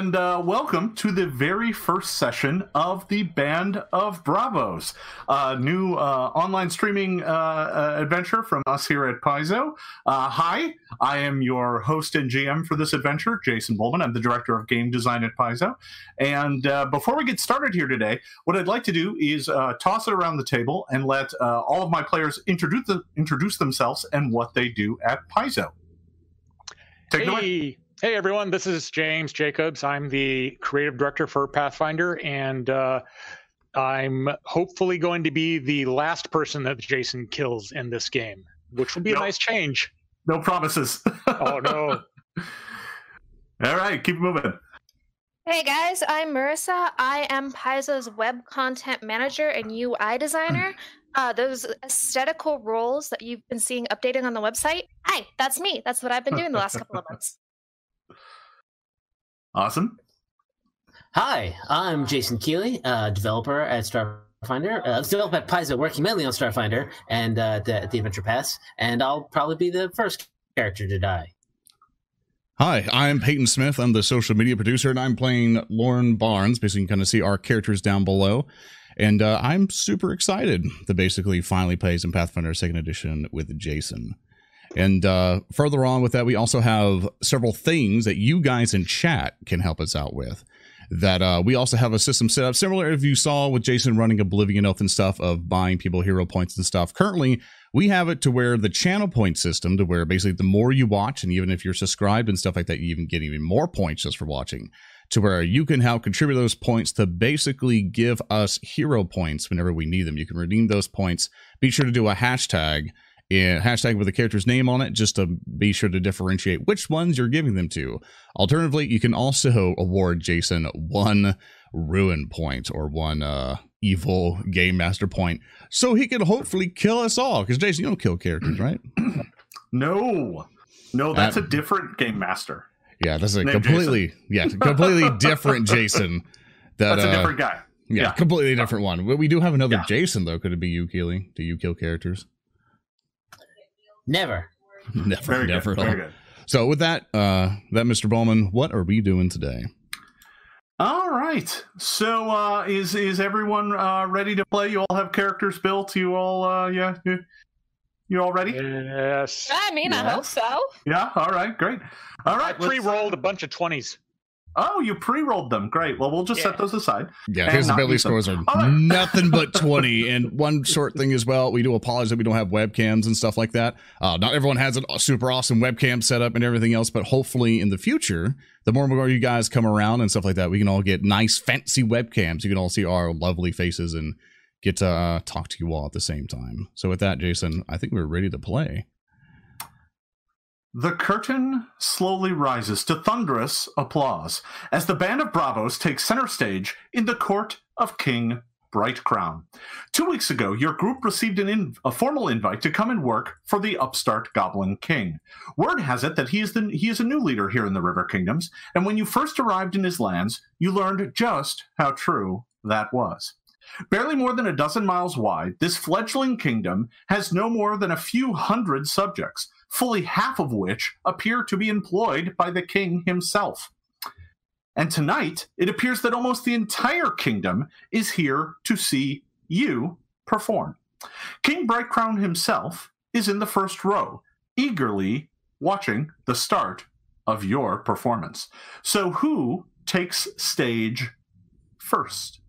And uh, welcome to the very first session of the Band of Bravos, a new uh, online streaming uh, uh, adventure from us here at Paizo. Uh, hi, I am your host and GM for this adventure, Jason Bulmahn. I'm the director of game design at Paizo. And uh, before we get started here today, what I'd like to do is uh, toss it around the table and let all of my players introduce, introduce themselves and what they do at Paizo. Take hey. Hey everyone, this is James Jacobs. I'm the creative director for Pathfinder, and uh, I'm hopefully going to be the last person that Jason kills in this game, which will be nope. a nice change. No promises. oh no. All right, keep moving. Hey guys, I'm Marissa. I am Paizo's web content manager and UI designer. Uh, those aesthetical roles that you've been seeing updating on the website. Hi, that's me. That's what I've been doing the last couple of months. Awesome. Hi, I'm Jason Keeley, uh, developer at Starfinder. Uh, developer at Paizo, working mainly on Starfinder and uh, the, the Adventure Pass, and I'll probably be the first character to die. Hi, I'm Peyton Smith. I'm the social media producer, and I'm playing Lauren Barnes. Basically, you can kind of see our characters down below. And uh, I'm super excited to basically finally play some Pathfinder 2nd Edition with Jason. And uh, further on with that, we also have several things that you guys in chat can help us out with. That uh, we also have a system set up similar if you saw with Jason running Oblivion Oath and stuff of buying people hero points and stuff. Currently, we have it to where the channel point system to where basically the more you watch, and even if you're subscribed and stuff like that, you even get even more points just for watching. To where you can help contribute those points to basically give us hero points whenever we need them. You can redeem those points. Be sure to do a hashtag yeah, hashtag with the character's name on it just to be sure to differentiate which ones you're giving them to. Alternatively, you can also award Jason one ruin point or one uh, evil game master point so he can hopefully kill us all. Because Jason, you don't kill characters, right? no, no, that's uh, a different game master. Yeah, that's a completely Jason. yeah, completely different Jason. That, that's a uh, different guy. Yeah, yeah, completely different one. But we do have another yeah. Jason though. Could it be you, Keeley? Do you kill characters? Never. never. Very never. Good. Very good. So with that, uh, that Mr. Bulmahn, what are we doing today? All right. So uh, is is everyone uh, ready to play? You all have characters built. You all, uh, yeah, you, you all ready? Yes. I mean, yeah. I hope so. Yeah. All right. Great. All right. I pre-rolled a bunch of twenties. Oh, you pre-rolled them. Great. Well, we'll just yeah. set those aside. Yeah, his ability scores are right. nothing but 20. and one short thing as well, we do apologize that we don't have webcams and stuff like that. Uh, not everyone has a super awesome webcam setup and everything else, but hopefully in the future, the more and more you guys come around and stuff like that, we can all get nice fancy webcams. You can all see our lovely faces and get to uh, talk to you all at the same time. So with that, Jason, I think we're ready to play. The curtain slowly rises to thunderous applause as the band of bravos takes center stage in the court of King Bright Crown. Two weeks ago, your group received a formal invite to come and work for the upstart Goblin King. Word has it that he is, the, he is a new leader here in the River Kingdoms, and when you first arrived in his lands, you learned just how true that was. Barely more than a dozen miles wide, this fledgling kingdom has no more than a few hundred subjects, fully half of which appear to be employed by the king himself. And tonight, it appears that almost the entire kingdom is here to see you perform. King Brightcrown himself is in the first row, eagerly watching the start of your performance. So, who takes stage first?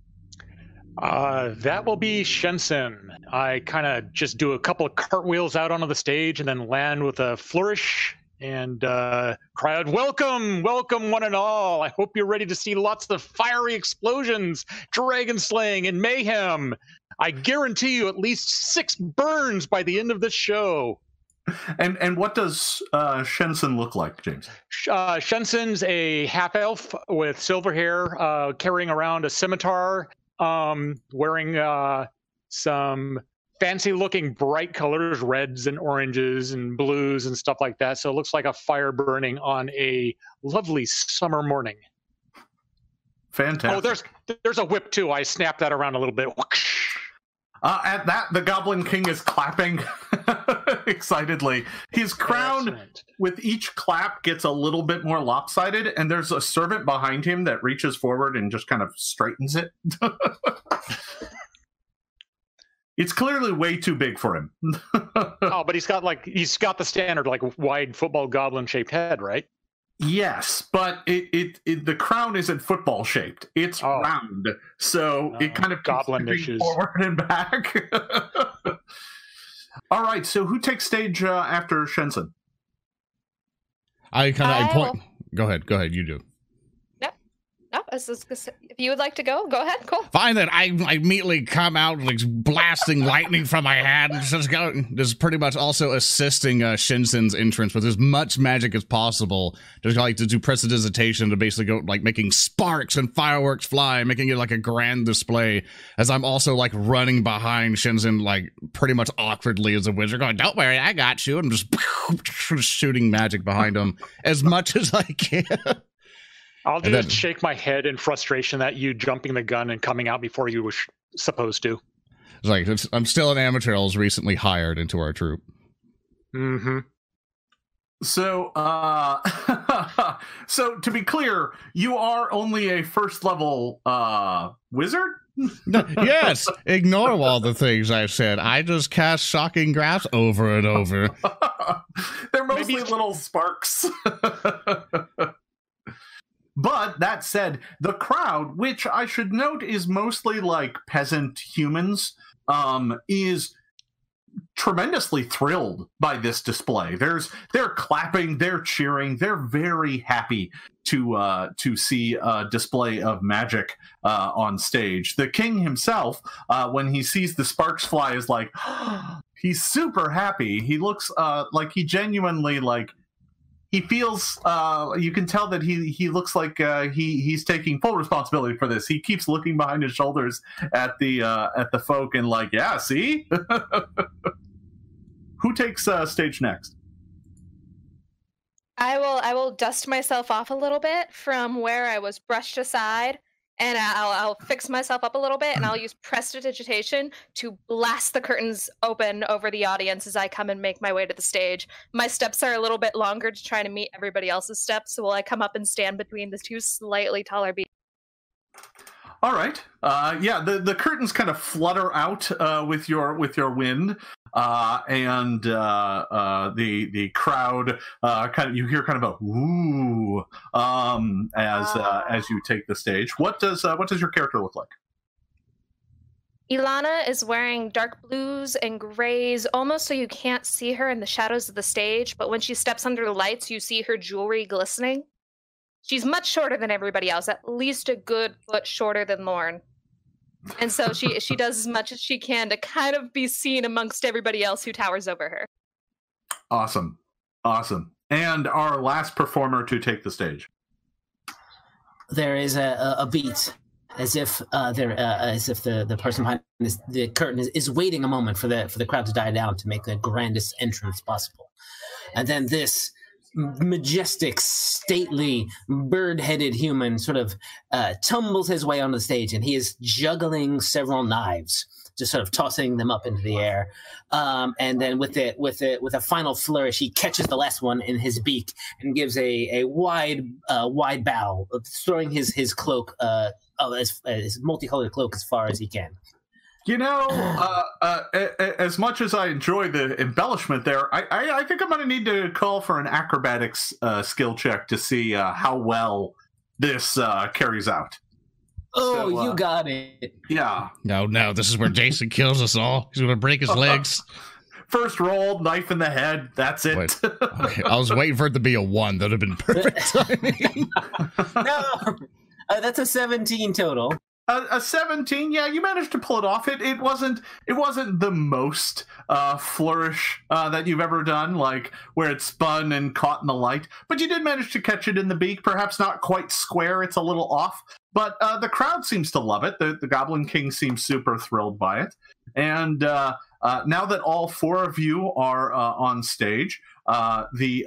Uh, that will be Shensen. I kind of just do a couple of cartwheels out onto the stage and then land with a flourish and uh, cry out, Welcome, welcome, one and all. I hope you're ready to see lots of fiery explosions, dragon slaying, and mayhem. I guarantee you at least six burns by the end of this show. And and what does uh, Shensen look like, James? Uh, Shensen's a half elf with silver hair, uh, carrying around a scimitar um, wearing uh, some fancy looking bright colors, reds and oranges and blues and stuff like that. So it looks like a fire burning on a lovely summer morning. Fantastic. Oh, there's there's a whip too. I snapped that around a little bit. Uh, at that, the Goblin King is clapping. excitedly. His crown Excellent. with each clap gets a little bit more lopsided, and there's a servant behind him that reaches forward and just kind of straightens it. it's clearly way too big for him. Oh, but he's got like he's got the standard like wide football goblin shaped head, right? yes, but it, it, it the crown isn't football shaped. It's Oh. round, so it Oh, kind of keeps goblin moving issues. forward and back. All right, so who takes stage uh, after Shenson? I kind of I I point. Go ahead. Go ahead. You do. No, if you would like to go, go ahead. Cool. Fine then. I, I immediately come out like blasting lightning from my hand. and Just go. Just pretty much also assisting uh, Shinsen's entrance with as much magic as possible. Just like to do prestidigitation to basically go like making sparks and fireworks fly, making it like a grand display. As I'm also like running behind Shinsen like pretty much awkwardly as a wizard, going, "Don't worry, I got you." I'm just shooting magic behind him as much as I can. I'll just then- shake my head in frustration that you jumping the gun and coming out before you were sh- supposed to. It's like it's, I'm still an amateur. I was recently hired into our troupe. Mm-hmm. So, uh, so to be clear, you are only a first level uh, wizard. No, yes, ignore all the things I said. I just cast shocking grasp over and over. They're mostly Maybe- little sparks. But that said, the crowd, which I should note is mostly like peasant humans, um, is tremendously thrilled by this display. There's they're clapping, they're cheering, they're very happy to uh, to see a display of magic uh, on stage. The king himself, uh, when he sees the sparks fly, is like he's super happy. He looks uh, like he genuinely like he feels uh, you can tell that he he looks like uh, he he's taking full responsibility for this. He keeps looking behind his shoulders at the uh, at the folk and like, yeah, see. Who takes uh, stage next? I will I will dust myself off a little bit from where I was brushed aside and I'll I'll fix myself up a little bit and I'll use prestidigitation to blast the curtains open over the audience as I come and make my way to the stage. My steps are a little bit longer to try to meet everybody else's steps, so will I come up and stand between the two slightly taller beings? All right. Uh, yeah, the, the curtains kind of flutter out uh, with your with your wind, uh, and uh, uh, the the crowd uh, kind of you hear kind of a woo um, as uh, as you take the stage. What does uh, what does your character look like? Ilana is wearing dark blues and grays, almost so you can't see her in the shadows of the stage, but when she steps under the lights, you see her jewelry glistening. She's much shorter than everybody else, at least a good foot shorter than Lorne. And so she she does as much as she can to kind of be seen amongst everybody else who towers over her. Awesome, awesome. And our last performer to take the stage. there is a, a, a beat as if uh, there uh, as if the, the person behind this, the curtain is, is waiting a moment for the for the crowd to die down to make the grandest entrance possible and then this majestic stately bird-headed human sort of uh, tumbles his way onto the stage and he is juggling several knives just sort of tossing them up into the air um, and then with it with it with a final flourish he catches the last one in his beak and gives a, a wide uh, wide bow, throwing his his cloak, uh, oh, as, his multicolored cloak as far as he can. You know, uh, uh, a- a- as much as I enjoy the embellishment there, I, I, I think I'm going to need to call for an acrobatics uh, skill check to see uh, how well this uh, carries out. Oh, So, uh, you got it. Yeah. No, no, this is where Jason kills us all. He's gonna break his legs. First roll, knife in the head. That's it. Wait. Okay, I was waiting for it to be a one. That'd have been perfect timing. No, uh, that's a seventeen total. A, a 17 yeah you managed to pull it off. It it wasn't it wasn't the most uh flourish uh that you've ever done like where it spun and caught in the light but you did manage to catch it in the beak perhaps not quite square it's a little off but uh the crowd seems to love it. The, the goblin king seems super thrilled by it. And uh uh, now that all four of you are uh, on stage, the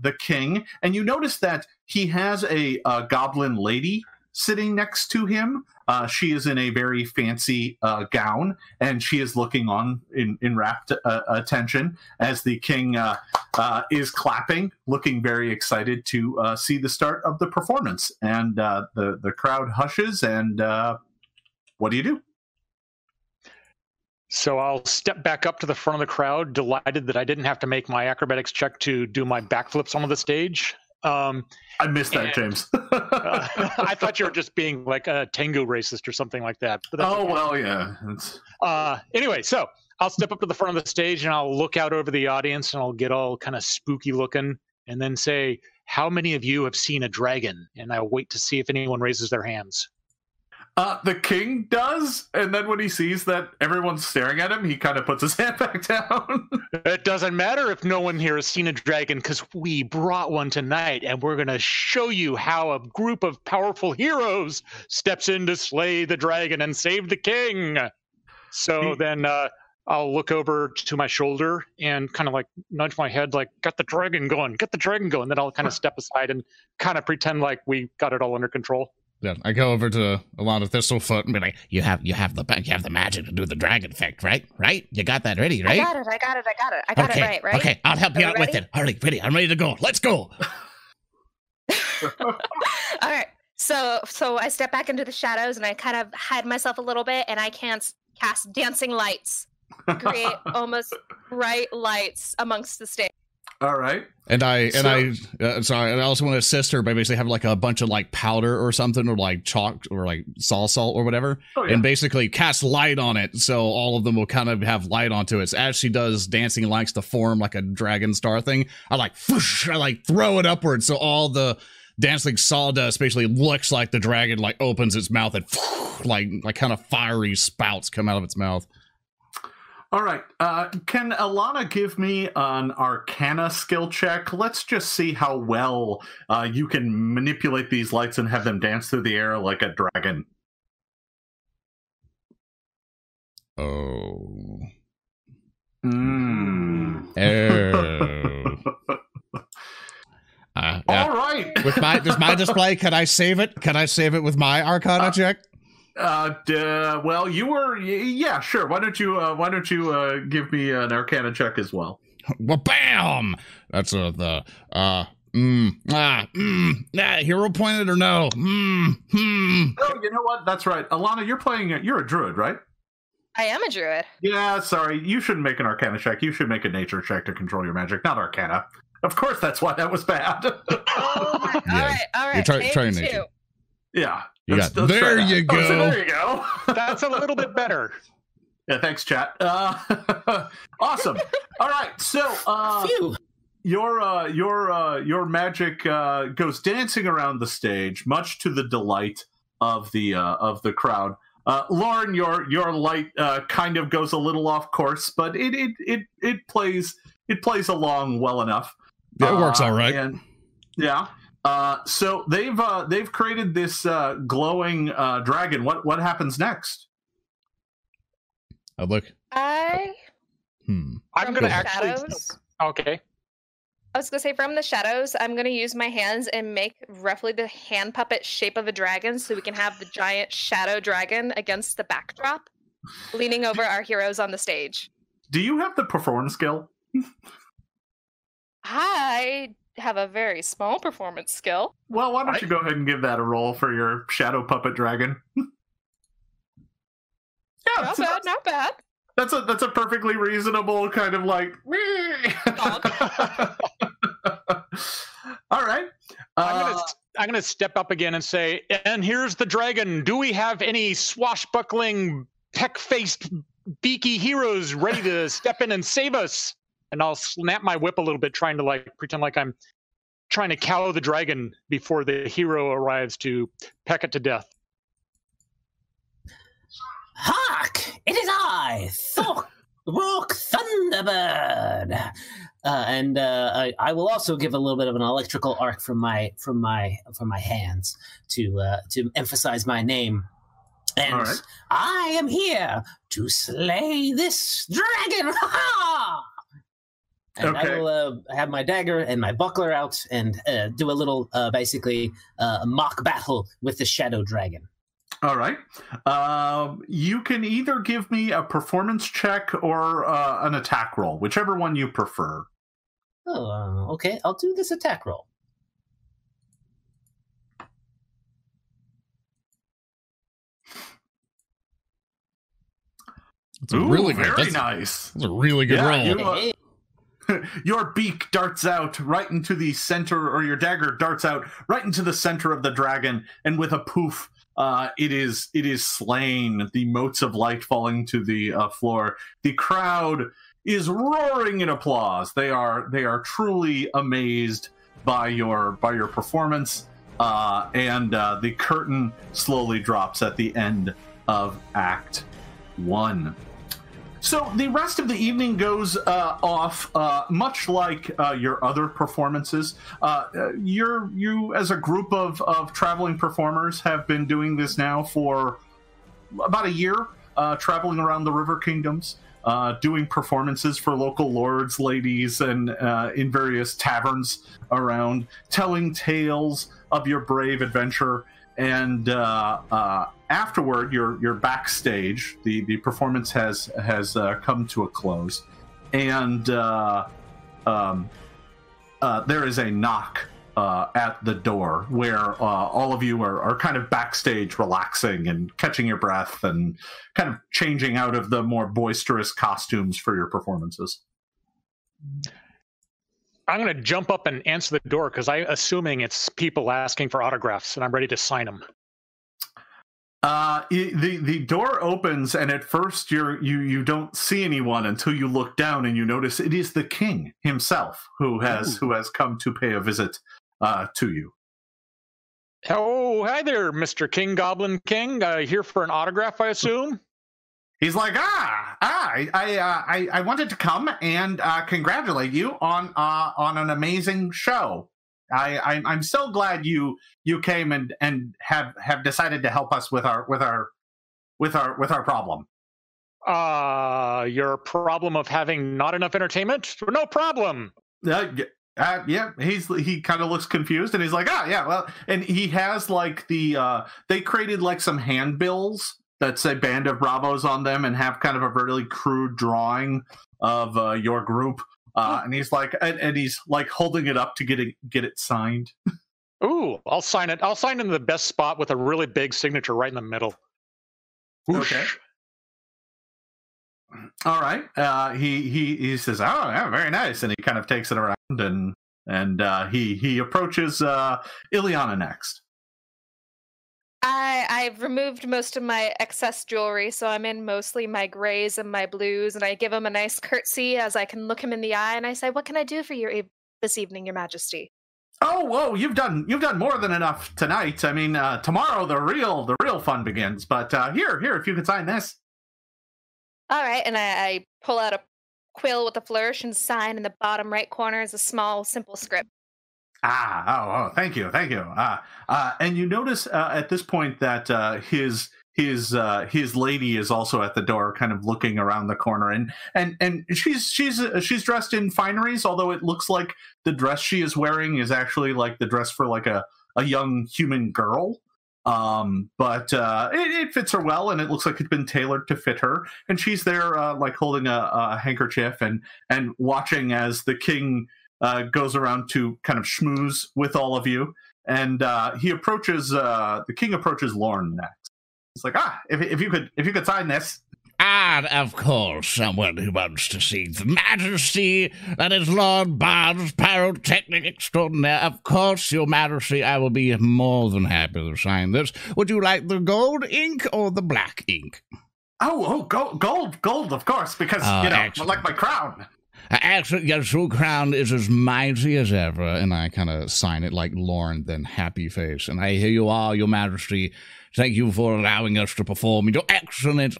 the king, and you notice that he has a, uh goblin lady sitting next to him, Uh, she is in a very fancy uh, gown, and she is looking on in, in rapt uh, attention as the king uh, uh, is clapping, looking very excited to uh, see the start of the performance. And the the crowd hushes, and what do you do? So I'll step back up to the front of the crowd, delighted that I didn't have to make my acrobatics check to do my backflips onto the stage. Um, I missed that, And- James. uh, I thought you were just being like a tengu racist or something like that. Oh okay. well, yeah. Uh, anyway, so I'll step up to the front of the stage and I'll look out over the audience and I'll get all kind of spooky looking and then say, How many of you have seen a dragon? And I'll wait to see if anyone raises their hands. Uh, the king does, and then when he sees that everyone's staring at him, he kind of puts his hand back down. It doesn't matter if no one here has seen a dragon because we brought one tonight and we're going to show you how a group of powerful heroes steps in to slay the dragon and save the king. So He- then uh, I'll look over to my shoulder and kind of like nudge my head, like, got the dragon going, get the dragon going. Then I'll kind of step aside and kind of pretend like we got it all under control. Yeah, I go over to a lot of Thistlefoot and be like, "You have, you have the, you have the magic to do the dragon effect, right? Right? You got that ready, right? I got it. I got it. I got it. I got okay, it right. Right. okay, I'll help you Are we out with it. All right, ready? I'm ready to go. Let's go. All right. So so I step back into the shadows and I kind of hide myself a little bit and I can s- cast dancing lights, create almost bright lights amongst the stage. All right. And I and I uh, sorry, and I also want to assist her by basically having like a bunch of like powder or something or like chalk or like saw salt or whatever, Oh, yeah. and basically cast light on it, so all of them will kind of have light onto it. So as she does dancing likes to form like a dragon star thing, I like whoosh, I like throw it upward, so all the dancing sawdust basically looks like the dragon like opens its mouth and like like kind of fiery spouts come out of its mouth. All right. Uh, can Alana give me an Arcana skill check? Let's just see how well uh, you can manipulate these lights and have them dance through the air like a dragon. Oh. Mm. Oh. Uh, yeah. All right. with my does my display can i save it can i save it with my arcana Uh, check Uh, d- well, you were. Yeah, sure. Why don't you? Uh, why don't you uh, give me an Arcana check as well? well bam that's uh, the uh mm, ah, mm, ah, hero pointed or no mm, hmm. Oh, you know what? That's right. Alana, you're playing. A, you're a druid, right? I am a druid. Yeah. Sorry, you shouldn't make an Arcana check. You should make a Nature check to control your magic, not Arcana. Of course, that's why that was bad. Oh my, all Yeah. right, all right. You're try- take trying two. nature. yeah. You got- let's there that. you Oh, so go. there you go. That's a little bit better. yeah. Thanks, chat. Uh, awesome. All right. So, uh, your uh, your uh, your magic uh, goes dancing around the stage, much to the delight of the uh, of the crowd. Uh, Lauren, your your light uh, kind of goes a little off course, but it it it, it plays it plays along well enough. Yeah, it works Uh, all right And, yeah. Uh, so they've uh, they've created this uh, glowing uh, dragon. What what happens next? oh look I hmm I'm going to actually. shadows. Okay. I was gonna say from the shadows, I'm gonna use my hands and make roughly the hand puppet shape of a dragon, so we can have the giant shadow dragon against the backdrop, leaning over our heroes on the stage. Do you have the perform skill? I have a very small performance skill. Well, why don't I- you go ahead and give that a roll for your shadow puppet dragon? yeah, Not so bad, that's, not bad. that's a that's a perfectly reasonable kind of like. All right. I'm gonna Uh, I'm gonna step up again and say, and here's the dragon. Do we have any swashbuckling, peck-faced, beaky heroes ready to step in and save us? And I'll snap my whip a little bit, trying to like pretend like I'm trying to cow the dragon before the hero arrives to peck it to death. Hark! It is I, Thor- Rock Thunderbird. Uh, and uh, I, I will also give a little bit of an electrical arc from my from my from my hands to uh, to emphasize my name. And All right. I am here to slay this dragon. Ha! And I will uh, have my dagger and my buckler out and uh, do a little, uh, basically, uh, mock battle with the shadow dragon. All right. Um, you can either give me a performance check or uh, an attack roll, whichever one you prefer. Oh, uh, okay. I'll do this attack roll. It's a Ooh, really good. very That's, nice. that's a really good Yeah, roll. you- uh, Hey, your beak darts out right into the center, or your dagger darts out right into the center of the dragon, and with a poof, uh, it is it is slain. The motes of light falling to the uh, floor. The crowd is roaring in applause. They are they are truly amazed by your by your performance. Uh, and uh, the curtain slowly drops at the end of Act One. So the rest of the evening goes uh, off uh, much like uh, your other performances. Uh, uh, you're you as a group of, of traveling performers have been doing this now for about a year, uh, traveling around the River Kingdoms, doing performances for local lords, ladies, and in various taverns around, telling tales of your brave adventure. And afterward, you're you're backstage. the The performance has has uh, come to a close, and uh, um, uh, there is a knock uh, at the door where uh, all of you are, are kind of backstage, relaxing and catching your breath, and kind of changing out of the more boisterous costumes for your performances. I'm going to jump up and answer the door because I'm assuming it's people asking for autographs, and I'm ready to sign them. Uh, i- the the door opens, and at first you're you you don't see anyone until you look down and you notice it is the king himself who has who has come to pay a visit uh, to you. Oh, hi there, Mr. King Goblin King. Uh, here for an autograph, I assume. He's like, ah, ah, I I uh, I, I wanted to come and uh, congratulate you on uh, on an amazing show. I, I I'm so glad you you came and and have have decided to help us with our with our with our with our problem. Uh, your problem of having not enough entertainment? No problem. Uh, uh, yeah, he's he kind of looks confused, and he's like, ah, yeah, well, and he has like the uh, they created like some handbills that say "Band of Bravos" on them, and have kind of a really crude drawing of uh, your group. Uh, and he's like, and, and he's like holding it up to get it get it signed. Ooh, I'll sign it. I'll sign in the best spot with a really big signature right in the middle. Whoosh. Okay. All right. Uh, he he he says, "Oh, yeah, very nice," and he kind of takes it around and and uh, he he approaches uh, Ileana next. I I've removed most of my excess jewelry, so I'm in mostly my grays and my blues, and I give him a nice curtsy as I can look him in the eye, and I say, "What can I do for you this evening, Your Majesty?" Oh, whoa! You've done you've done more than enough tonight. I mean, uh, tomorrow the real the real fun begins. But uh, here here, if you could sign this. All right, and I, I pull out a quill with a flourish and sign in the bottom right corner is a small, simple script. Ah, oh, oh, thank you, thank you. Uh, uh, and you notice uh, at this point that uh, his his uh, his lady is also at the door, kind of looking around the corner, and and and she's she's uh, she's dressed in fineries, although it looks like the dress she is wearing is actually like the dress for like a a young human girl. Um, but uh, it, it fits her well, and it looks like it's been tailored to fit her. And she's there, uh, like holding a, a handkerchief and and watching as the king uh, goes around to kind of schmooze with all of you. And uh, he approaches uh, the king approaches Lorne next. He's like, ah, if, if you could if you could sign this. And of course, someone who wants to see the majesty that is Lord Barnes, pyrotechnic extraordinaire. Of course, your majesty, I will be more than happy to sign this. Would you like the gold ink or the black ink? Oh, oh, gold, gold, gold, of course, because Oh, you know, excellent. like my crown. Actually, your true crown is as mighty as ever. And I kind of sign it like Lauren, then happy face. And I hear you are, your majesty. Thank you for allowing us to perform in your excellent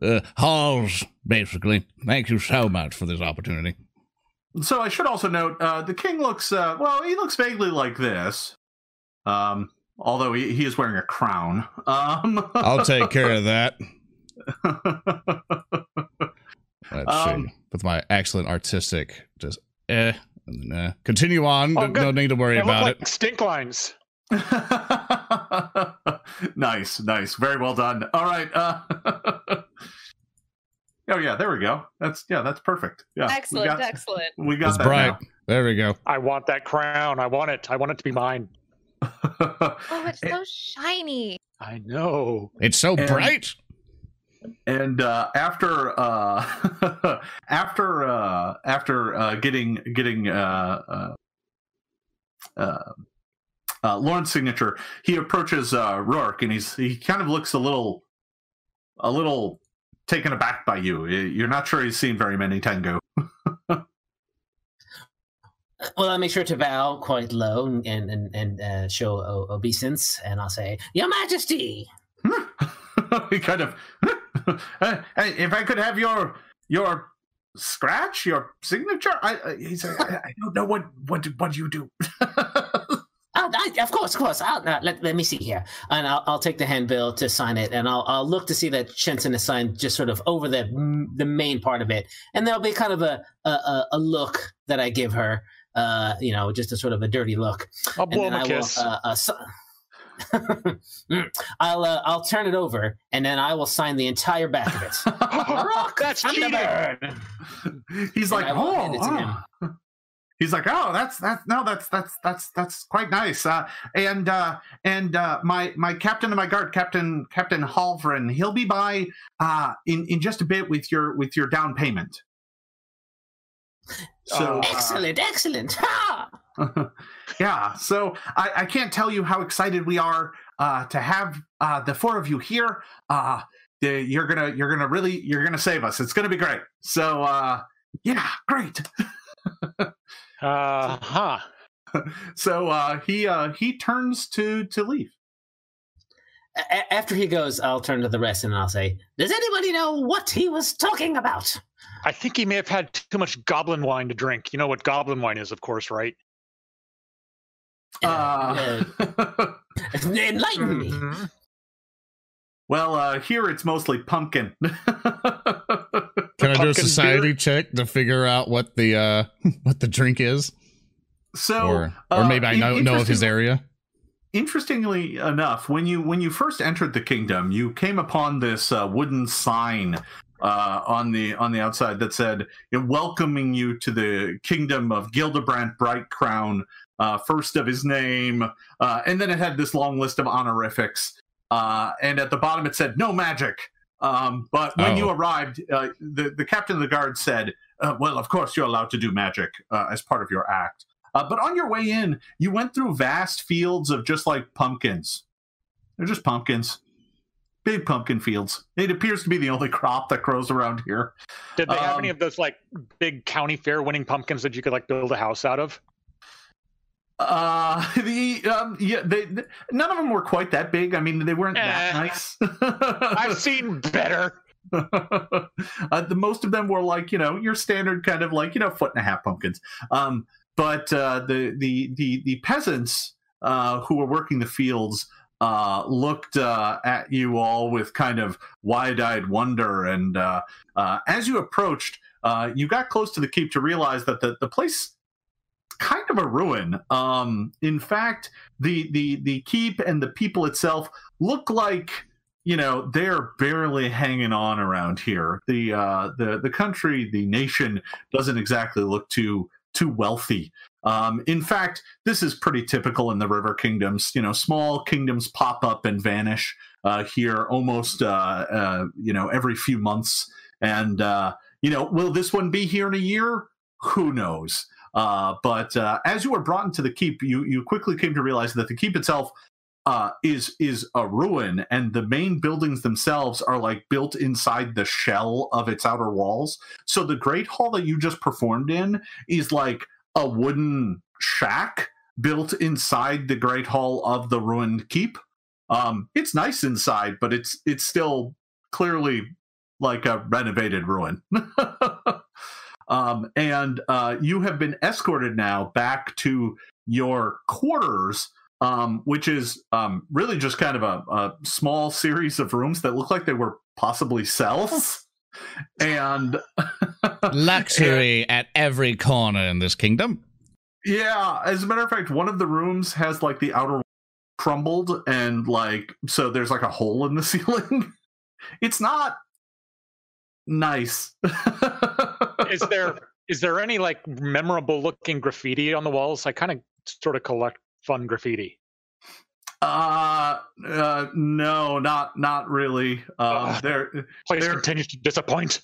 uh, halls, basically. Thank you so much for this opportunity. So I should also note uh, the king looks uh, well. He looks vaguely like this, um, although he, he is wearing a crown. Um, I'll take care of that. Let's Um, see. With my excellent artistic, just eh, and then, eh. continue on. Oh, no need to worry They look about like it. stink lines. nice, nice, very well done. All right. Uh, oh yeah, there we go. That's yeah, that's perfect. Yeah, excellent, we Excellent, got- excellent. We got It's that bright. now. There we go. I want that crown. I want it. I want it to be mine. Oh, it's so shiny. I know. It's so And- bright. And uh, after uh, after uh, after uh, getting getting uh, uh, Lauren's signature, he approaches Rourke, and he's he kind of looks a little a little taken aback by you. You're not sure he's seen very many tengu. Well, I make sure to bow quite low and and and show obeisance, and I'll say, "Your Majesty." he kind of "Hey, hey, if I could have your your scratch, your signature. I, I he's like, I, I don't know what what what you do. Oh, I, of course, of course. I'll, uh, let, let me see here, and I'll, I'll take the handbill to sign it, and I'll, I'll look to see that Shenson is signed just sort of over the the main part of it, and there'll be kind of a a, a, a look that I give her, uh, you know, just a sort of a dirty look, I'll blow then him a I will, kiss. uh, uh, si-. I'll uh, I'll turn it over, and then I will sign the entire back of it. Rock That's cheating. He's like, oh, it to him. oh." he's like, oh, that's that's no, that's that's that's that's quite nice. Uh, and uh, and uh, my my captain of my guard, Captain Captain Halvren, he'll be by uh, in in just a bit with your with your down payment. So Oh, uh, Excellent, excellent. Ha! yeah, so I, I can't tell you how excited we are uh, to have uh, the four of you here. Uh, the, you're gonna you're gonna really you're gonna save us. It's gonna be great. So uh, yeah, great. Uh huh. So uh, he uh, he turns to to leave. A- a- after he goes, I'll turn to the rest and I'll say, "Does anybody know what he was talking about?" I think he may have had too much goblin wine to drink. You know what goblin wine is, of course, right? Uh, enlighten me. Mhm. well, uh, here it's mostly pumpkin. Can I do a society beer? check to figure out what the uh what the drink is, so or or uh, maybe I know know of his area? interestingly enough, when you when you first entered the kingdom, you came upon this uh, wooden sign uh, on the on the outside that said, "Welcoming you to the kingdom of Gildebrand Bright Crown, uh, first of his name," uh, and then it had this long list of honorifics. Uh, and at the bottom, it said, "No magic." Um, but when Oh. you arrived, uh, the the captain of the guard said, uh, "Well, of course you're allowed to do magic uh, as part of your act." Uh, but on your way in, you went through vast fields of just like pumpkins. They're just pumpkins. Big pumpkin fields. It appears to be the only crop that grows around here. Did they have Um, any of those like big county fair winning pumpkins that you could like build a house out of? Uh, the um, yeah, they, th- none of them were quite that big. I mean, they weren't that Eh. nice. I've seen better. uh, the most of them were like you know your standard kind of like you know foot and a half pumpkins. Um, but uh, the the the the peasants uh, who were working the fields uh, looked uh, at you all with kind of wide-eyed wonder, and uh, uh, as you approached, uh, you got close to the keep to realize that the the place kind of a ruin. Um, in fact, the the the keep and the people itself look like you know they're barely hanging on around here. The uh, the the country, the nation doesn't exactly look too too wealthy. Um, in fact, this is pretty typical in the River Kingdoms. You know, small kingdoms pop up and vanish uh, here almost uh, uh, you know every few months. And uh, you know, will this one be here in a year? Who knows? Uh, but uh, as you were brought into the keep, you you quickly came to realize that the keep itself uh, is is a ruin, and the main buildings themselves are like built inside the shell of its outer walls. So the great hall that you just performed in is like a wooden shack built inside the great hall of the ruined keep. Um, it's nice inside, but it's it's still clearly like a renovated ruin. um, and uh, you have been escorted now back to your quarters, um, which is um, really just kind of a, a small series of rooms that look like they were possibly cells. And Luxury at every corner in this kingdom. yeah, as a matter of fact, one of the rooms has like the outer crumbled and like so there's like a hole in the ceiling. it's not nice. Is there is there any like memorable looking graffiti on the walls? I kind of sort of collect fun graffiti. Uh, uh no, not not really. Um, Ugh. there, Place There- continues to disappoint.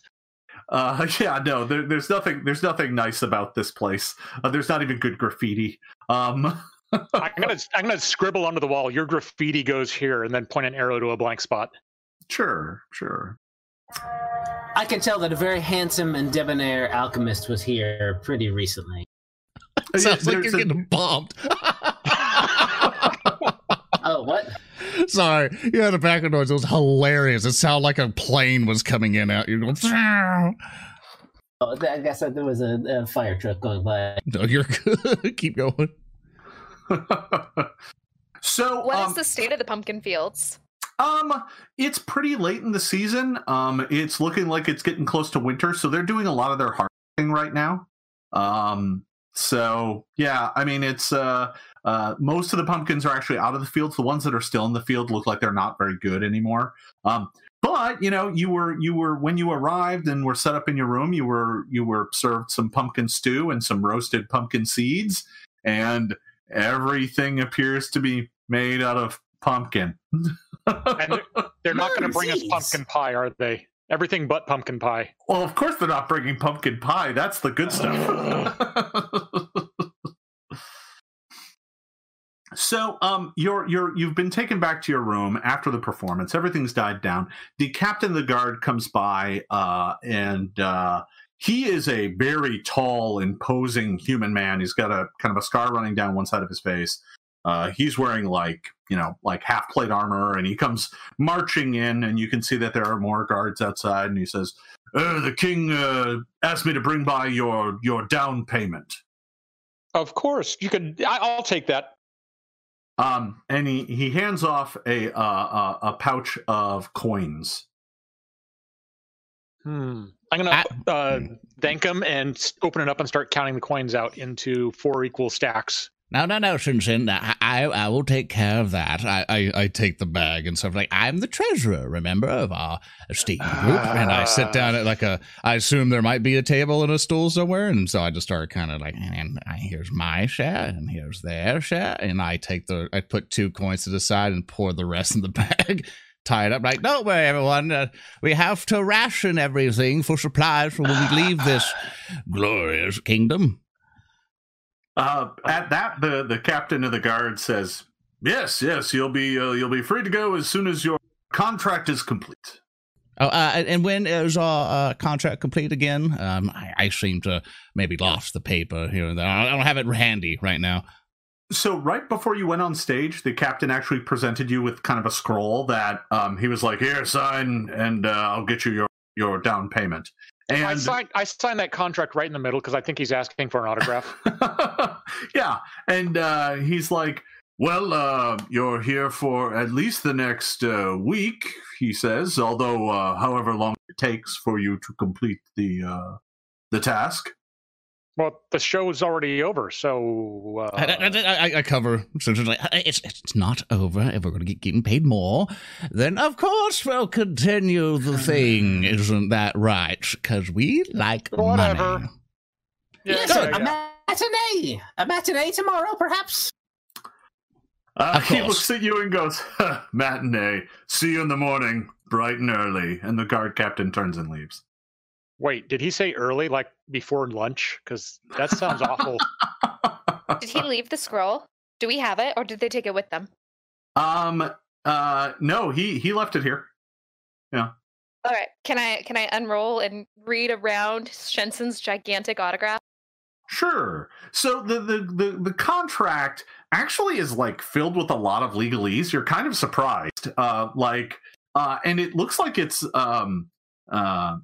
uh, yeah, no, there, there's nothing, there's nothing nice about this place. Uh, there's not even good graffiti. Um, I'm gonna I'm gonna scribble onto the wall. Your graffiti goes here, and then point an arrow to a blank spot. sure, sure. I can tell that a very handsome and debonair alchemist was here pretty recently. Sounds like you're a- getting bombed. Oh, what? Sorry, yeah, the a background noise. It was hilarious. It sounded like a plane was coming in out. You're going. Oh, I guess that there was a, a fire truck going by. No, you're good. Keep going. so, What is um, the state of the pumpkin fields? Um, it's pretty late in the season. Um, it's looking like it's getting close to winter, so they're doing a lot of their harvesting right now. Um, so yeah, I mean, it's uh, uh, most of the pumpkins are actually out of the fields. The ones that are still in the field look like they're not very good anymore. Um, but you know, you were you were when you arrived and were set up in your room, you were you were served some pumpkin stew and some roasted pumpkin seeds, and everything appears to be made out of pumpkin. And they're not going to bring us pumpkin pie, are they? Everything but pumpkin pie. Well, of course they're not bringing pumpkin pie. That's the good stuff. so, um, you're you're you've been taken back to your room after the performance. Everything's died down. The captain of the guard comes by, uh, and uh, he is a very tall, imposing human man. He's got a kind of a scar running down one side of his face. Uh, he's wearing like you know like half plate armor, and he comes marching in, and you can see that there are more guards outside. And he says, uh, "The king uh, asked me to bring by your your down payment." Of course, you could. I, I'll take that. Um, and he he hands off a uh, uh, a pouch of coins. Hmm. I'm gonna uh, thank him and open it up and start counting the coins out into four equal stacks. No, no, no, Shinshin. I, I, I will take care of that. I, I, I take the bag and stuff like I'm the treasurer, remember, of our esteemed group. And I sit down at like a I assume there might be a table and a stool somewhere, and so I just start kind of like And here's my share, and here's their share. and I take the I put two coins to the side and pour the rest in the bag, tie it up like Don't worry, everyone. Uh, we have to ration everything for supplies for when we leave this glorious kingdom. Uh, at that, the the captain of the guard says, "Yes, yes, you'll be uh, you'll be free to go as soon as your contract is complete." Oh, uh, and when is our uh, contract complete again? Um, I, I seem to maybe lost the paper here and there. I don't have it handy right now. So right before you went on stage, the captain actually presented you with kind of a scroll that um, he was like, "Here, sign, and uh, I'll get you your your down payment." And I signed. I signed that contract right in the middle because I think he's asking for an autograph. yeah, and uh, he's like, "Well, uh, you're here for at least the next uh, week," he says. Although, uh, however long it takes for you to complete the uh, the task. Well, the show is already over, so I, I, uh, I, I cover. So it's, like, it's, it's not over. If we're going to get getting paid more, then of course we'll continue the thing. Isn't that right? Because we like Whatever. money. yeah, yes, yeah, a yeah. matinee. A matinee tomorrow, perhaps. Uh, Of he looks at you and goes, "Huh, "Matinee. See you in the morning, bright and early." And the guard captain turns and leaves. Wait, did he say early, like before lunch? Because that sounds awful. Did he leave the scroll? Do we have it, or did they take it with them? Um. Uh. No. He he left it here. Yeah. All right. Can I can I unroll and read around Shensen's gigantic autograph? Sure. So the, the the the contract actually is like filled with a lot of legalese. You're kind of surprised. Uh, like, uh, and it looks like it's um uh.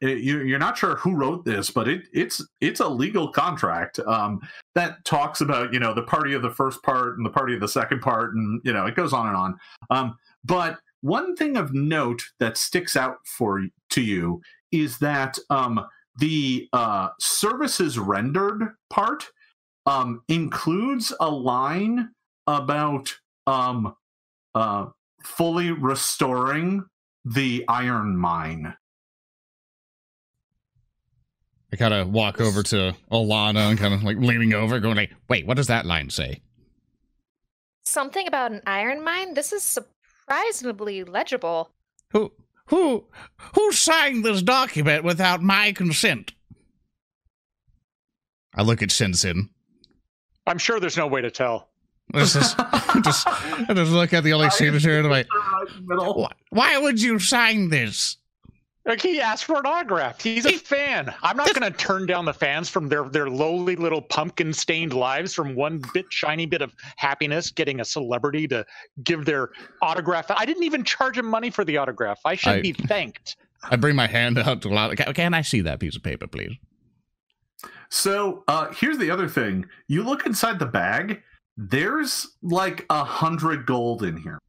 You're not sure who wrote this, but it, it's it's a legal contract um, that talks about you know the party of the first part and the party of the second part, and you know it goes on and on. Um, but one thing of note that sticks out for to you is that um, the uh, services rendered part um, includes a line about um, uh, fully restoring the iron mine. I kind of walk over to Alana and kind of like leaning over, going like, "Wait, what does that line say?" Something about an iron mine? This is surprisingly legible. Who who who signed this document without my consent? I look at Shinsen. I'm sure there's no way to tell. This is just, I just look at the only signature and I'm like, Why would you sign this? Like he asked for an autograph. He's a fan. I'm not going to turn down the fans from their their lowly little pumpkin stained lives from one bit shiny bit of happiness getting a celebrity to give their autograph. I didn't even charge him money for the autograph. I should I- be thanked. I bring my hand out to Alana. Can, can I see that piece of paper, please? So uh, here's the other thing: you look inside the bag. There's like a hundred gold in here.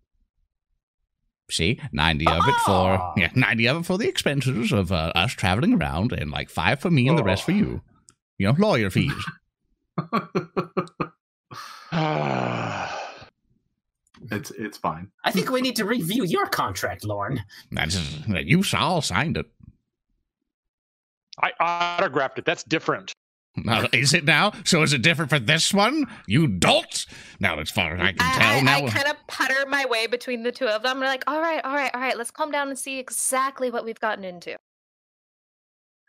See, ninety of it for yeah, ninety of it for the expenses of uh, us traveling around, and like five for me and the rest for you. You know, lawyer fees. It's it's fine. I think we need to review your contract, Lorne. That's you all signed it. I autographed it. That's different. Now, is it now? So is it different for this one? You dolt! Now, as far as I can tell, I, I, now I kind of putter my way between the two of them. I'm like, all right, all right, all right, let's calm down and see exactly what we've gotten into.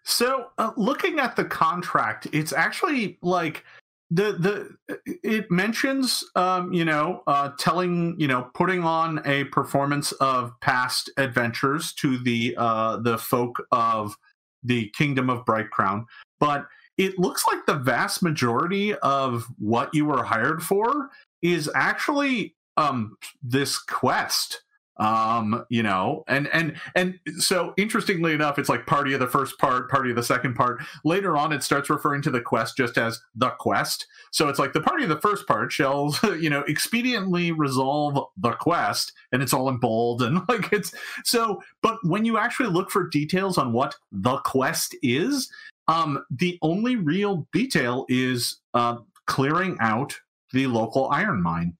So, uh, looking at the contract, it's actually like the the it mentions um you know uh telling you know putting on a performance of past adventures to the uh the folk of the kingdom of bright crown but it looks like the vast majority of what you were hired for is actually um this quest. Um you know and and and so interestingly enough it's like party of the first part party of the second part. Later on it starts referring to the quest just as the quest. So it's like the party of the first part shall you know expediently resolve the quest and it's all in bold and like it's so but when you actually look for details on what the quest is um the only real detail is uh clearing out the local iron mine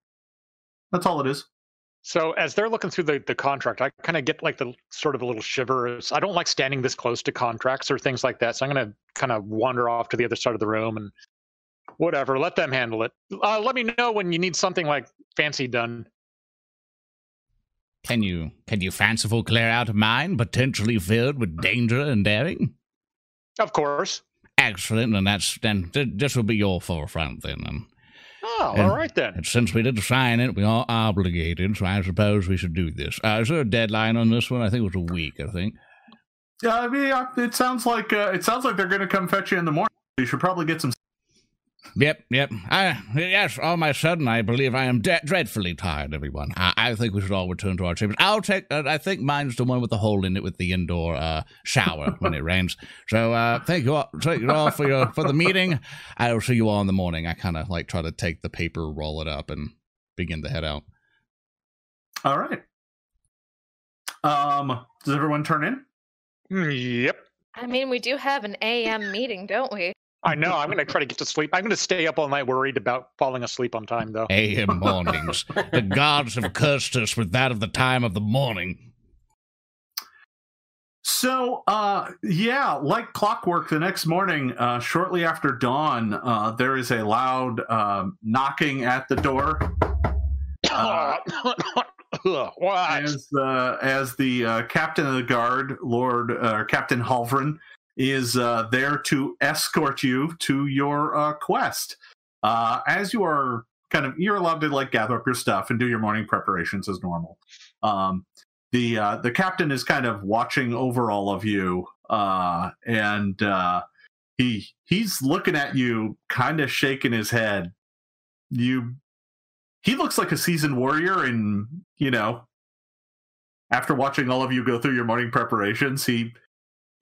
that's all it is So as they're looking through the, the contract, I kind of get like the sort of a little shivers. I don't like standing this close to contracts or things like that. So I'm going to kind of wander off to the other side of the room and whatever, let them handle it. Uh, let me know when you need something like fancy done. can you can you fanciful clear out a mine potentially filled with danger and daring? Of course. Excellent, and that's then th- this will be your forefront then. And, Oh, And- all right then. and since we did sign it, we are obligated. So I suppose we should do this. Uh, is there a deadline on this one? I think it was a week. I think. Yeah, I mean, it sounds like uh, it sounds like they're going to come fetch you in the morning. You should probably get some. Yep, yep. I, yes, all my sudden, I believe I am de- dreadfully tired, everyone. I, I think we should all return to our chambers. I'll take, uh, I think mine's the one with the hole in it with the indoor uh, shower when it rains. So uh, thank you all, thank you all for, your, for the meeting. I will see you all in the morning. I kind of like try to take the paper, roll it up, and begin to head out. All right. Um, does everyone turn in? Mm, Yep. I mean, we do have an AM meeting, don't we? I know. I'm going to try to get to sleep. I'm going to stay up all night worried about falling asleep on time, though. AM mornings. the gods have cursed us with that of the time of the morning. So, uh, yeah, like clockwork, the next morning, uh, shortly after dawn, uh, there is a loud um knocking at the door. Uh, what? as the as the uh, captain of the guard, Lord uh, Captain Halvrin, is uh, there to escort you to your uh, quest. Uh, as you are kind of, you're allowed to like gather up your stuff and do your morning preparations as normal. Um, the uh, the captain is kind of watching over all of you, uh, and uh, he he's looking at you, kind of shaking his head. You he looks like a seasoned warrior and you know after watching all of you go through your morning preparations he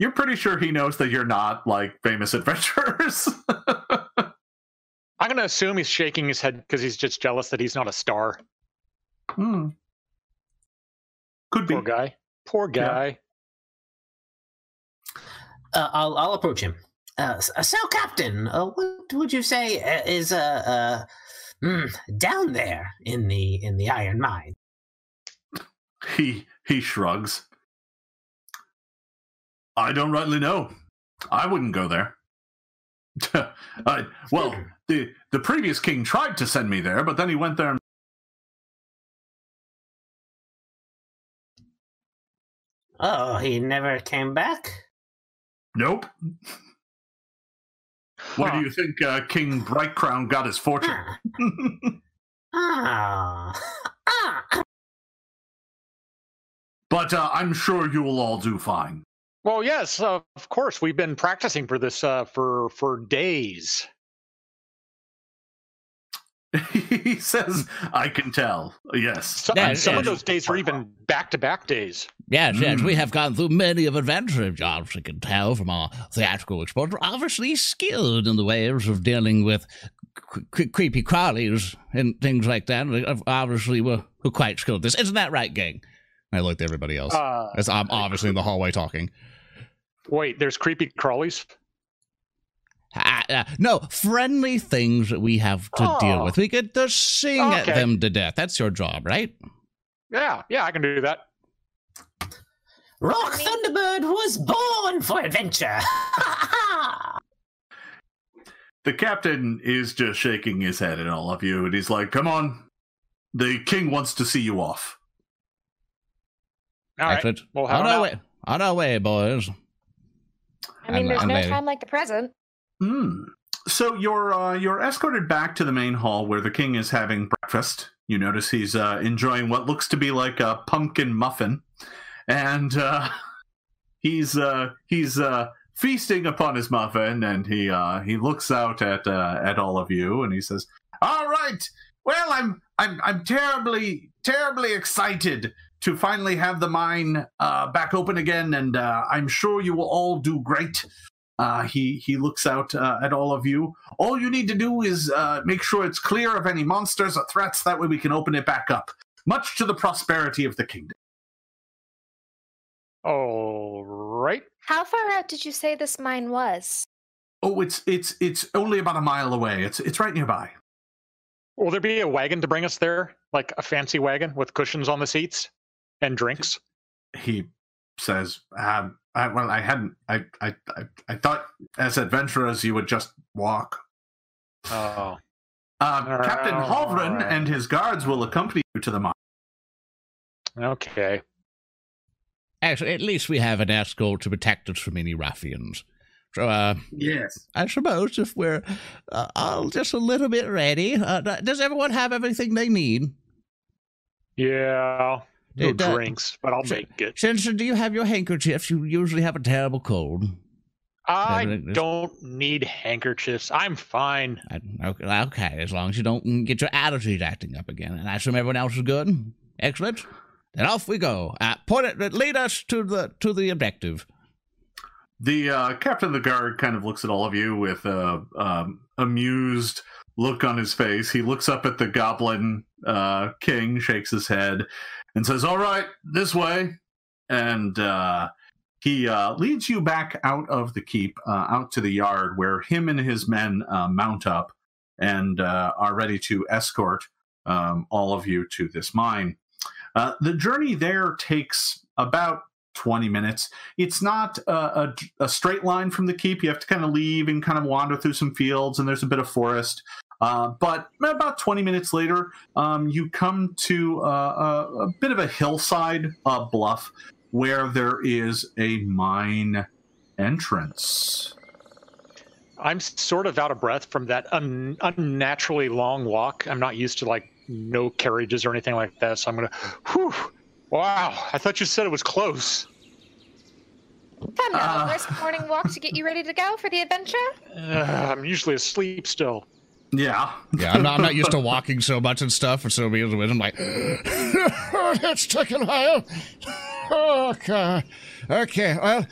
you're pretty sure he knows that you're not like famous adventurers I'm going to assume he's shaking his head because he's just jealous that he's not a star. Hmm. could be Poor guy. Poor Yeah. guy. Uh, I'll I'll approach him. Uh, uh, so, Captain, uh, what would you say uh, is uh, uh, Mm, down there in the in the iron mine. He he shrugs. I don't rightly know. I wouldn't go there. I, well, the the previous king tried to send me there, but then he went there. And, Oh, he never came back. nope. Where Huh. do you think uh, King Brightcrown got his fortune? Ah, ah. but uh, I'm sure you will all do fine. Well, yes, of course. We've been practicing for this uh, for for days. he says, "I can tell." Yes. So, Yeah, and some of those days were even back to back days. Yes, yes, Mm. we have gone through many of adventure jobs, you can tell from our theatrical exposure. Obviously skilled in the ways of dealing with cre- cre- creepy crawlies and things like that. Obviously, we're, we're quite skilled at this. Isn't that right, gang? I looked at everybody else. Uh, As I'm obviously in the hallway talking. Wait, there's creepy crawlies. Ah, ah, no, friendly things that we have to deal Oh. with. We get to sing at them to death. That's your job, right? Yeah, yeah, I can do that. Rourke Thunderbird was born for adventure. The captain is just shaking his head at all of you, and he's like, "Come on, the king wants to see you off." All right. Excellent. Well, how on our now? way, on our way, boys. I mean, And- there's and no lady. time like the present. Hmm. So you're uh, you're escorted back to the main hall where the king is having breakfast. You notice he's uh, enjoying what looks to be like a pumpkin muffin, and uh, he's uh, he's uh, feasting upon his muffin. And he uh, he looks out at uh, at all of you, and he says, "All right, well, I'm I'm I'm terribly terribly excited." To finally have the mine uh, back open again, and uh, I'm sure you will all do great. Uh, he he looks out uh, at all of you. All you need to do is uh, make sure it's clear of any monsters or threats. That way we can open it back up. Much to the prosperity of the kingdom. All right. How far out did you say this mine was? Oh, it's it's it's only about a mile away. It's it's right nearby. Will there be a wagon to bring us there? Like a fancy wagon with cushions on the seats and drinks? He says, um, I, "Well, I hadn't. I, I I I thought as adventurers you would just walk." Oh. Uh, Captain Oh, Halvren alright. and his guards will accompany you to the mine. Okay. Actually, at least we have an escort to protect us from any ruffians. So, uh, Yes. I suppose if we're uh, all just a little bit ready, uh, does everyone have everything they need? Yeah. No It, uh, drinks, but I'll so- make it. Simpson, do you have your handkerchiefs? You usually have a terrible cold. I everything- don't need handkerchiefs. I'm fine. I, okay, okay, as long as you don't get your allergies acting up again. And I assume everyone else is good. Excellent. Then off we go. Uh, point it. Lead us to the to the objective. The uh, captain of the guard kind of looks at all of you with a um, amused look on his face. He looks up at the goblin uh, king, shakes his head, and says, "All right, this way." And uh, he uh, leads you back out of the keep, uh, out to the yard, where him and his men uh, mount up and uh, are ready to escort um, all of you to this mine. Uh, the journey there takes about 20 minutes it's not a, a, a straight line from the keep. You have to kind of leave and kind of wander through some fields, and there's a bit of forest. Uh, but about 20 minutes later, um, you come to uh, a, a bit of a hillside uh, bluff where there is a mine entrance. I'm sort of out of breath from that un- unnaturally long walk. I'm not used to like no carriages or anything like that. So I'm gonna. Whew. Wow. I thought you said it was close. Come now, Uh. brisk morning walk to get you ready to go for the adventure. Uh, I'm usually asleep still. Yeah. Yeah, I'm not, I'm not used to walking so much and stuff, and so being with I'm like, it's taking a while. Okay, okay. Well,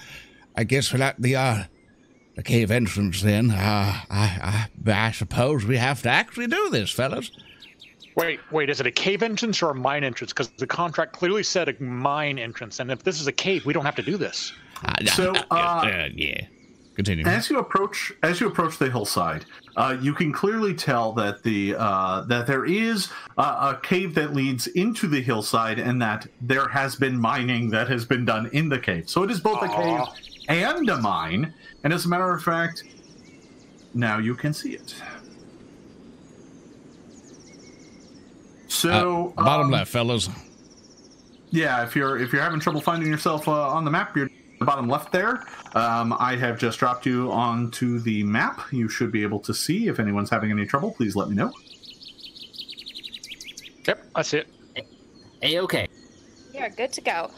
I guess we're at the uh, the cave entrance then. Uh, I, I I suppose we have to actually do this, fellas. Wait, wait. Is it a cave entrance or a mine entrance? Because the contract clearly said a mine entrance, and if this is a cave, we don't have to do this. Uh, So, uh, uh, uh, yeah. Continue. As you approach, as you approach the hillside, uh, you can clearly tell that the uh, that there is uh, a cave that leads into the hillside, and that there has been mining that has been done in the cave. So it is both a cave and a mine. And as a matter of fact, now you can see it. So Uh, bottom um, left, fellas. yeah, if you're if you're having trouble finding yourself uh, on the map, you're the bottom left there. Um, I have just dropped you onto the map. You should be able to see. If anyone's having any trouble, please let me know. Yep, that's it. A okay. You're good to go.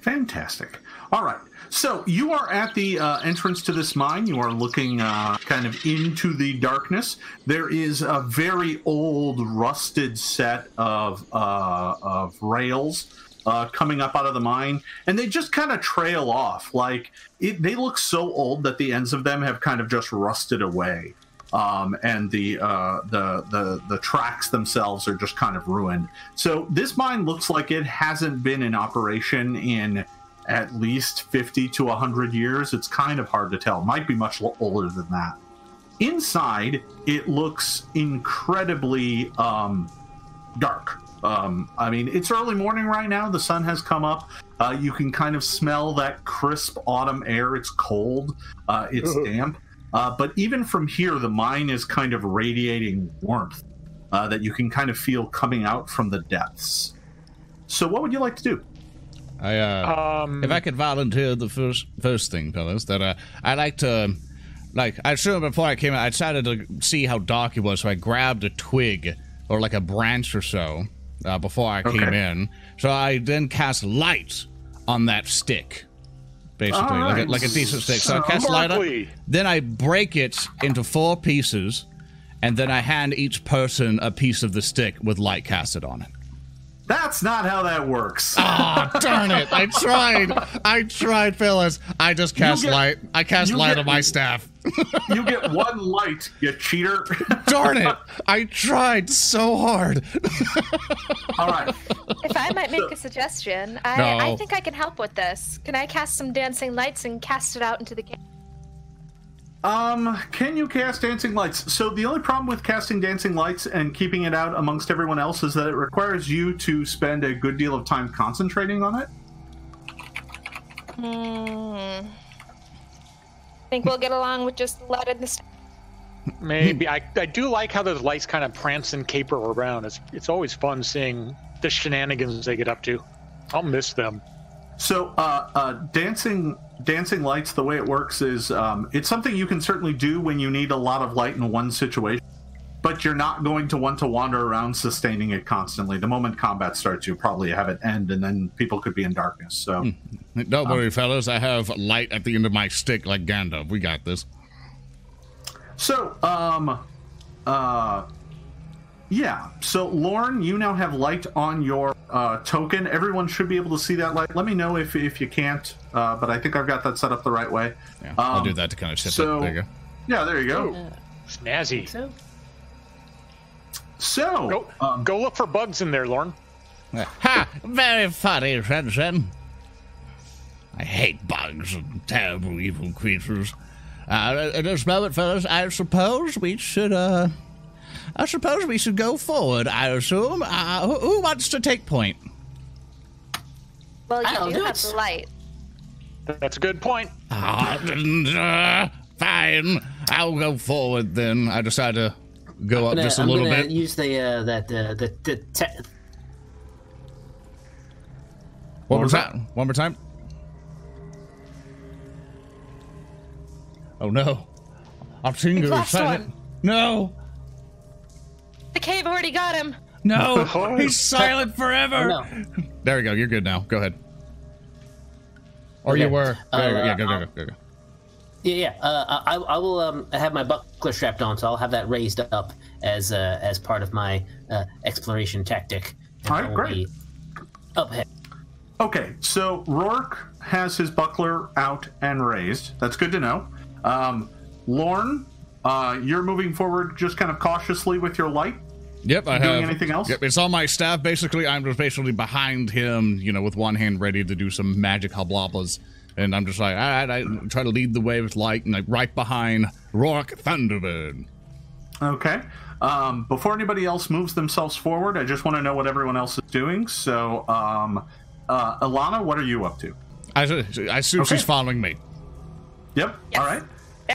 Fantastic. All right. So you are at the uh, entrance to this mine. You are looking uh, kind of into the darkness. There is a very old, rusted set of uh, of rails uh, coming up out of the mine, and they just kind of trail off. Like it, they look so old that the ends of them have kind of just rusted away. Um, and the, uh, the the the tracks themselves are just kind of ruined. So this mine looks like it hasn't been in operation in at least 50 to 100 years. It's kind of hard to tell. Might be much older than that. Inside, it looks incredibly um, dark. Um, I mean, it's early morning right now. The sun has come up. Uh, you can kind of smell that crisp autumn air. It's cold. Uh, it's damp. Uh, but even from here, the mine is kind of radiating warmth uh, that you can kind of feel coming out from the depths. So, what would you like to do? I uh, Um, if I could volunteer the first first thing, fellas, that uh, I like to, like, I sure before I came out, I decided to see how dark it was, so I grabbed a twig or like a branch or so uh, before I came in. So I then cast light on that stick, basically, like, a, like a decent stick. So I cast light on, then I break it into four pieces, and then I hand each person a piece of the stick with light casted on it. That's not how that works. Ah, darn it! I tried. I tried, fellas. I just cast get- light. I cast light get- on my staff. you get one light, you cheater. Darn it! I tried so hard. All right. If I might make a suggestion, I, No. I think I can help with this. Can I cast some dancing lights and cast it out into the cave? Um, can you cast dancing lights? So the only problem with casting dancing lights and keeping it out amongst everyone else is that it requires you to spend a good deal of time concentrating on it. Hmm. I think we'll get along with just the light in the Maybe I, I do like how those lights kind of prance and caper around. It's it's always fun seeing the shenanigans they get up to. I'll miss them. So, uh, uh, dancing dancing lights, the way it works is um, it's something you can certainly do when you need a lot of light in one situation, but you're not going to want to wander around sustaining it constantly. The moment combat starts, you probably have it end, and then people could be in darkness. So, Don't worry, fellas. I have light at the end of my stick like Gandalf. We got this. so, um, uh, yeah. So, Lorne, you now have light on your uh, token. Everyone should be able to see that light. Let me know if if you can't, uh, but I think I've got that set up the right way. Yeah, I'll Um, do that to kind of shift so- it. There you go. Yeah, there you go. Snazzy. So So, Go um, go look for bugs in there, Lorne. Ha! Very funny, Shensen. I hate bugs and terrible evil creatures. Uh, at this moment, fellas, I suppose we should, uh. I suppose we should go forward, I assume. Uh, who, who wants to take point? Well, you I'll do do have it. the light. That's a good point. Ah, uh, fine. I'll go forward then. I decide to go up I'm gonna, just a I'm little gonna bit. use the uh, that uh, the the te- One more time. One more time. Oh no. I'm seeing We've you lost silent. one. No. The cave already got him. No. He's silent forever. oh, no. There we go. You're good now. Go ahead. Or you were. Uh, yeah, go, go, go, go, go. Yeah, yeah. Uh, I, I will um, have my buckler strapped on, so I'll have that raised up as uh, as part of my uh, exploration tactic. All right, great. Up ahead. Okay, so Rourke has his buckler out and raised. That's good to know. Um, Lorne, uh, you're moving forward just kind of cautiously with your light. Yep, I doing have. anything else? Yep, it's on my staff. Basically, I'm just basically behind him, you know, with one hand ready to do some magic hobloblas And I'm just like, all right, I try to lead the way with light, and like right behind Rourke Thunderbird. Okay. Um, before anybody else moves themselves forward, I just want to know what everyone else is doing. So, um, uh, Alana, what are you up to? I, I assume Okay. she's following me. Yep. Yes. All right.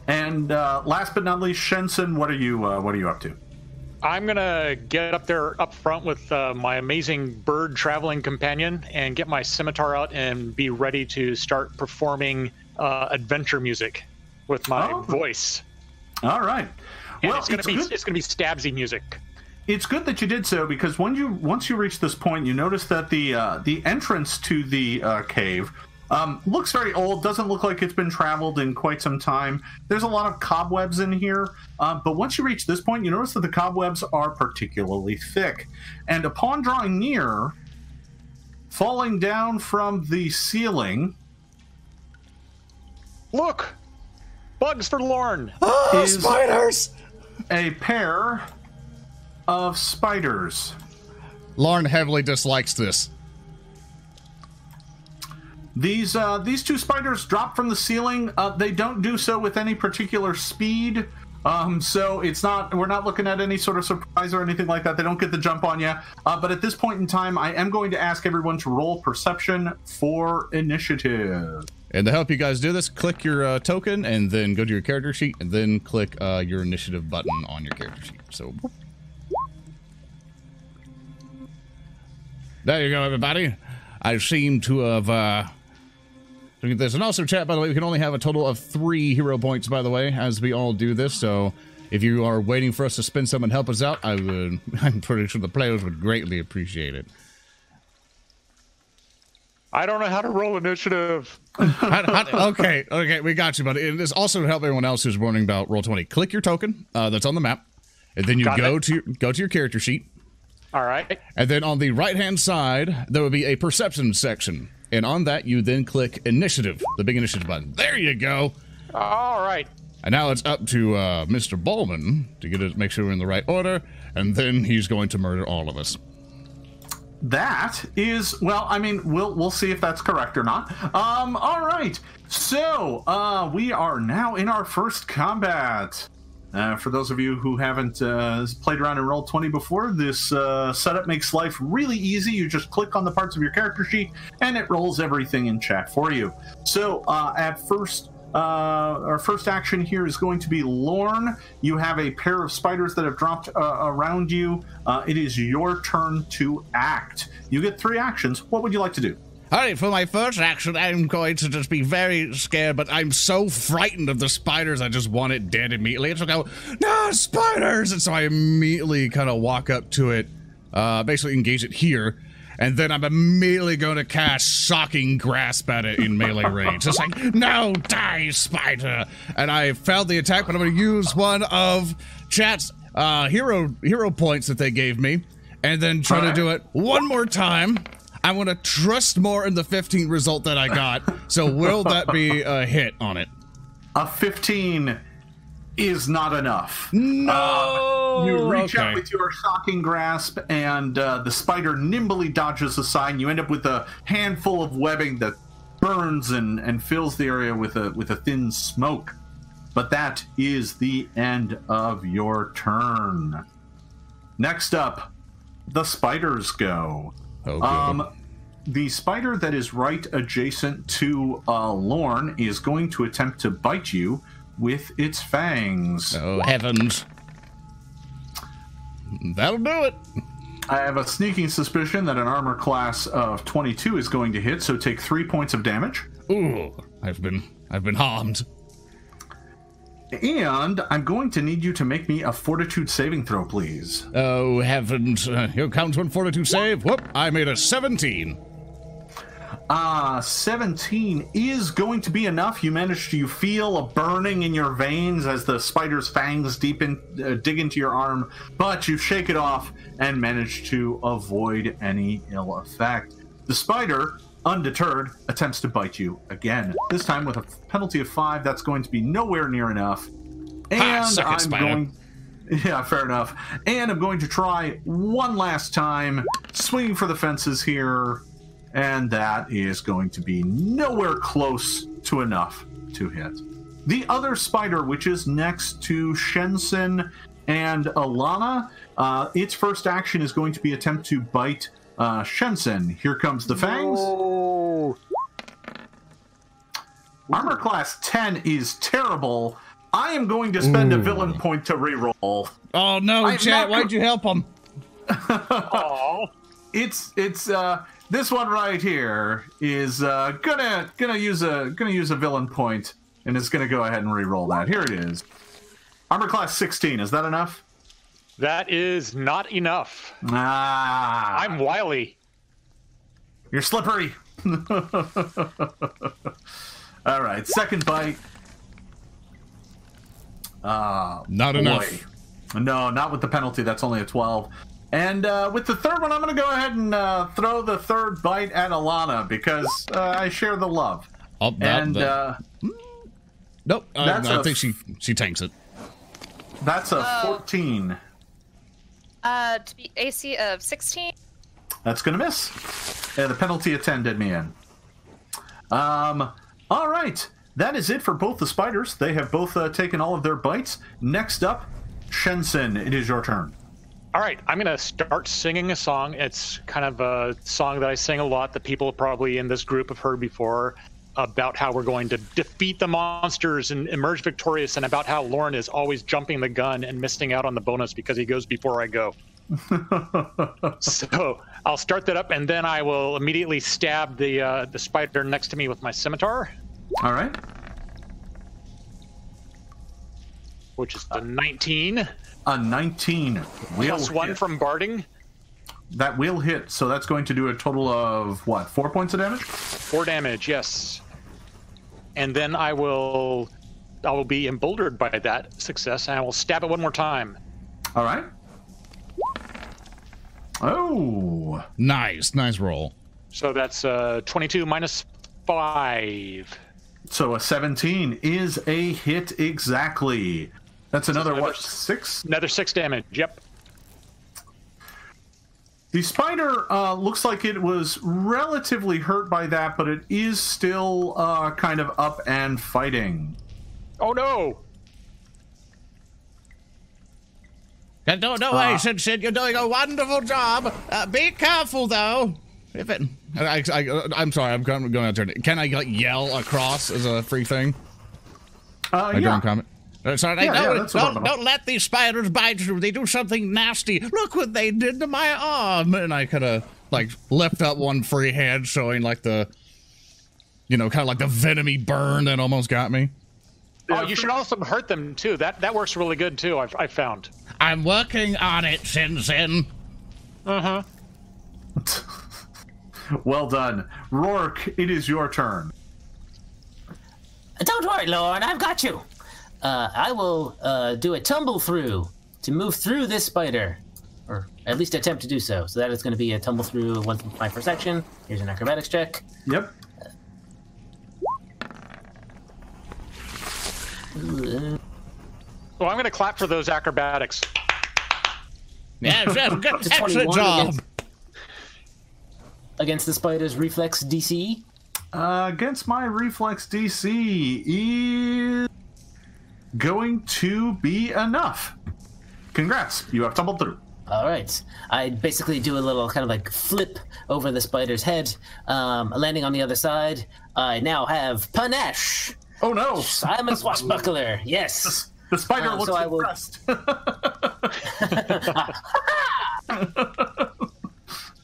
And uh, last but not least, Shenson, what are you uh, what are you up to? I'm gonna get up there up front with uh, my amazing bird traveling companion and get my scimitar out and be ready to start performing uh, adventure music with my Oh. voice. All right. And well, it's gonna it's be good. it's gonna be stabsy music. It's good that you did so because when you once you reach this point, you notice that the uh, the entrance to the uh, cave um, looks very old. Doesn't look like it's been traveled in quite some time. There's a lot of cobwebs in here, uh, but once you reach this point, you notice that the cobwebs are particularly thick. And upon drawing near, falling down from the ceiling Look, bugs for Lorne. is a pair of spiders. Lorne heavily dislikes this. These uh, these two spiders drop from the ceiling. Uh, they don't do so with any particular speed. Um, so it's not we're not looking at any sort of surprise or anything like that. They don't get the jump on you. Uh, but at this point in time, I am going to ask everyone to roll perception for initiative. And to help you guys do this, click your uh, token and then go to your character sheet and then click uh, your initiative button on your character sheet. So there you go, everybody. I seem to have. Look at this. And also, chat, by the way, we can only have a total of three hero points, by the way, as we all do this. So if you are waiting for us to spend some and help us out, I would. I'm pretty sure the players would greatly appreciate it. I don't know how to roll initiative. Okay, okay, we got you, but it is also to help everyone else who's wondering about roll twenty. Click your token uh, that's on the map, and then you Got go it. to your, go to your character sheet, All right. and then on the right hand side there will be a perception section, and on that you then click initiative, the big initiative button. There you go. All right. And now it's up to uh, Mr. Bulmahn to get it, make sure we're in the right order, and then he's going to murder all of us. That is well, I mean, we'll we'll see if that's correct or not. Um, all right. So, uh, we are now in our first combat. Uh, for those of you who haven't uh, played around in Roll Twenty before, this uh, setup makes life really easy. You just click on the parts of your character sheet, and it rolls everything in chat for you. So, uh, at first, uh, our first action here is going to be Lorne. You have a pair of spiders that have dropped uh, around you. It is your turn to act. You get three actions. What would you like to do? All right, for my first action, I'm going to just be very scared, but I'm so frightened of the spiders, I just want it dead immediately. It's like, oh, no, spiders! And so I immediately kind of walk up to it, uh, basically engage it here, and then I'm immediately going to cast Shocking Grasp at it in melee range. It's like, no, die, spider! And I failed the attack, but I'm going to use one of chat's uh, hero hero points that they gave me, and then try to do it one more time. I'm going to trust more in the 15 result that I got. So will that be a hit on it? A 15 is not enough. No. You reach okay. out with your shocking grasp, and uh, the spider nimbly dodges aside. You end up with a handful of webbing that burns and, and fills the area with a with a thin smoke. But that is the end of your turn. Next up, the spiders go. Oh. Um, the spider that is right adjacent to uh, Lorne is going to attempt to bite you with its fangs. Oh, heavens. That'll do it. I have a sneaking suspicion that an armor class of 22 is going to hit, so take three points of damage. Ooh, I've been I've been harmed. And I'm going to need you to make me a fortitude saving throw, please. Oh heavens! Uh, here counts one fortitude save. Whoop! I made a seventeen. Ah, 17 is going to be enough. You manage to you feel a burning in your veins as the spider's fangs deep in, uh, dig into your arm, but you shake it off and manage to avoid any ill effect. The spider, undeterred, attempts to bite you again. This time with a penalty of five. That's going to be nowhere near enough. And it, I'm spider. going. Yeah, fair enough. And I'm going to try one last time, swinging for the fences here. and that is going to be nowhere close to enough to hit. The other spider, which is next to Shensen and Alana, uh, its first action is going to be attempt to bite uh, Shensen. Here comes the fangs. Armor class 10 is terrible. I am going to spend a villain point to reroll. Oh no, I'm chat! not- Why'd you help him? aw. It's it's uh this one right here is uh gonna gonna use a gonna use a villain point and it's gonna go ahead and re-roll that. Here it is. Armor class 16, is that enough? That is not enough. Ah I'm wily. you're slippery. All right, second bite. Ah, Not boy. enough. No, not with the penalty. That's only a 12. And uh, with the third one, I'm going to go ahead and uh, throw the third bite at Alana because uh, I share the love. Oh, that, And that- uh, nope. I, that's I a- think she she tanks it. that's a Oh. 14. Uh, to be AC of 16. That's going to miss. Yeah, the penalty of 10 did me in. Um, all right. That is it for both the spiders. They have both uh, taken all of their bites. Next up, Shensen, it is your turn. All right, I'm gonna start singing a song. It's kind of a song that I sing a lot that people probably in this group have heard before about how we're going to defeat the monsters and emerge victorious, and about how Lorne is always jumping the gun and missing out on the bonus because he goes before I go. so I'll start that up, and then I will immediately stab the uh, the spider next to me with my scimitar, All right. which is the 19 A 19 will plus one hit. from barding, that will hit. So that's going to do a total of what? Four points of damage. four damage. Yes, and then I will I will be emboldened by that success, and I will stab it one more time. All right. Oh, Nice, nice roll. So that's uh, 22 minus five. so a 17 is a hit exactly. That's another another what? Six. Another six damage. Yep. The spider uh, looks like it was relatively hurt by that, but it is still uh, kind of up and fighting. Oh no! Uh, Don't, don't worry, Sid Sid. You're doing a wonderful job. Uh, be careful, though. If it. I, I, I'm sorry. I'm going going out there. Can I like yell across as a free thing? Uh, Like yeah. during comment? Uh, sorry, Yeah, yeah, don't, that's don't, don't let these spiders bite you. They do something nasty. Look what they did to my arm, and I could have like lift up one free hand, showing like the, you know, kind of like the venomy burn that almost got me. Oh, you should also hurt them too. That that works really good too. I've I found. I'm working on it, Sin Sin. Uh huh. Well done, Rourke. It is your turn. Don't worry, Lorne, I've got you. Uh, I will uh, do a tumble through to move through this spider, or at least attempt to do so. So that is going to be a tumble through one my first. Here's an acrobatics check. Yep. Uh, Well, I'm gonna clap for those acrobatics. Yes, yes, good, excellent job. Against, against the spider's reflex DC. Uh, against my reflex DC is going to be enough. Congrats, you have tumbled through. All right. I basically do a little kind of like flip over the spider's head, um, landing on the other side. I now have panache. Oh no, I'm a swashbuckler. Yes. the spider Uh, looks so I will- impressed.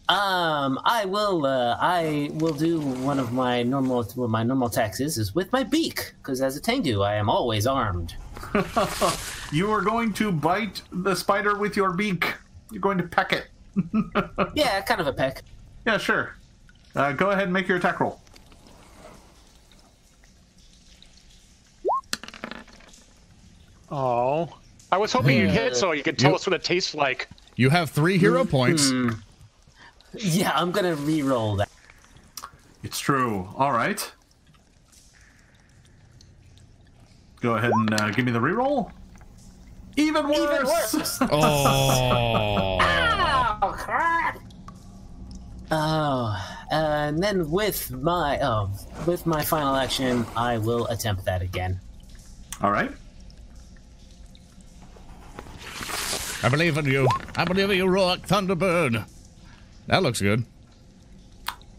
Um, I will. Uh, I will do one of my normal. Well, my normal taxes is with my beak, because as a Tengu, I am always armed. you are going to bite the spider with your beak. You're going to peck it. Yeah, kind of a peck. Yeah, sure. Uh, go ahead and make your attack roll. Oh, I was hoping you'd hit so you could tell You- us what it tastes like. You have three hero points. Yeah, I'm gonna re-roll that. It's true. All right. Go ahead and uh, give me the reroll. Even worse. Even worse. Oh, Oh, and then with my oh, with my final action, I will attempt that again. All right. I believe in you. I believe in you, Rourke Thunderbird. That looks good.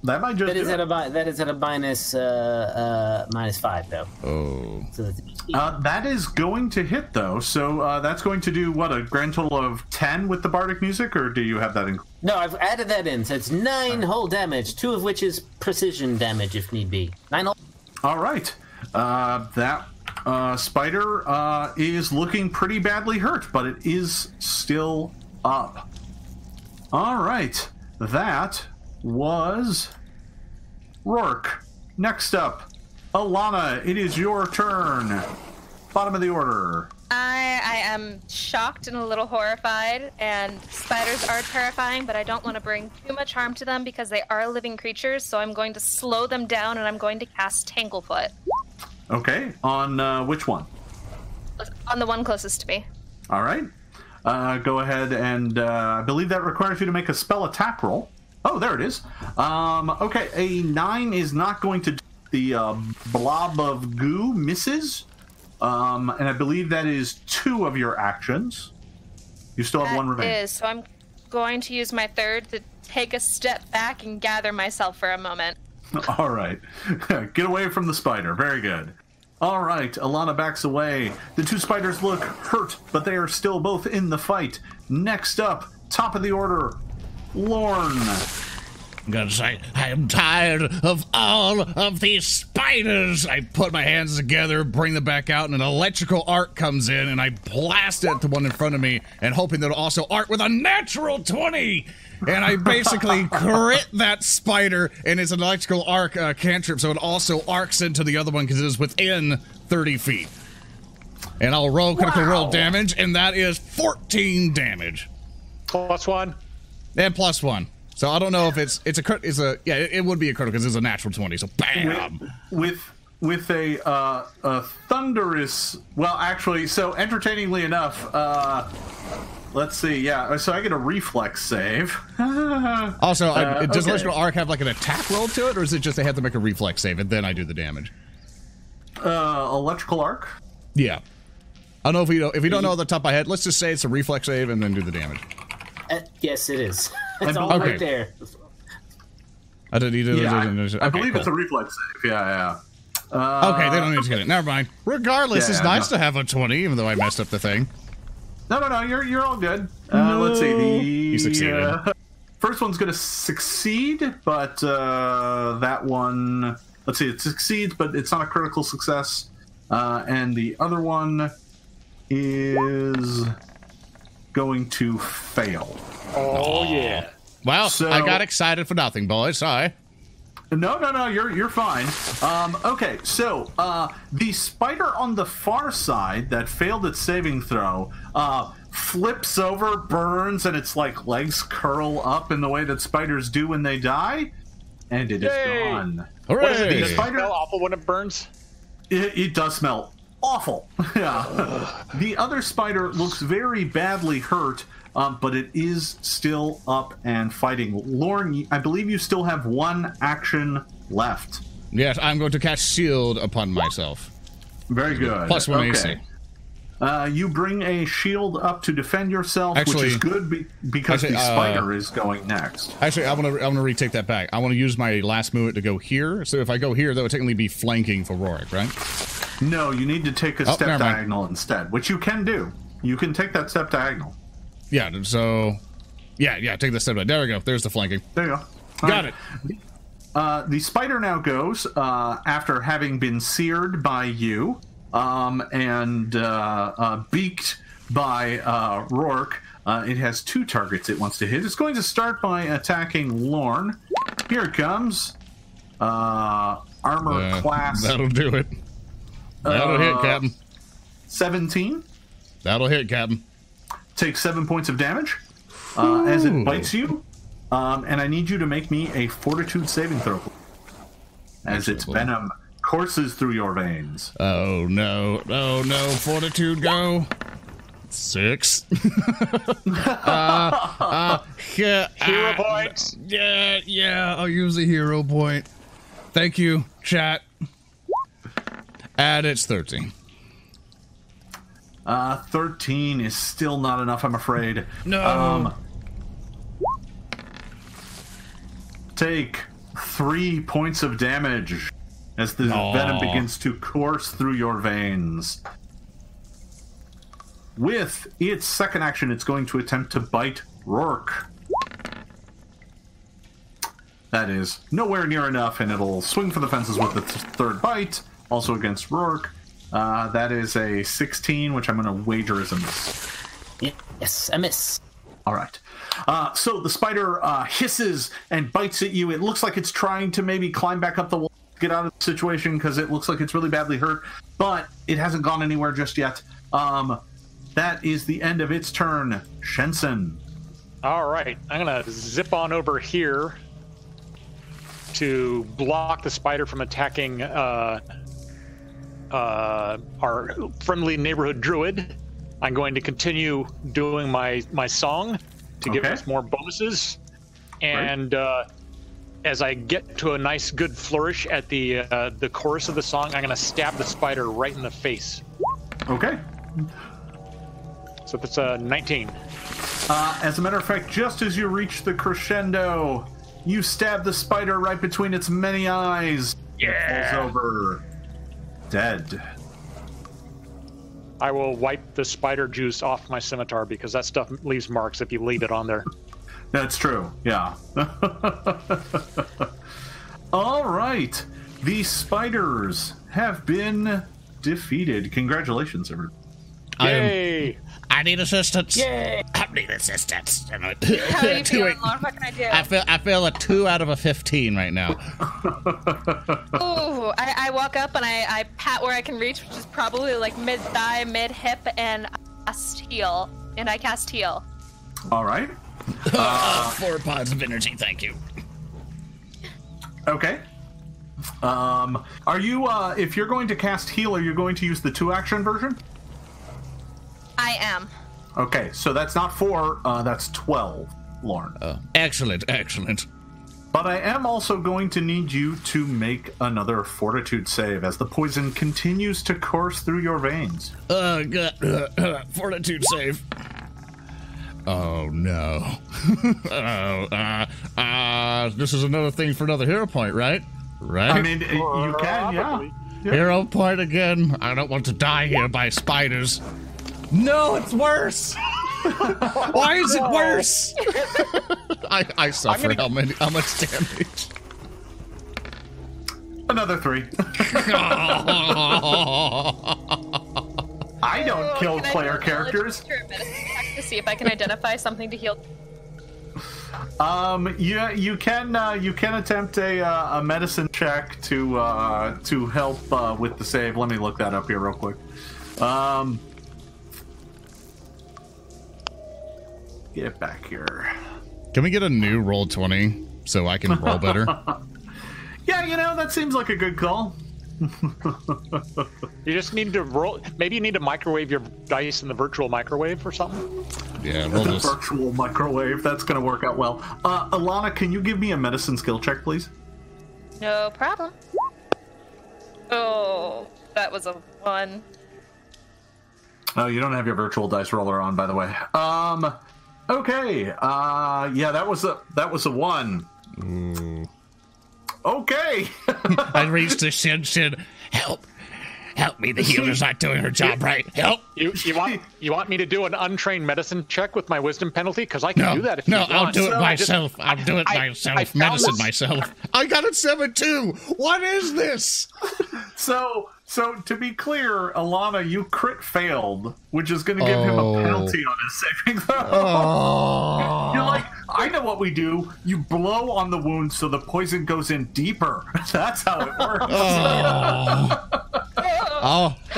That might just That is at a that is at a minus uh, uh, minus five though. Oh. So that's Uh, that is going to hit though. So uh, that's going to do what a grand total of ten with the bardic music, or do you have that in? no, I've added that in. So it's nine whole damage, two of which is precision damage if need be. Nine whole. All right. Uh, that uh, spider uh, is looking pretty badly hurt, but it is still up. All right. That was Rourke. Next up, Alana. It is your turn. Bottom of the order. I, I am shocked and a little horrified, and spiders are terrifying, but I don't want to bring too much harm to them because they are living creatures, so I'm going to slow them down and I'm going to cast Tanglefoot Okay. On uh, which one? on the one closest to me. All right. Uh, go ahead and uh, I believe that requires you to make a spell attack roll. Oh, there it is. Um, okay, a nine is not going to. The uh, blob of goo misses, um, and I believe that is two of your actions. You still have That one remaining. is, so I'm going to use my third to take a step back and gather myself for a moment. All right. Get away from the spider. Very good. All right. Alana backs away. The two spiders look hurt, but they are still both in the fight. Next up, top of the order, Lorne. Gonna say, I am tired of all of these spiders. I put my hands together, bring them back out, and an electrical arc comes in, and I blast it at the one in front of me, and hoping that it'll also arc with a natural 20. And I basically crit that spider, and it's an electrical arc uh, cantrip, so it also arcs into the other one because it is within 30 feet. And I'll roll critical roll damage, and that is 14 damage Plus one. and plus one. So I don't know if it's it's a crit. It's a yeah. It, it would be a critical because it's a natural twenty. So bam. with with a uh, a thunderous well actually so entertainingly enough uh let's see yeah so i get a reflex save Also, I, Uh, does okay. electrical arc have like an attack roll to it, or is it just they have to make a reflex save and then I do the damage? uh electrical arc Yeah. I don't know if you don't, if you don't know off the top of my head. Let's just say it's a reflex save and then do the damage. Uh, yes, it is. It's I all believe- right there. I didn't either. yeah I, okay, I believe it's a reflex save yeah yeah uh, Okay, they don't need to get it. Never mind. Regardless, Yeah, it's yeah, nice no. to have a twenty, even though I messed up the thing. No no no you're you're all good uh let's see the You succeeded. uh, first one's gonna succeed but uh that one let's see it succeeds but it's not a critical success uh and the other one is going to fail Oh yeah. Well, So- I got excited for nothing, boys. Sorry. No, no, no, you're you're fine. Um, okay, so uh, the spider on the far side that failed its saving throw uh, flips over, burns, and its like legs curl up in the way that spiders do when they die, and it is Yay! gone. What is it? Hooray! Does it Spider- smell awful when it burns? It, it does smell awful. yeah. the other spider looks very badly hurt, um, but it is still up and fighting. Lorne, I believe you still have one action left. Yes, I'm going to cast shield upon myself. Very good. Plus one AC. Uh, you bring a shield up to defend yourself, which is good be- because actually, the uh, spider is going next. Actually, I want to I want to retake that back. I want to use my last movement to go here. So if I go here, that would technically be flanking for Rourke, right? No, you need to take a Oh, step diagonal instead, which you can do. You can take that step diagonal. Yeah. So, yeah, yeah. Take the step back. There we go. There's the flanking. There you go. All Got right. it. Uh, the spider now goes uh, after having been seared by you um, and uh, uh, beaked by uh, Rourke. Uh, it has two targets it wants to hit. It's going to start by attacking Lorne. Here it comes. Uh, armor class That'll do it. That'll hit, Captain. 17. That'll hit, Captain. Takes seven points of damage uh, as it bites you. Um, and I need you to make me a fortitude saving throw. As its venom courses through your veins. Oh no! Oh no! Fortitude, go. Six. uh, uh, yeah, Hero uh, points. Yeah, yeah, I'll use a hero point. Thank you, chat. And it's 13. Uh, 13 is still not enough, I'm afraid. No. Um, take three points of damage as the Aw. venom begins to course through your veins. With its second action, it's going to attempt to bite Rourke. That is nowhere near enough, and it'll swing for the fences with its third bite, also against Rourke. Uh, that is a 16, which I'm going to wager is a miss. Yes, a miss. All right. Uh, so the spider uh, hisses and bites at you. It looks like it's trying to maybe climb back up the wall, get out of the situation because it looks like it's really badly hurt, but it hasn't gone anywhere just yet. Um, that is the end of its turn. Shensen. All right, I'm gonna zip on over here to block the spider from attacking uh, uh, our friendly neighborhood druid. I'm going to continue doing my my song to give us more bonuses, and uh, as I get to a nice good flourish at the uh, the chorus of the song, I'm gonna stab the spider right in the face. Okay. So that's a 19. Uh, as a matter of fact, just as you reach the crescendo, you stab the spider right between its many eyes. It falls over. Dead. I will wipe the spider juice off my scimitar because that stuff leaves marks if you leave it on there. That's true. Yeah. All right. The spiders have been defeated. Congratulations, everyone. I am- Yay! I need assistance. Yay! I need assistance. How are you Two- feeling, Lorne? What can I do? I feel I feel a two out of a fifteen right now. Ooh, I, I walk up and I, I pat where I can reach, which is probably like mid thigh, mid hip, and I cast heal. And I cast heal. All right. Four pods of energy, thank you. Okay. Um, are you, uh, if you're going to cast heal, are you going to use the two action version? I am. Okay, so that's not four, uh, that's 12, Lorne. Excellent, excellent. But I am also going to need you to make another fortitude save as the poison continues to course through your veins. Uh, g- uh, fortitude save. Oh no. oh, uh, uh, this is another thing for another hero point, right? Right? I mean, you can, yeah. Probably. hero point again. I don't want to die here by spiders. No, it's worse. Why is it worse? I, I suffer gonna- how many how much damage? Another three. I don't kill Oh, Can I do player characters. or a medicine check to see if I can identify something to heal. Um, you you can uh, you can attempt a uh, a medicine check to uh, to help uh, with the save. Let me look that up here real quick. Um, get back here. Can we get a new Roll20 so I can roll better? Yeah, you know that seems like a good call. You just need to roll. Maybe you need to microwave your dice in the virtual microwave or something. Yeah, roll The this. virtual microwave. That's gonna work out well. Uh, Alana, can you give me a medicine skill check, please? No problem. Oh, that was a one. Oh, you don't have your virtual dice roller on, by the way. Um, okay. Uh, yeah, that was a that was a one. Okay. I reached the shin shin. Help. Help me, the healer's not doing her job right. Help. You you want you want me to do an untrained medicine check with my wisdom penalty? Because I can No, do that if no, you I'll want. do it So I just- myself. I'll do it I- myself. I found Medicine this- myself. I got a seven too. What is this? so, so to be clear, Alana, you crit failed, which is going to give him Oh. a penalty on his saving throw. Oh. You're like, I know what we do. You blow on the wound so the poison goes in deeper. That's how it works. Oh,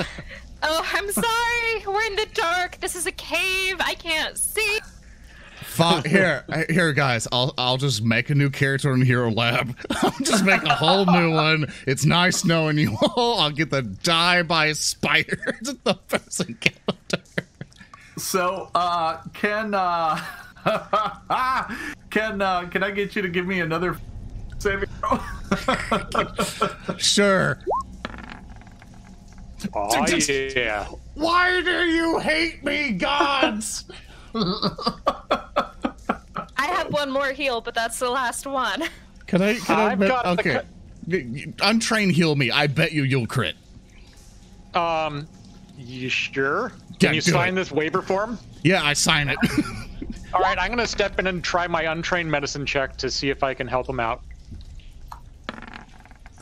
Oh, I'm sorry. We're in the dark. This is a cave. I can't see. Fuck. Here, here, guys. I'll I'll just make a new character in Hero Lab. I'll just make a whole new one. It's nice knowing you all. I'll get the die by spider. Just the best encounter. So, uh, can uh, can uh, can I get you to give me another saving throw? Sure. Oh yeah. Why do you hate me, gods? I have one more heal, but that's the last one. Can I? Can I I've bet- got the okay. Y- Untrain heal me. I bet you you'll crit. Um, you sure? Yeah, Can you sign it. this waiver form? Yeah, I sign it. All right, I'm gonna step in and try my untrained medicine check to see if I can help him out.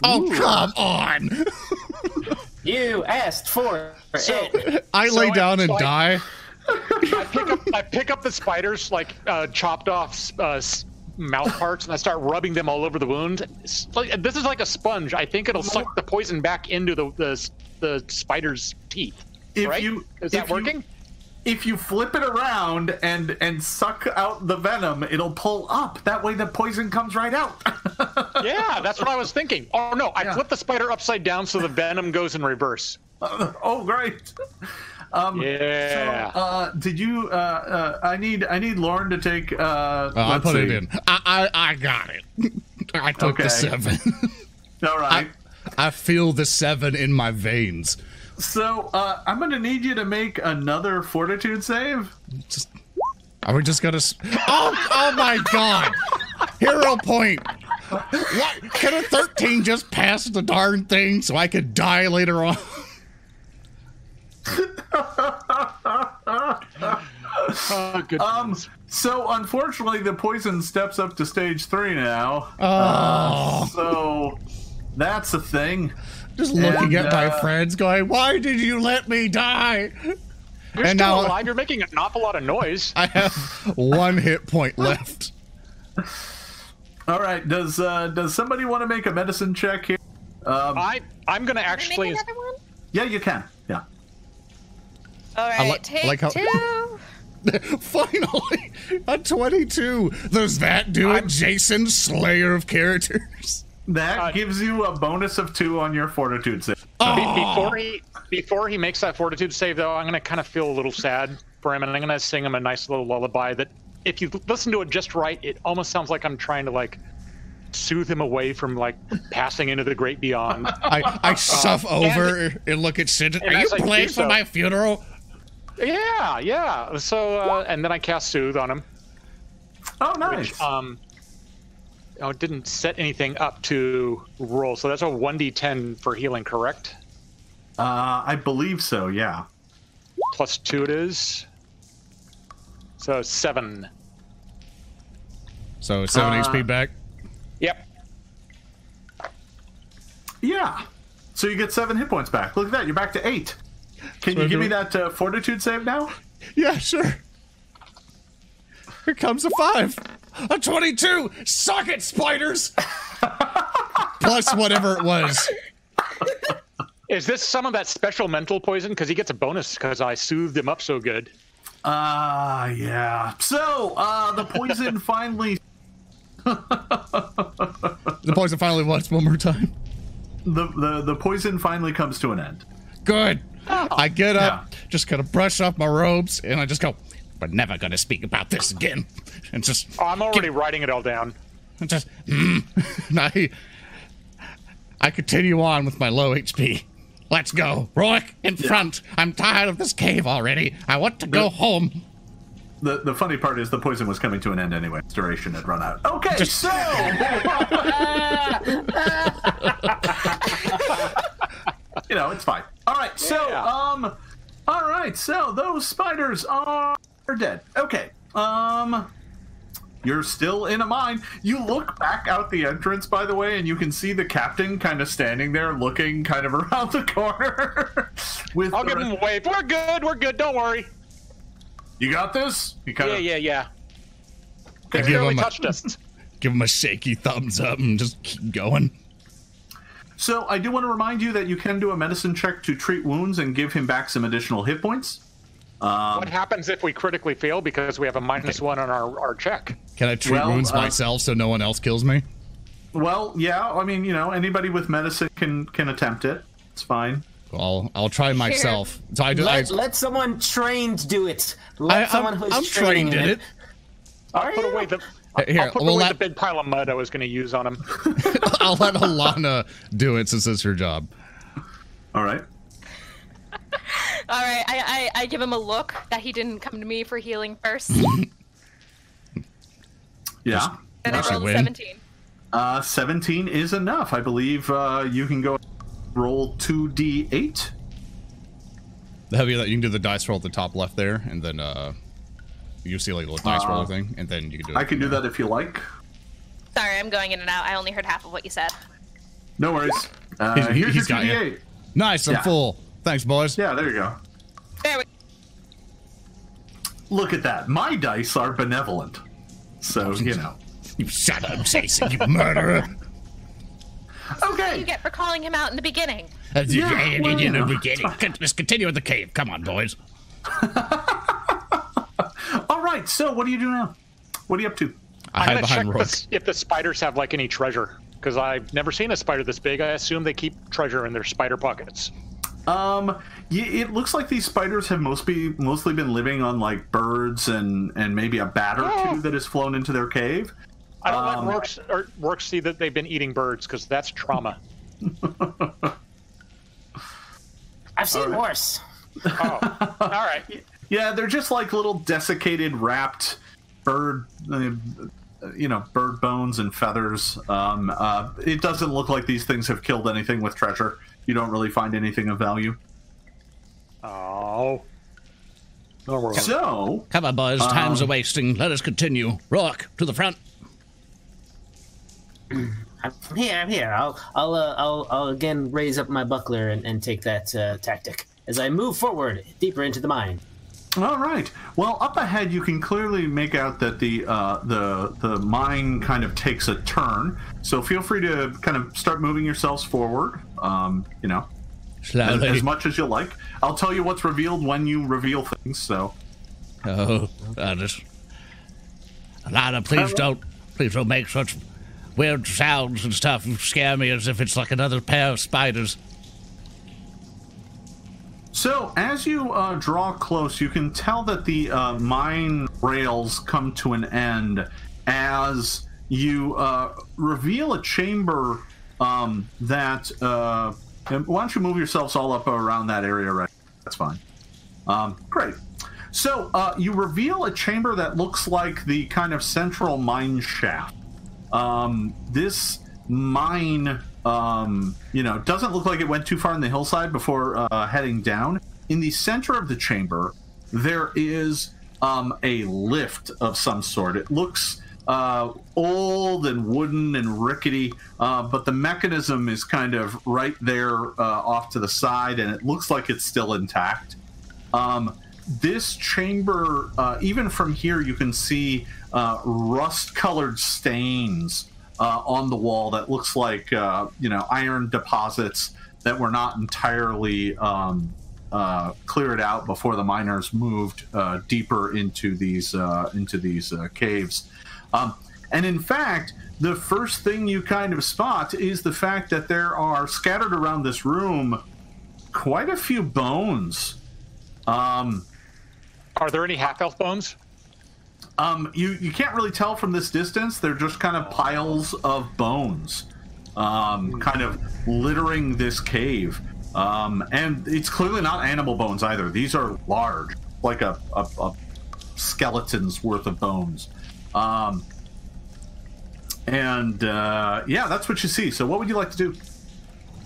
oh come on! You asked for it. I So lay I- down and so I- die. I pick up I pick up the spiders like uh, chopped off uh, mouth parts and I start rubbing them all over the wound. Like- this is like a sponge. I think it'll suck the poison back into the the, the spider's teeth. If right? you is that if you- working? if you flip it around and and suck out the venom, it'll pull up. That way, the poison comes right out. yeah, that's what I was thinking. Oh no, I Yeah. flip the spider upside down so the venom goes in reverse. oh, great. Um, Yeah. So, uh, did you? Uh, uh, I need. I need Lorne to take. Uh, Oh, I let's put it in. I, I I got it. I took Okay. the seven. All right. I feel the seven in my veins. so uh, I'm going to need you to make another Fortitude save. Just, are we just gonna? s- Oh, oh my God! Hero point. What? Can a thirteen just pass the darn thing so I could die later on? Oh. Um. So unfortunately, the poison steps up to stage three now. Oh, So that's a thing. just looking and, at my uh, friends, going, "Why did you let me die?" You're and still now- alive. You're making an awful lot of noise. I have one hit point left. All right. Does uh, does somebody want to make a medicine check here? Um, I I'm gonna Can I actually. make another one? yeah, you can. Yeah. All right, like- take like how- two. Finally, a twenty-two. Does that do it, Jason, Slayer of characters? That Uh, gives you a bonus of two on your Fortitude save. Be- Oh. before he before he makes that fortitude save, though, I'm gonna kind of feel a little sad for him, and I'm gonna sing him a nice little lullaby that, if you listen to it just right, it almost sounds like I'm trying to like soothe him away from like passing into the great beyond. I, I suff over and look at Sid. Are you as I playing for so- my funeral? Yeah, yeah. So uh, and then I cast soothe on him, Oh, nice. which um, oh, it didn't set anything up to roll, so that's a one d10 for healing, correct? uh, I believe so. Yeah. Plus two it is. So seven. So seven Uh, HP back. Yep. Yeah. So you get seven hit points back. Look at that. You're back to eight. Can you give me that uh, Fortitude save now? Yeah, sure. Here comes a five. A 22. Suck it, spiders. Plus whatever it was. Is this some of that special mental poison? Because he gets a bonus because I soothed him up so good. Ah, yeah. So, uh, the poison finally, The poison finally was one more time. the, the the poison finally comes to an end. Good. I get up, Yeah. just kind of brush off my robes, and I just go, we're never going to speak about this again. And just, Oh, I'm already writing it all down. and just, mm. and I, I continue on with my low HP. Let's go. Rourke, in front. I'm tired of this cave already. I want to go Yeah. home. The the funny part is the poison was coming to an end anyway. Its duration had run out. Okay, just, so you know it's fine. All right, so Yeah. um, all right, so those spiders are dead. Okay, um. You're still in a mine. You look back out the entrance, by the way, and you can see the captain kind of standing there, looking kind of around the corner. with I'll give him a wave. We're good. We're good. Don't worry. You got this. You kind Yeah, of yeah, yeah. I It give barely him, a, touched us. give him a shaky thumbs up and just keep going. So I do want to remind you that you can do a medicine check to treat wounds and give him back some additional hit points. Um, what happens if we critically fail because we have a minus one on our, our check? Can I treat Well, wounds uh, myself so no one else kills me? Well, yeah. I mean, you know, anybody with medicine can can attempt it. It's fine. I'll I'll try myself. So I do. I, Let, let someone trained do it. Let I, I'm, someone who's I'm trained trained in it. Are Put you? away the. Here, I'll put we'll away let- the big pile of mud I was going to use on him. I'll let Alana do it since it's her job. All right. All right, I, I I give him a look that he didn't come to me for healing first, Yeah. and I That's rolled a 17. Uh, 17 is enough. I believe uh, you can go roll 2d8. The heavier that you can do the dice roll at the top left there, and then uh, you see like a little dice Uh, roller thing, and then you can do. It I can do that if you like. Sorry, I'm going in and out. I only heard half of what you said. No worries. Uh, He's- he- here's he's your got you. 2d8. Nice, I'm Yeah. full. Thanks, boys. Yeah, there you go. There we Look at that. My dice are benevolent. So, you know. You shut up, Jason, you murderer. Okay. What you get for calling him out in the beginning. Yeah, yeah, well, you know, you know. we get it. Con- Let's continue with the cave. Come on, boys. All right. So, what do you do now? What are you up to? I I'm hide going to check the, if the spiders have like any treasure because I've never seen a spider this big. I assume they keep treasure in their spider pockets. Um, it looks like these spiders have mostly mostly been living on like birds and and maybe a bat or Oh. two that has flown into their cave. I don't Um, let Rorks, or Rorks see that they've been eating birds because that's trauma. I've seen Alright. worse. Oh, all right. Yeah, they're just like little desiccated, wrapped bird, uh, you know, bird bones and feathers. Um, uh, it doesn't look like these things have killed anything with treasure. You don't really find anything of value. Oh. No. So, Come on, boys. Time's a Um, wasting. Let us continue. Rock, to the front. I'm here. I'm here. I'll I'll uh, I'll, I'll again raise up my buckler and, and take that uh, tactic as I move forward deeper into the mine. All right. Well, up ahead, you can clearly make out that the uh, the the mine kind of takes a turn. So feel free to kind of start moving yourselves forward. Um, you know, as, as much as you like. I'll tell you what's revealed when you reveal things. So. Oh, just. Lana, please don't. Please don't make such weird sounds and stuff. You scare me as if it's like another pair of spiders. So, as you uh, draw close, you can tell that the uh, mine rails come to an end as you uh, reveal a chamber um, that. Uh, why don't you move yourselves all up around that area, right? That's fine. Um, great. So, uh, you reveal a chamber that looks like the kind of central mine shaft. Um, this mine, um, you know, doesn't look like it went too far in the hillside before uh, heading down. In the center of the chamber, there is um, a lift of some sort. It looks uh, old and wooden and rickety, uh, but the mechanism is kind of right there uh, off to the side, and it looks like it's still intact. Um, this chamber, uh, even from here, you can see uh, rust-colored stains uh, on the wall that looks like uh, you know iron deposits that were not entirely um, uh, cleared out before the miners moved uh, deeper into these uh, into these uh, caves. Um, and in fact, the first thing you kind of spot is the fact that there are scattered around this room quite a few bones. Um, Are there any half elf bones? Um, you you can't really tell from this distance. They're just kind of piles of bones, um, kind of littering this cave. Um, and it's clearly not animal bones either. These are large, like a, a, a skeleton's worth of bones. Um, and uh, yeah, that's what you see. So, what would you like to do?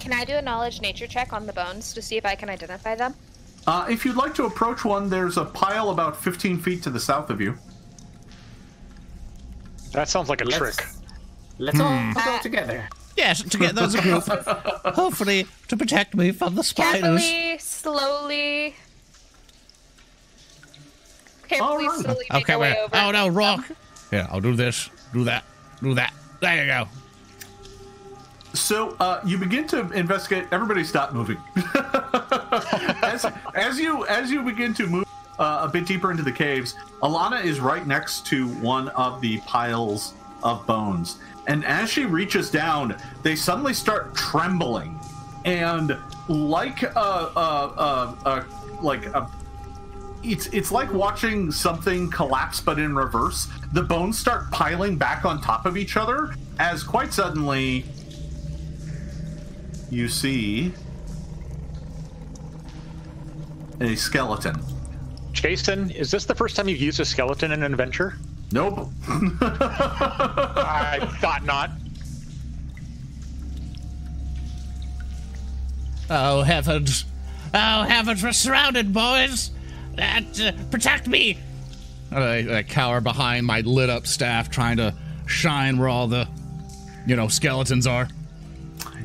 Can I do a knowledge nature check on the bones to see if I can identify them? Uh, if you'd like to approach one, there's a pile about 15 feet to the south of you. That sounds like a Let's- trick. Let's all Hmm. go together. Yes, together as a group. Hopefully, to protect me from the spiders. Carefully, slowly. Carefully, Alright. slowly make Okay, our way wait. over. Oh no, rock. Yeah, I'll do this. Do that. Do that. There you go. So uh, you begin to investigate. Everybody, stop moving. as, as you as you begin to move uh, a bit deeper into the caves, Alana is right next to one of the piles of bones, and as she reaches down, they suddenly start trembling, and like a, a, a, a like a it's it's like watching something collapse but in reverse. The bones start piling back on top of each other as quite suddenly you see a skeleton. Jason, is this the first time you've used a skeleton in an adventure? Nope. I thought not. Oh, heavens. Oh, heavens, we're surrounded, boys. That, uh, protect me. I, I cower behind my lit up staff, trying to shine where all the, you know, skeletons are.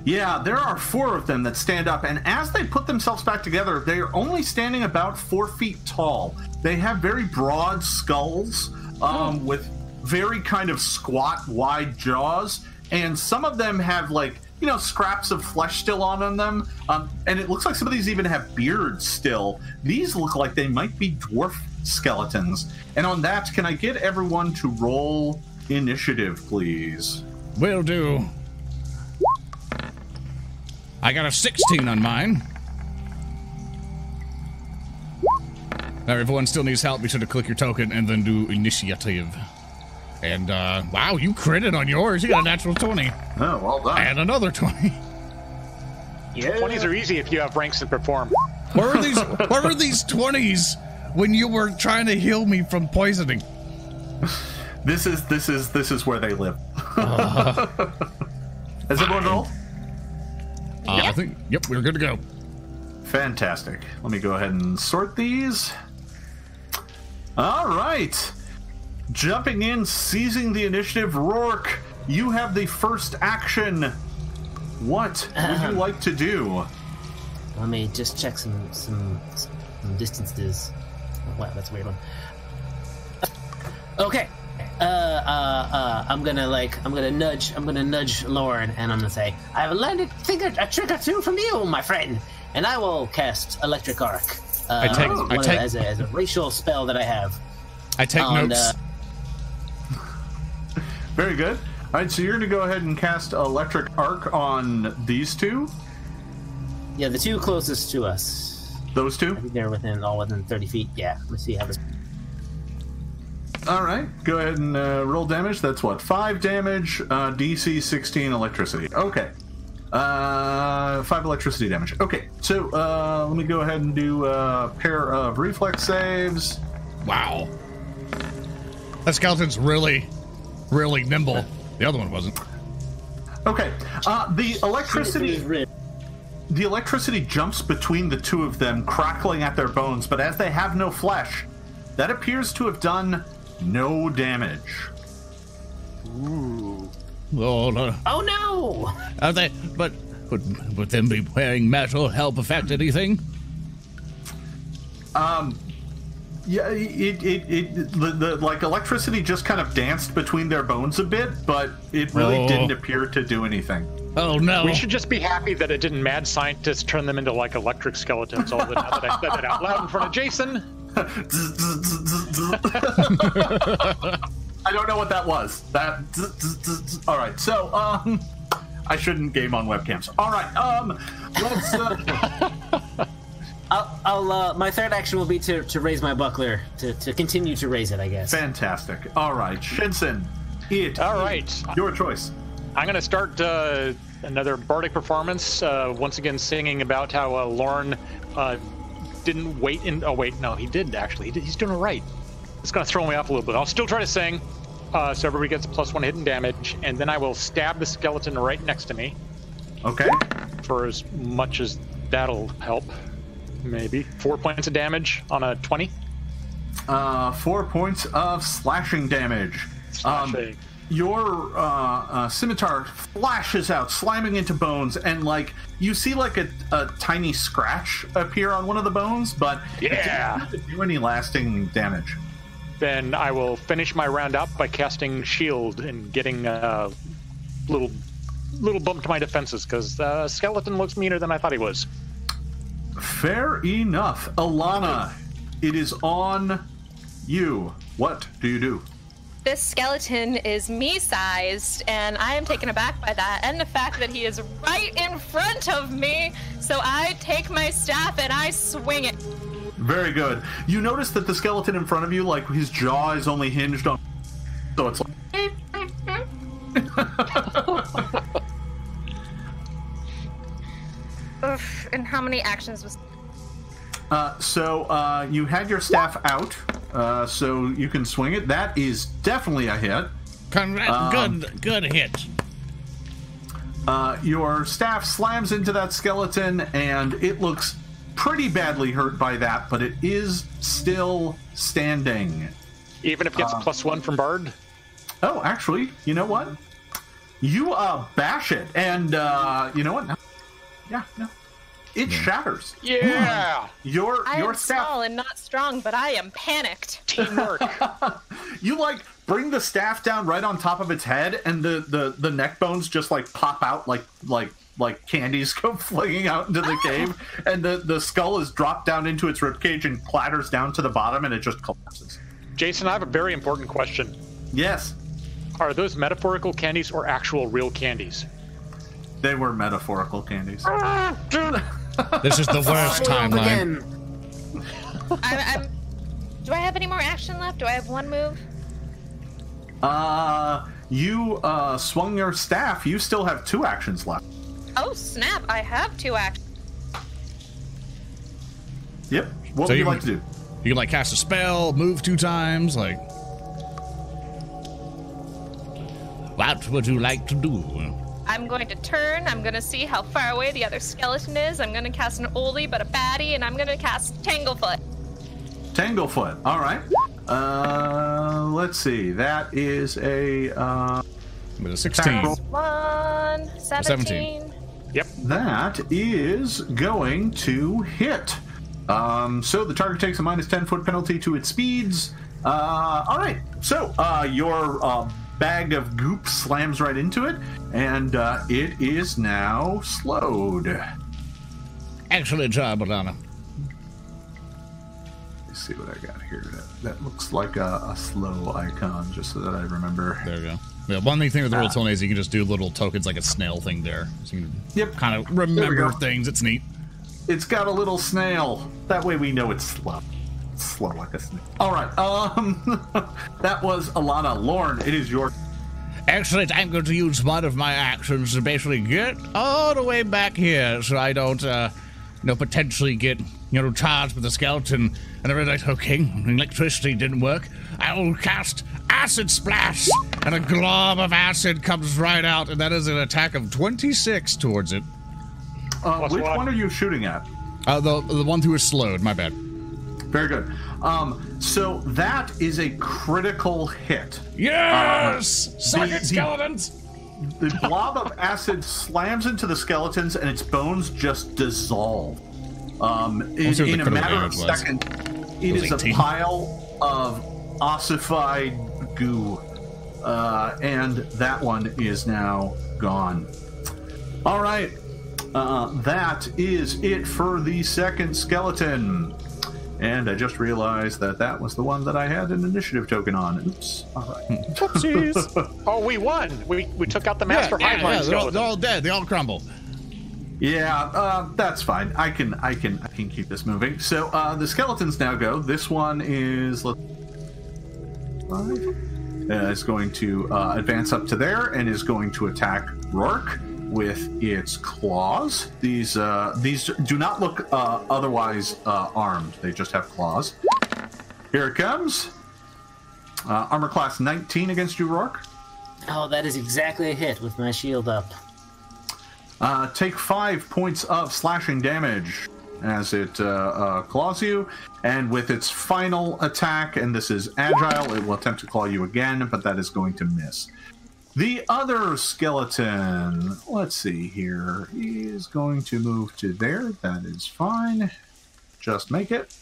Yeah, there are four of them that stand up, and as they put themselves back together, they are only standing about four feet tall. They have very broad skulls um, with very kind of squat, wide jaws, and some of them have like you know scraps of flesh still on them, um, and it looks like some of these even have beards still. These look like they might be dwarf skeletons. And on that, can I get everyone to roll initiative, please? Will do. I got a 16 on mine. Now, everyone still needs help. Be sure to click your token and then do initiative. And, uh, wow, you critted on yours. You got a natural 20. Oh, well done. And another 20. Yeah. Twenties are easy if you have ranks that perform. Where were these? where were these twenties when you were trying to heal me from poisoning? This is this is this is where they live. Has everyone rolled? Uh, I think, yep, we're good to go. Fantastic. Let me go ahead and sort these. All right. Jumping in, seizing the initiative, Rourke, you have the first action. What would you like to do? Let me just check some some, some distances. Wow, that's a weird one. Okay. Uh, uh, uh, I'm gonna like, I'm gonna nudge, I'm gonna nudge Lorne, and I'm gonna say, I've learned a, thing, a trick or two from you, my friend, and I will cast Electric Arc. Uh, I take- I of- take- as, a, as a racial spell that I have. I take on, notes. uh, Very good. All right, so you're going to go ahead and cast Electric Arc on these two. yeah, the two closest to us. Those two. I think they're within all within 30 feet. Yeah, let's see how this. All right, go ahead and uh, roll damage. That's what five damage, uh, DC 16 electricity. Okay, uh, five electricity damage. Okay, so uh, let me go ahead and do a pair of reflex saves. wow. That skeleton's really, really nimble. The other one wasn't. Okay, uh, the electricity the electricity jumps between the two of them, crackling at their bones. But as they have no flesh, that appears to have done no damage. Oh, no. Oh no! Are they, but would, would them be wearing metal help affect anything? Um, yeah, it, it, it the, the like electricity just kind of danced between their bones a bit, but it really Oh. didn't appear to do anything. Oh, no. We should just be happy that it didn't mad scientists turn them into like electric skeletons all the time that I said that out loud in front of Jason. I don't know what that was. That all right. So um, I shouldn't game on webcams. All right. Um, let's. Uh, I'll, I'll uh, my third action will be to, to raise my buckler to, to continue to raise it. I guess. fantastic. All right, Shinsen. It. All right. Your choice. I'm going to start uh, another bardic performance. Uh, once again, singing about how uh, Lorne uh, didn't wait in. Oh wait, no, he did actually. He did, he's doing it right. It's to throw me off a little bit. I'll still try to sing, uh, so everybody gets a plus one hidden damage, and then I will stab the skeleton right next to me Okay. for as much as that'll help. Maybe four points of damage on a twenty. Uh, four points of slashing damage. Um, Slashing. Your uh, uh, scimitar flashes out, slamming into bones, and like you see like a, a tiny scratch appear on one of the bones, but yeah. it doesn't do any lasting damage. Then I will finish my round up by casting shield and getting a little little bump to my defenses because uh, skeleton looks meaner than I thought he was. Fair enough, Alana. It is on you. What do you do? This skeleton is me sized, and I am taken aback by that, and the fact that he is right in front of me. So I take my staff and I swing it. Very good. You notice that the skeleton in front of you, like his jaw is only hinged on. So it's like. Oof, and how many actions was. Uh, so uh, you had your staff out, uh, so you can swing it. That is definitely a hit. Congrats. Um, good, good hit. Uh, your staff slams into that skeleton, and it looks pretty badly hurt by that, but it is still standing. Even if it gets plus one from Bard? Oh, actually, you know what? You uh, bash it, and uh, you know what? No. Yeah, no. It shatters. Yeah! Hmm. Your I your am staff small and not strong, but I am panicked. Teamwork. you like bring the staff down right on top of its head and the the the neck bones just like pop out like like like candies go flinging out into the cave and the the skull is dropped down into its ribcage and clatters down to the bottom and it just collapses Jason, I have a very important question. yes Are those metaphorical candies or actual real candies? they were metaphorical candies ah, This is the worst timeline. I'm, I'm. Do I have any more action left? Do I have one move? uh you uh swung your staff you still have two actions left Oh snap! I have two actions. yep what So would you you- like to do You can like cast a spell, move two times, like What would you like to do? I'm going to turn. I'm going to see how far away the other skeleton is. I'm going to cast an oldie but a baddie, and I'm going to cast Tanglefoot. Tanglefoot. All right. Uh, let's see. That is a uh, with a sixteen. Attack roll. One, 17. Yep. that is going to hit. Um, so the target takes a minus ten foot penalty to its speeds. Uh, all right. So uh, your uh, bag of goop slams right into it, and uh, it is now slowed. Excellent job, Alana. Let's see what I got here. That, that looks like a, a slow icon, just so that I remember. There we go. Yeah, one neat thing with the Roll20 is you can just do little tokens like a snail thing there. So you can Yep. kind of remember things. It's neat. It's got a little snail. That way we know it's slow. It's slow like a snail. All right. Um, that was Alana. Lorne, it is your. Excellent. I'm going to use one of my actions to basically get all the way back here so I don't, uh, you know, potentially get, you know, charged with a skeleton. And I realized, okay, electricity didn't work. I will cast Acid Splash. And a glob of acid comes right out, and that is an attack of twenty-six towards it. Uh, which one. one are you shooting at? Uh, the the one who is slowed. My bad. Very good. Um, so that is a critical hit. Yes, suck the- it, skeletons. The blob of acid slams into the skeletons, and its bones just dissolve. Um, in, see what the in a matter of seconds, it was is a pile of ossified goo, uh, and that one is now gone. All right, uh, that is it for the second skeleton. And I just realized that that was the one that I had an initiative token on. Oops. All right. Whoopsies. Oh, we won. We we took out the master yeah, hive yeah, yeah, they're, all, they're all dead. They all crumble. Yeah, uh, that's fine. I can, I can, I can keep this moving. So uh, the skeletons now go. This one is. Uh, is going to uh, advance up to there and is going to attack Rourke with its claws. These, uh, these do not look uh, otherwise uh, armed. They just have claws. Here it comes. Uh, armor class 19 against you, Rourke. Oh, that is exactly a hit with my shield up. Uh, take five points of slashing damage as it uh, uh, claws you, and with its final attack, and this is agile, it will attempt to claw you again, but that is going to miss. The other skeleton, let's see here, he is going to move to there. That is fine. Just make it.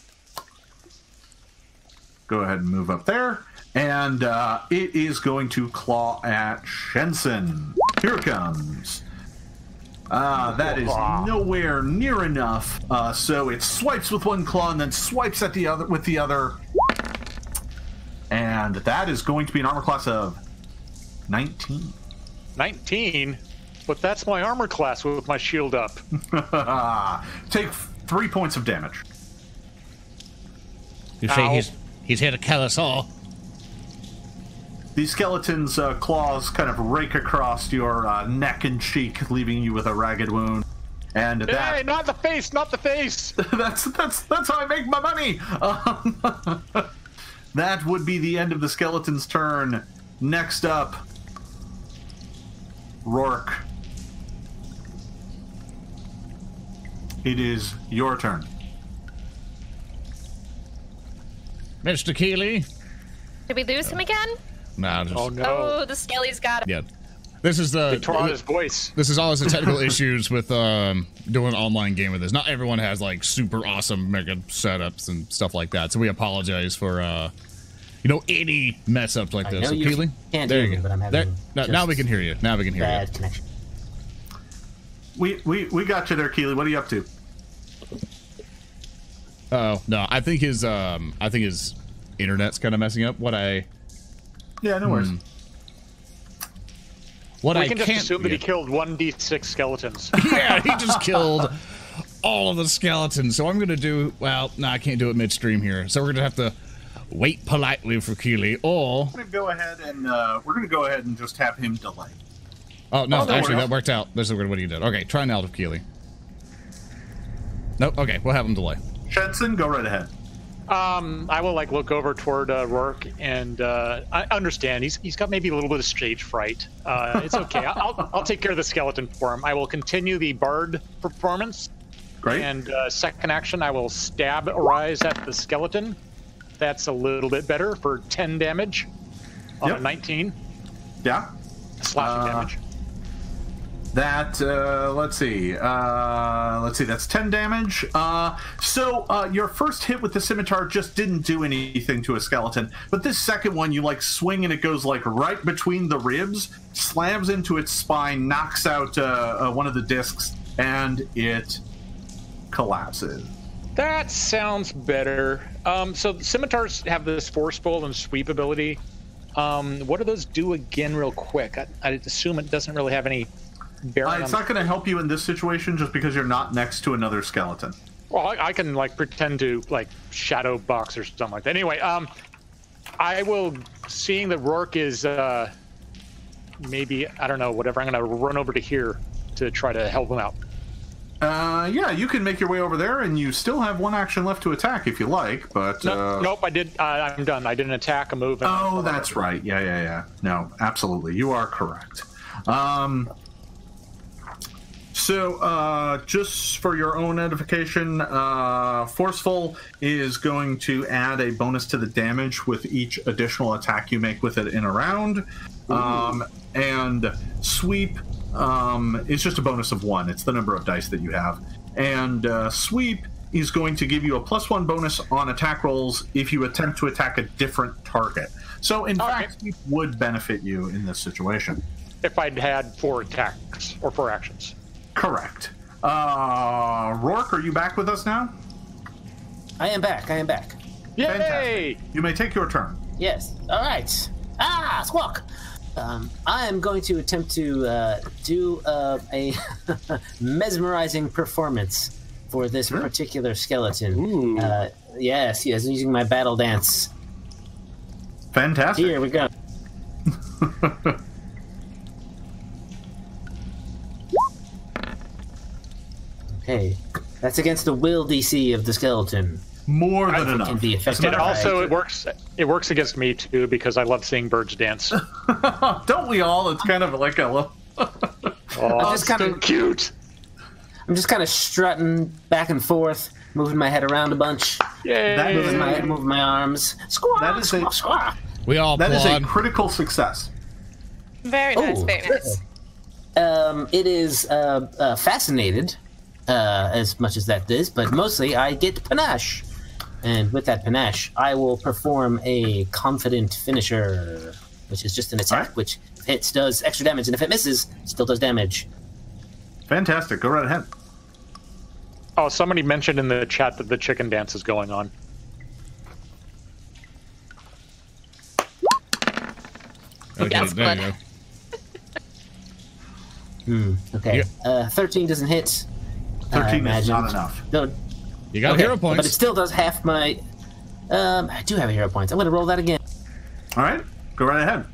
Go ahead and move up there. And uh, it is going to claw at Shenson. Here it comes. Ah, that is nowhere near enough. Uh, so it swipes with one claw and then swipes at the other with the other. and that is going to be an armor class of 19. 19, but that's my armor class with my shield up. Take three points of damage. You say Ow. he's he's here to kill us all. The skeleton's uh, claws kind of rake across your uh, neck and cheek, leaving you with a ragged wound. And that Hey, not the face, not the face. that's that's that's how I make my money. Um, that would be the end of the skeleton's turn. Next up, Rourke. It is your turn. Mr. Keeley? Did we lose him again? Nah, just Oh no. Oh, the Skelly's got him. yeah. This is the They tore out his voice. this is always the technical issues with um, doing an online game with this. Not everyone has like super awesome mega setups and stuff like that. So we apologize for uh, you know any mess ups like I this. know So you Keeley, can't there hear you me, go. but I'm There- having now, now we can hear you. Now we can hear you. Bad connection. We we we got you there, Keeley. What are you up to? Oh no, I think his um, I think his internet's kind of messing up. What I Yeah, no worries. what We I can just can't assume that he killed 1d6 skeletons. yeah, he just killed all of the skeletons. So I'm gonna do well. No, I can't do it midstream here. So we're gonna have to wait politely for Keeley, or We're gonna go ahead and uh, we're gonna go ahead and just have him delay. oh no, Oh, no actually that worked out. This is what you did. Okay, try now with Keeley. Nope. Okay, we'll have him delay. Shenson, go right ahead. Um, I will like look over toward uh, Rourke and uh, I understand he's he's got maybe a little bit of stage fright. Uh, it's okay. I'll I'll take care of the skeleton for him. I will continue the bard performance, Great. and uh, second action I will stab Arise at the skeleton. That's a little bit better for 10 damage on Yep. a 19 yeah. slashing Uh, damage. That uh, let's see, uh, let's see. That's ten damage. Uh, so uh, your first hit with the scimitar just didn't do anything to a skeleton, but this second one, you like swing and it goes like right between the ribs, slams into its spine, knocks out uh, uh, one of the discs, and it collapses. That sounds better. Um, so scimitars have this forceful and sweep ability. Um, what do those do again, real quick? I, I assume it doesn't really have any bearing. Uh, it's not going to help you in this situation just because you're not next to another skeleton. Well, I, I can like pretend to like shadow box or something like that. Anyway, um, I will. Seeing that Rourke is uh, maybe I don't know whatever. I'm gonna run over to here to try to help him out. Uh, yeah, you can make your way over there, and you still have one action left to attack if you like. But No, uh, nope, I did. Uh, I'm done. I didn't attack, a move. And Oh, that's right. Yeah, yeah, yeah. No, absolutely. You are correct. Um, so, uh, just for your own edification, uh, Forceful is going to add a bonus to the damage with each additional attack you make with it in a round. Um, and Sweep um, is just a bonus of one, it's the number of dice that you have. And uh, Sweep is going to give you a plus one bonus on attack rolls if you attempt to attack a different target. So, in Okay. fact, Sweep would benefit you in this situation. If I'd had four attacks or four actions. Correct. Uh, Rourke, are you back with us now? I am back. I am back. Yay! Fantastic. You may take your turn. Yes. All right. Ah, squawk. Um, I am going to attempt to uh, do uh, a mesmerizing performance for this Sure. particular skeleton. Uh, yes, yes, using my battle dance. Fantastic. Here we go. Okay, that's against the will DC of the skeleton. More than Can enough. be As a effective. And of also, it works. It works against me too because I love seeing birds dance. don't we all? It's kind of like a little. Oh, just kinda- cute. I'm just kind of strutting back and forth, moving my head around a bunch, Yeah, That is moving my moving my arms. Squawk, That is a- squawk, squawk. We all That is a critical success. Very nice, Ooh. very nice. Um, it is uh, uh, fascinated uh, as much as that is, but mostly I get panache. And with that panache, I will perform a confident finisher, which is just an attack, Alright. which if hits does extra damage, and if it misses, still does damage. Fantastic. Go right ahead. Oh, somebody mentioned in the chat that the chicken dance is going on. Okay, Yes, there you go. Hmm. Okay. Yeah. Uh, Thirteen doesn't hit. I 13 is imagine. not enough. No. You got okay, hero points. But it still does half my. Um, I do have a hero points. I'm gonna roll that again. All right, go right ahead.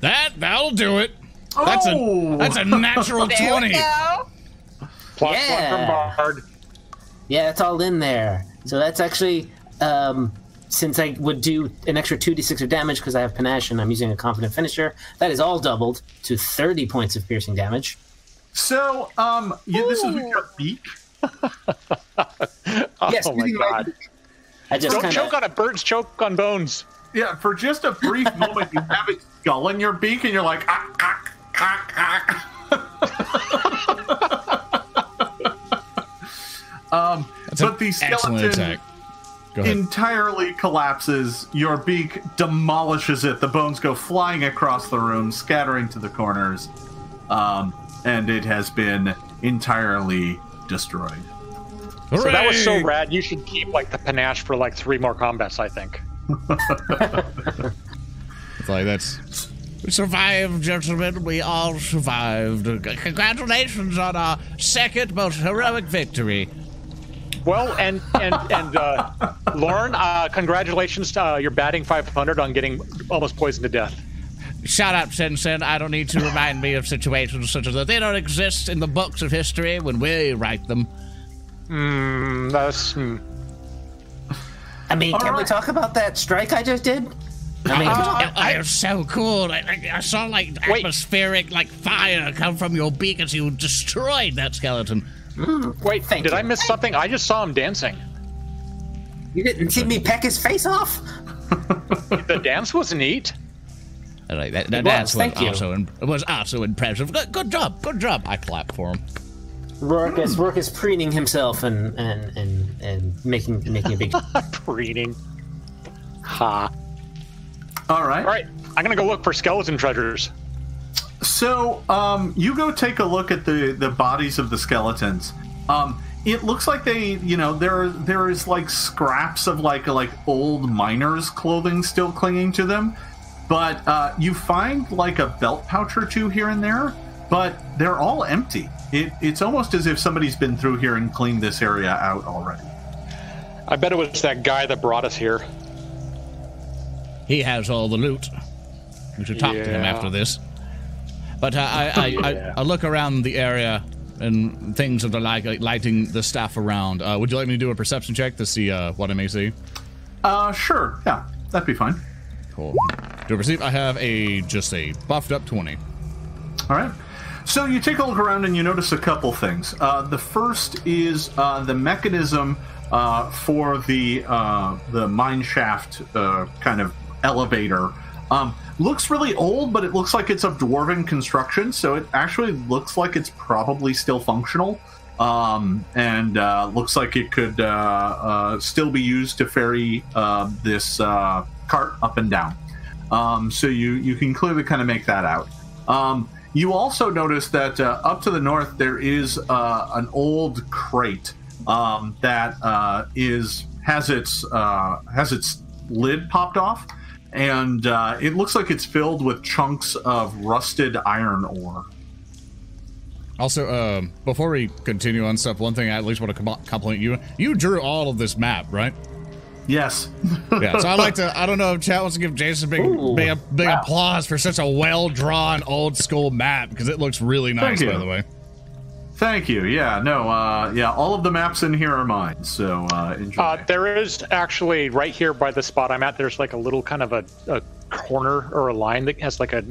That that'll do it. That's Oh! a that's a natural There twenty. we go. Plus Yeah. one from Bard. Yeah, it's all in there. So that's actually um, since I would do an extra two d six of damage because I have panache and I'm using a confident finisher. That is all doubled to thirty points of piercing damage. So, um, you, this is with your beak. Yes, oh my my god. I just Don't kind choke on it. Birds choke on bones. Yeah, for just a brief moment, you have a skull in your beak, and you're like, ah, ah, ah, ah. um, That's but the skeleton attack. Go ahead. entirely collapses. Your beak demolishes it. The bones go flying across the room, scattering to the corners, um, and it has been entirely destroyed. So that was so Hooray! rad. You should keep like the panache for like three more combats. I think. It's like that's We survived, gentlemen. We all survived. Congratulations on our second most heroic victory. Well, and and and uh, Lorne, uh, congratulations! Uh, you're batting 500 on getting almost poisoned to death. Shout out, Sensen. I don't need to remind me of situations such as that. They don't exist in the books of history when we write them. Mm, that's mm. I mean, All can we talk about that strike I just did? I mean, Uh, I, was so cool. I, I, I saw like Wait. atmospheric like fire come from your beak as you destroyed that skeleton. wait. Thank did you. I miss something? I just saw him dancing. you didn't see me peck his face off. The dance was neat. All right, that, that was, dance was thank you. also im- was also impressive. Good, good job, good job. I clap for him. Rourke is Rourke is preening himself and and and and making making a big. Preening. Ha. All right. All right, I'm gonna go look for skeleton treasures. So, um, you go take a look at the the bodies of the skeletons. Um, it looks like they, you know, there there is like scraps of like like old miners' clothing still clinging to them, but uh, you find like a belt pouch or two here and there, but they're all empty. It, it's almost as if somebody's been through here and cleaned this area out already. I bet it was that guy that brought us here. He has all the loot. We should talk to him after this. But uh, I, I, Yeah. I, I look around the area and things of the like, like lighting the stuff around. Uh, would you like me to do a perception check to see uh, what I may see? Uh, sure, yeah, that'd be fine. Cool. Do I perceive? I have a just a buffed up twenty. All right. So you take a look around and you notice a couple things. Uh, the first is uh, the mechanism uh, for the uh, the mine shaft uh, kind of elevator. Um, looks really old, but it looks like it's of dwarven construction, so it actually looks like it's probably still functional. Um, and uh, looks like it could still be used to ferry this cart up and down. Um, so you you can clearly kind of make that out. Um, you also notice that uh, up to the north there is uh, an old crate um, that uh, is has its uh, has its lid popped off, and uh, it looks like it's filled with chunks of rusted iron ore. Also, um, before we continue on stuff, one thing I at least want to com- compliment you. You drew all of this map, right? Yes. Yeah. So I like to. I don't know if chat wants to give Jason a big, Ooh, big, big applause for such a well drawn old school map because it looks really nice, Thank by you. the way. Thank you. Yeah. No. Uh, yeah. All of the maps in here are mine. So uh, enjoy. Uh, there is actually right here by the spot I'm at. There's like a little kind of a, a corner or a line that has like a.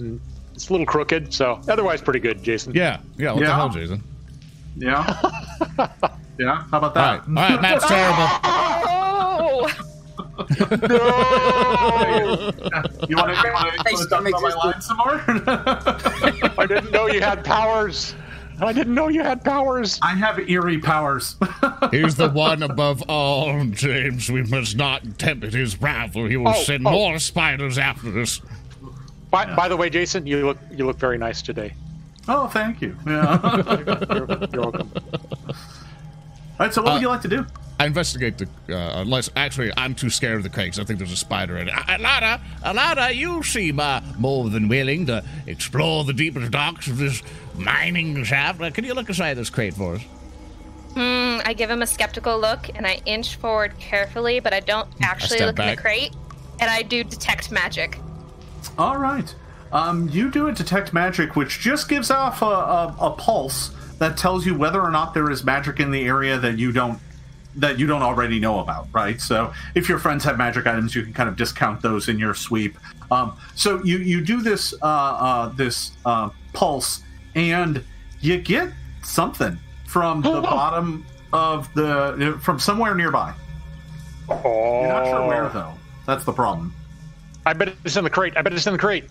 It's a little crooked, so otherwise pretty good, Jason. Yeah. Yeah. What the Yeah. hell, Jason? yeah. yeah. How about All right. that? All right. Map's terrible. Oh! You want to Hey, stomach talk about my just- line some more? I didn't know you had powers. I didn't know you had powers. I have eerie powers. He's the one above all, James. We must not tempt his wrath, or he will Oh, send oh. more spiders after us. By, by the way, Jason, you look you look very nice today. oh, thank you. Yeah. All You're, you're welcome. right. So, what Uh, would you like to do? I investigate the. Uh, unless actually, I'm too scared of the crates. I think there's a spider in it. Alana, Alana, you seem uh, more than willing to explore the deepest darks of this mining shaft. Uh, can you look inside this crate for us? Hmm, I give him a skeptical look and I inch forward carefully, but I don't actually step look in the crate. And I do detect magic. All right. Um, you do a detect magic, which just gives off a, a, a pulse that tells you whether or not there is magic in the area that you don't that you don't already know about, right? So if your friends have magic items, you can kind of discount those in your sweep. Um, so you you do this uh, uh, this uh, pulse, and you get something from the bottom of the from somewhere nearby. Oh, You're not sure where though. That's the problem. I bet it's in the crate. I bet it's in the crate.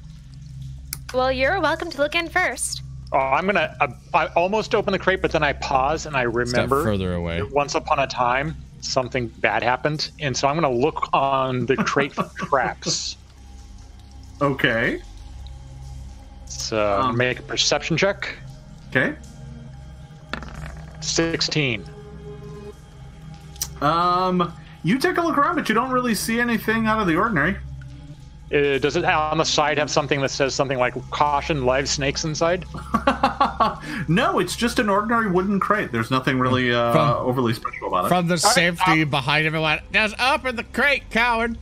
Well, you're welcome to look in first. Oh, I'm gonna. I, I almost open the crate, but then I pause and I remember. further away. Once upon a time, something bad happened, and so I'm gonna look on the crate for traps. Okay. So Um. make a perception check. Okay. Sixteen. Um, you take a look around, but you don't really see anything out of the ordinary. Uh, does it on the side have something that says something like "caution, live snakes" inside? no, it's just an ordinary wooden crate. There's nothing really uh, From- overly special about it. From the safety behind everyone. Just open the crate, coward.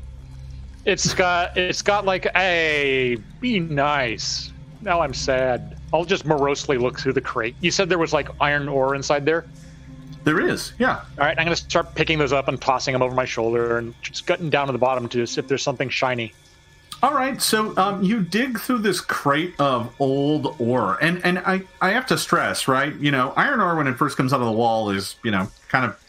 It's got. It's got like a. Be nice. Now I'm sad. I'll just morosely look through the crate. You said there was like iron ore inside there. there is, yeah. All right, I'm gonna start picking those up and tossing them over my shoulder and just getting down to the bottom to see if there's something shiny. All right, so um, you dig through this crate of old ore, and and I I have to stress, right? You know, iron ore when it first comes out of the wall is you know kind of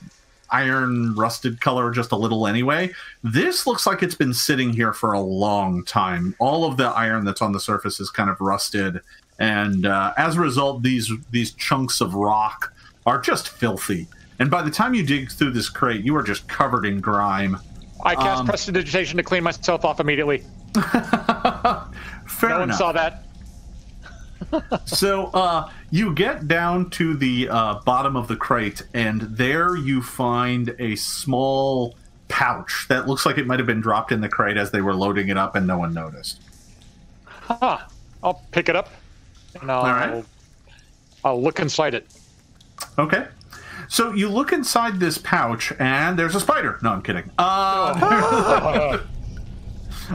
iron rusted color just a little anyway. This looks like it's been sitting here for a long time. All of the iron that's on the surface is kind of rusted, and uh, as a result, these these chunks of rock are just filthy. And by the time you dig through this crate, you are just covered in grime. I cast Um, prestidigitation to clean myself off immediately. Fair no one enough. saw that. So uh, you get down to the uh, bottom of the crate, and there you find a small pouch that looks like it might have been dropped in the crate as they were loading it up, and no one noticed. Huh. I'll pick it up and I'll, right. I'll look inside it. Okay. So you look inside this pouch, and there's a spider. No, I'm kidding. Uh,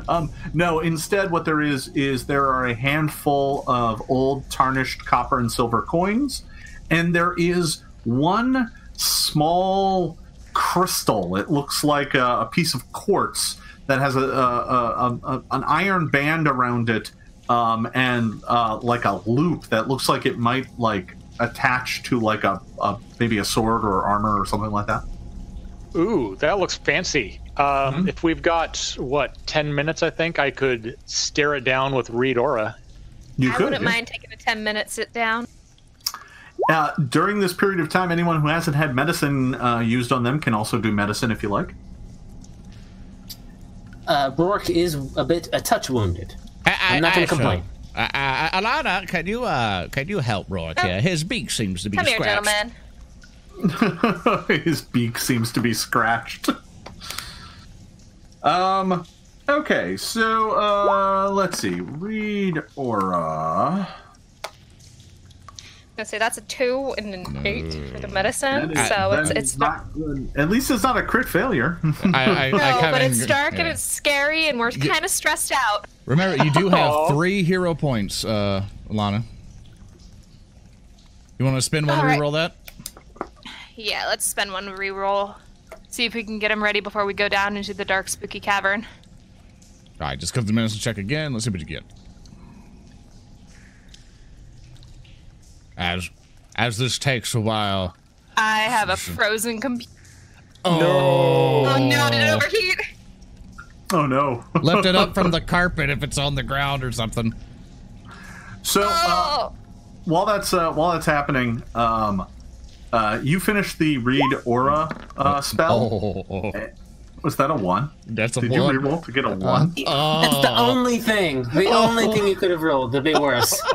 um, no, instead, what there is is there are a handful of old tarnished copper and silver coins, and there is one small crystal. It looks like a, a piece of quartz that has a, a, an iron band around it, um, and uh, like a loop that looks like it might like attach to like a maybe a sword or armor or something like that. Ooh, that looks fancy. Um, If we've got what ten minutes, I think I could stare it down with Read Aura. You I could. wouldn't yeah. mind taking a 10 minute sit down. Uh, during this period of time, anyone who hasn't had medicine uh, used on them can also do medicine if you like. Uh, Rourke is a bit a touch wounded. I, I'm not gonna I- so- complain. Uh, uh, Alana, can you uh, can you help Rourke here? His beak seems to be Come here, scratched. gentlemen. His beak seems to be scratched. um. Okay, so uh, let's see. Read aura. gonna say that's a two and an eight for the medicine. That is- so it's it's is not good. At least it's not a crit failure. I, I, I no, kinda but it's agree- dark and it's scary and we're kind of stressed out. Remember, you do have three hero points, uh, Alana. You want to spend one All to right. reroll that? Yeah, let's spend one reroll. See if we can get him ready before we go down into the dark, spooky cavern. All right, just come to the medicine check again. Let's see what you get. As as this takes a while. I have a frozen computer. Oh, Oh no, did it overheat? oh no. lift it up from the carpet if it's on the ground or something. So uh, Oh, while that's uh, while that's happening, um, uh, you finished the read aura uh, spell. Oh, Was that a one? that's a one. Did you one. reroll to get a one? Oh, That's the only thing. The only thing you could have rolled to be worse.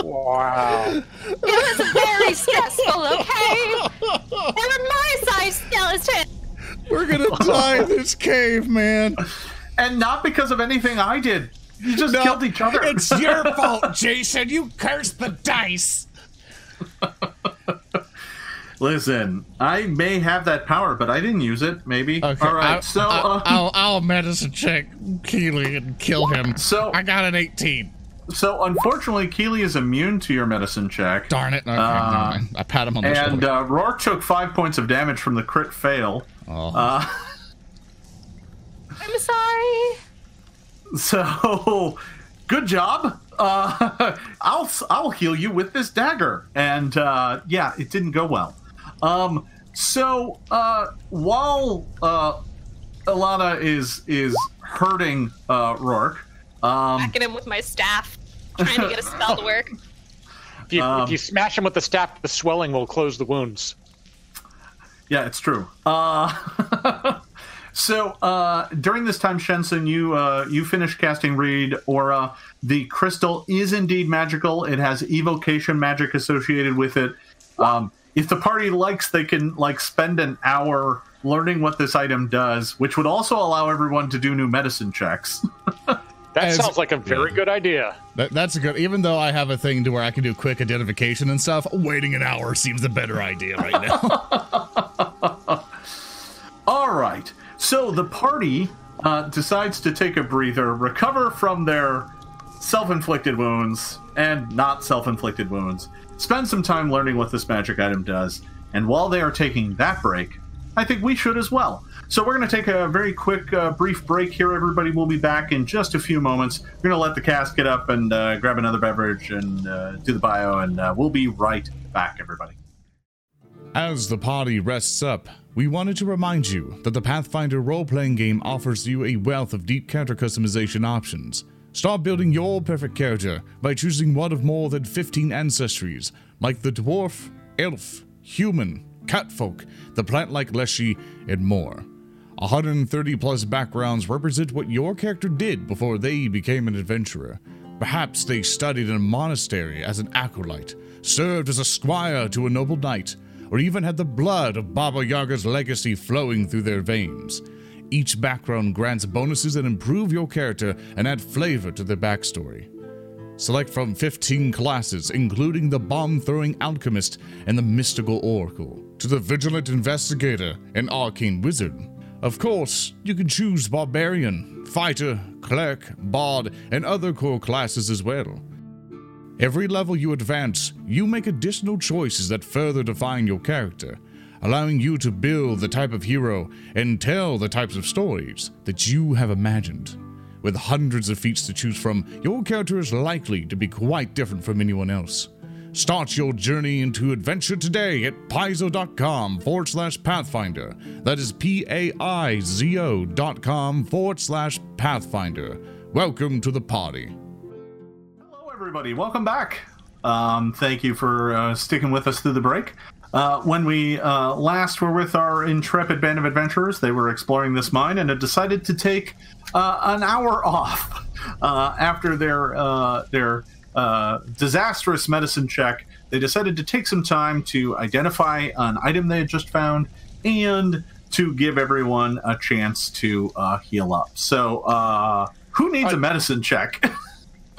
Wow. it was very stressful. Why? They're my size skeleton. We're gonna die in this cave, man. And not because of anything I did. You just No, killed each other. It's your fault, Jason. You cursed the dice. Listen, I may have that power, but I didn't use it. Maybe. Okay, All right. I, so, I, uh, I'll, I'll medicine check Keeley and kill him. So- I got an 18. so unfortunately, Keeley is immune to your medicine check. Darn it! Okay, Uh, never mind. I pat him on the And shoulder. uh, Rourke took five points of damage from the crit fail. oh. Uh, I'm sorry. so, good job. Uh, I'll I'll heal you with this dagger. And uh, yeah, it didn't go well. Um, so uh, while uh, Alana is is hurting uh, Rourke, um, Backing him with my staff, trying to get a spell to work. If you, Um, if you smash him with the staff, the swelling will close the wounds. Yeah, it's true. Uh, so uh, during this time, Shenson, you uh, you finish casting Read Aura. The crystal is indeed magical. It has evocation magic associated with it. Um, if the party likes, they can like spend an hour learning what this item does, which would also allow everyone to do new medicine checks. That As- sounds like a very yeah. good idea. That, that's a good. Even though I have a thing to where I can do quick identification and stuff, waiting an hour seems a better idea right now. All right. So the party uh, decides to take a breather, recover from their self inflicted wounds and not self inflicted wounds, spend some time learning what this magic item does, and while they are taking that break, I think we should as well. So we're going to take a very quick, uh, brief break here. Everybody We'll be back in just a few moments. We're going to let the cast get up and uh, grab another beverage and uh, do the bio, and uh, we'll be right back, everybody. As the party rests up, we wanted to remind you that the Pathfinder role playing game offers you a wealth of deep character customization options. Start building your perfect character by choosing one of more than 15 ancestries, like the dwarf, elf, human, catfolk, the plant like Leshy, and more. 130 plus backgrounds represent what your character did before they became an adventurer. Perhaps they studied in a monastery as an acolyte, served as a squire to a noble knight, or even had the blood of Baba Yaga's legacy flowing through their veins. Each background grants bonuses that improve your character and add flavor to their backstory. Select from 15 classes, including the bomb throwing alchemist and the mystical oracle, to the vigilant investigator and arcane wizard. Of course, you can choose barbarian, fighter, cleric, bard, and other core classes as well. Every level you advance, you make additional choices that further define your character, allowing you to build the type of hero and tell the types of stories that you have imagined. With hundreds of feats to choose from, your character is likely to be quite different from anyone else. Start your journey into adventure today at paizo.com forward slash pathfinder. That is P A I Z O dot com forward slash pathfinder. Welcome to the party. Everybody. Welcome back. Um, thank you for uh, sticking with us through the break. Uh, when we uh, last were with our intrepid band of adventurers, they were exploring this mine and had decided to take uh, an hour off uh, after their uh, their uh, disastrous medicine check. They decided to take some time to identify an item they had just found and to give everyone a chance to uh, heal up. So, uh, who needs a medicine check?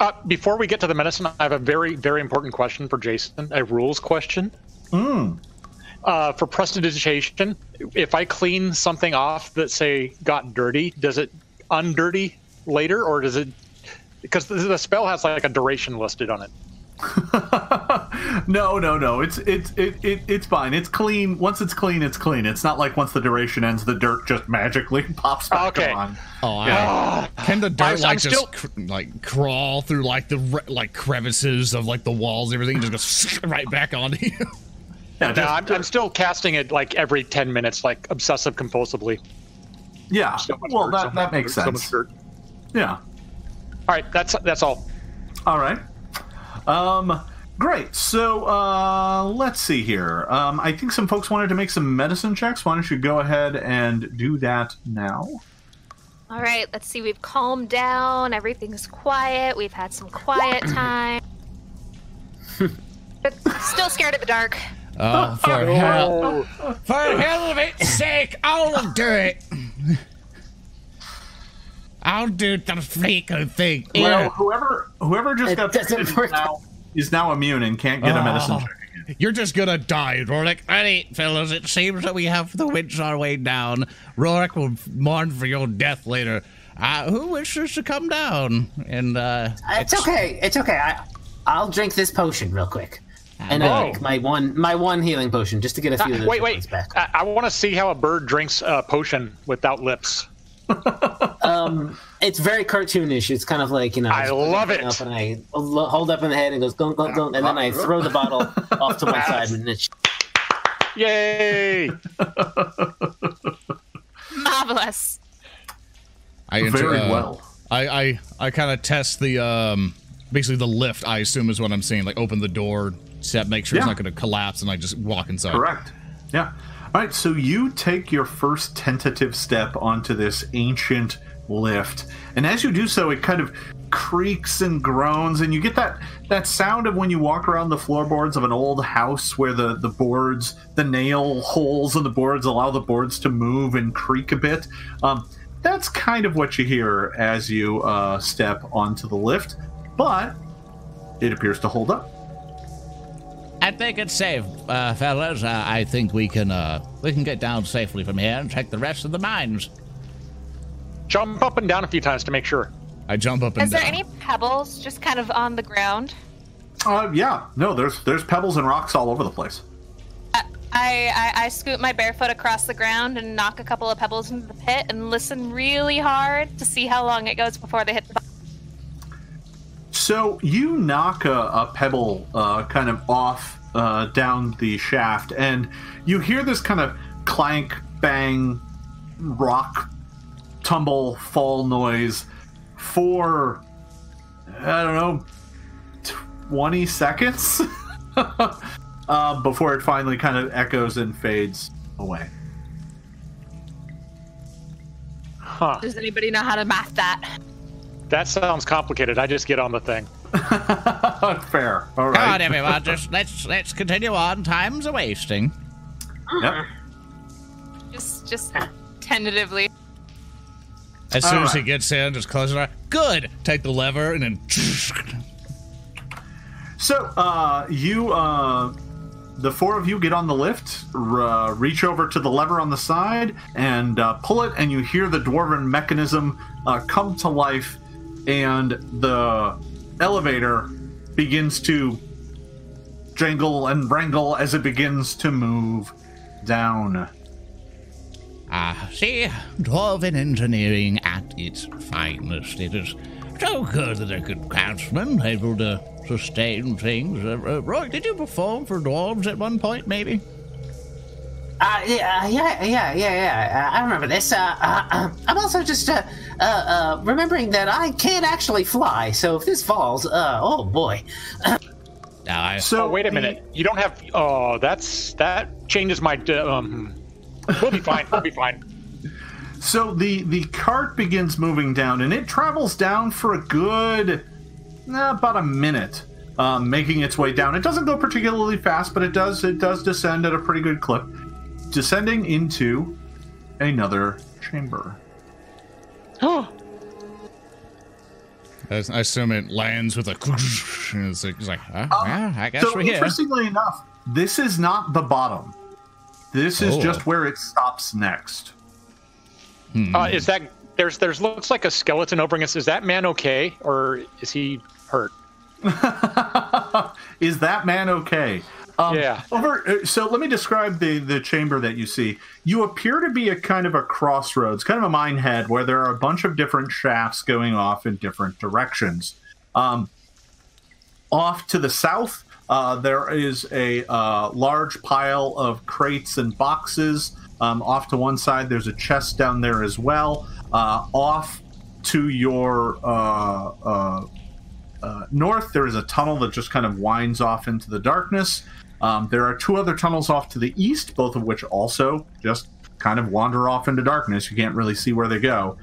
Uh, before we get to the medicine, I have a very, very important question for Jason. A rules question. Hmm. Uh, for prestidigitation, if I clean something off that say got dirty, does it undirty later, or does it? Because the spell has like a duration listed on it. no, no, no. It's it's it, it it's fine. It's clean. Once it's clean, it's clean. It's not like once the duration ends, the dirt just magically pops back Okay. on. Oh, I, Ah, can the dirt I'm- like I'm just still- cr- like crawl through like the re- like crevices of like the walls, and everything and just goes right back onto you? Yeah, no, just- I'm, I'm still casting it like every ten minutes, like obsessive compulsively. yeah. So Well, dirt, that much that makes dirt, so sense. dirt. Yeah. All right, that's that's all. All right. Um. Great. So uh, let's see here. Um, I think some folks wanted to make some medicine checks. Why don't you go ahead and do that now? All right, let's see. We've calmed down. Everything's quiet. We've had some quiet time. But Still scared of the dark. Oh, for hell, for hell of its sake, I'll do it. I'll do the freaking thing. Well, Yeah. whoever whoever just It got doesn't work. now, is now immune and can't get a medicine check. You're just gonna die, Rourke. Ready, fellas, it seems that we have the winds our way down. Rourke will mourn for your death later. Uh, who wishes to come down? And, uh, It's okay. It's okay. I, I'll drink this potion real quick. And Whoa. I drink my one my one healing potion just to get a few of Ah, those wait, ones wait. back. I, I want to see how a bird drinks a potion without lips. Um, it's very cartoonish. It's kind of like you know. I just love it. Up and I hold up in the head and goes gunk gunk gunk, and then I throw the bottle off to one side and it's Yay! Marvelous. I enter, Very uh, well. I I, I kind of test the um basically the lift. I assume is what I'm saying. Like open the door, step, make sure Yeah. it's not going to collapse, and I just walk inside. Correct. Yeah. All right. So you take your first tentative step onto this ancient lift, and as you do so, it kind of creaks and groans, and you get that that sound of when you walk around the floorboards of an old house where the the boards, the nail holes in the boards allow the boards to move and creak a bit. Um, that's kind of what you hear as you uh, step onto the lift, but it appears to hold up. I think it's safe, uh, fellas. Uh, I think we can, uh, we can get down safely from here and check the rest of the mines. Jump up and down a few times to make sure. I jump up and down. Is there down. any pebbles just kind of on the ground? Uh, yeah, no, there's there's pebbles and rocks all over the place. I, I I scoot my barefoot across the ground and knock a couple of pebbles into the pit and listen really hard to see how long it goes before they hit the. bottom. So you knock a, a pebble uh, kind of off uh, down the shaft, and you hear this kind of clank, bang, rock, tumble, fall noise for I don't know, twenty seconds uh, before it finally kind of echoes and fades away. Huh. Does anybody know how to math that? That sounds complicated. I just get on the thing. Fair. All right. Come on, everyone. Just let's let's continue on. Time's a wasting. Yep. Just just tentatively. As soon as he Alright. gets in, just close it. Up. Good. Take the lever and then. So, uh, you, uh, the four of you get on the lift, r- uh, reach over to the lever on the side, and uh, pull it, and you hear the dwarven mechanism uh, come to life, and the elevator begins to jangle and wrangle as it begins to move down. Ah, see, dwarven engineering at its finest. It is so good that a good craftsman able to sustain things. Uh, uh, Roy, did you perform for dwarves at one point, maybe? Uh, yeah, yeah, yeah, yeah, yeah. Uh, I remember this. Uh, uh, uh, I'm also just uh, uh, uh, remembering that I can't actually fly. So if this falls, uh, oh boy. Now, I, So Oh, wait a the- minute. You don't have. Oh, that's that changes my. d- Um, we'll be fine. We'll be fine. So the the cart begins moving down, and it travels down for a good eh, about a minute, um, making its way down. It doesn't go particularly fast, but it does it does descend at a pretty good clip, descending into another chamber. Oh. I assume it lands with a. And it's like, it's like huh? well, I guess so we're here. interestingly enough, this is not the bottom. This is Oh. just where it stops next. Uh, is that there's there's looks like a skeleton over us? Is that man okay or is he hurt? is that man okay? Um, Yeah. Over. uh, So let me describe the the chamber that you see. You appear to be a kind of a crossroads, kind of a mine head, where there are a bunch of different shafts going off in different directions. Um, off to the south, uh, there is a uh, large pile of crates and boxes. Um, off to one side, there's a chest down there as well. Uh, off to your uh, uh, uh, north, there is a tunnel that just kind of winds off into the darkness. Um, there are two other tunnels off to the east, both of which also just kind of wander off into darkness. You can't really see where they go.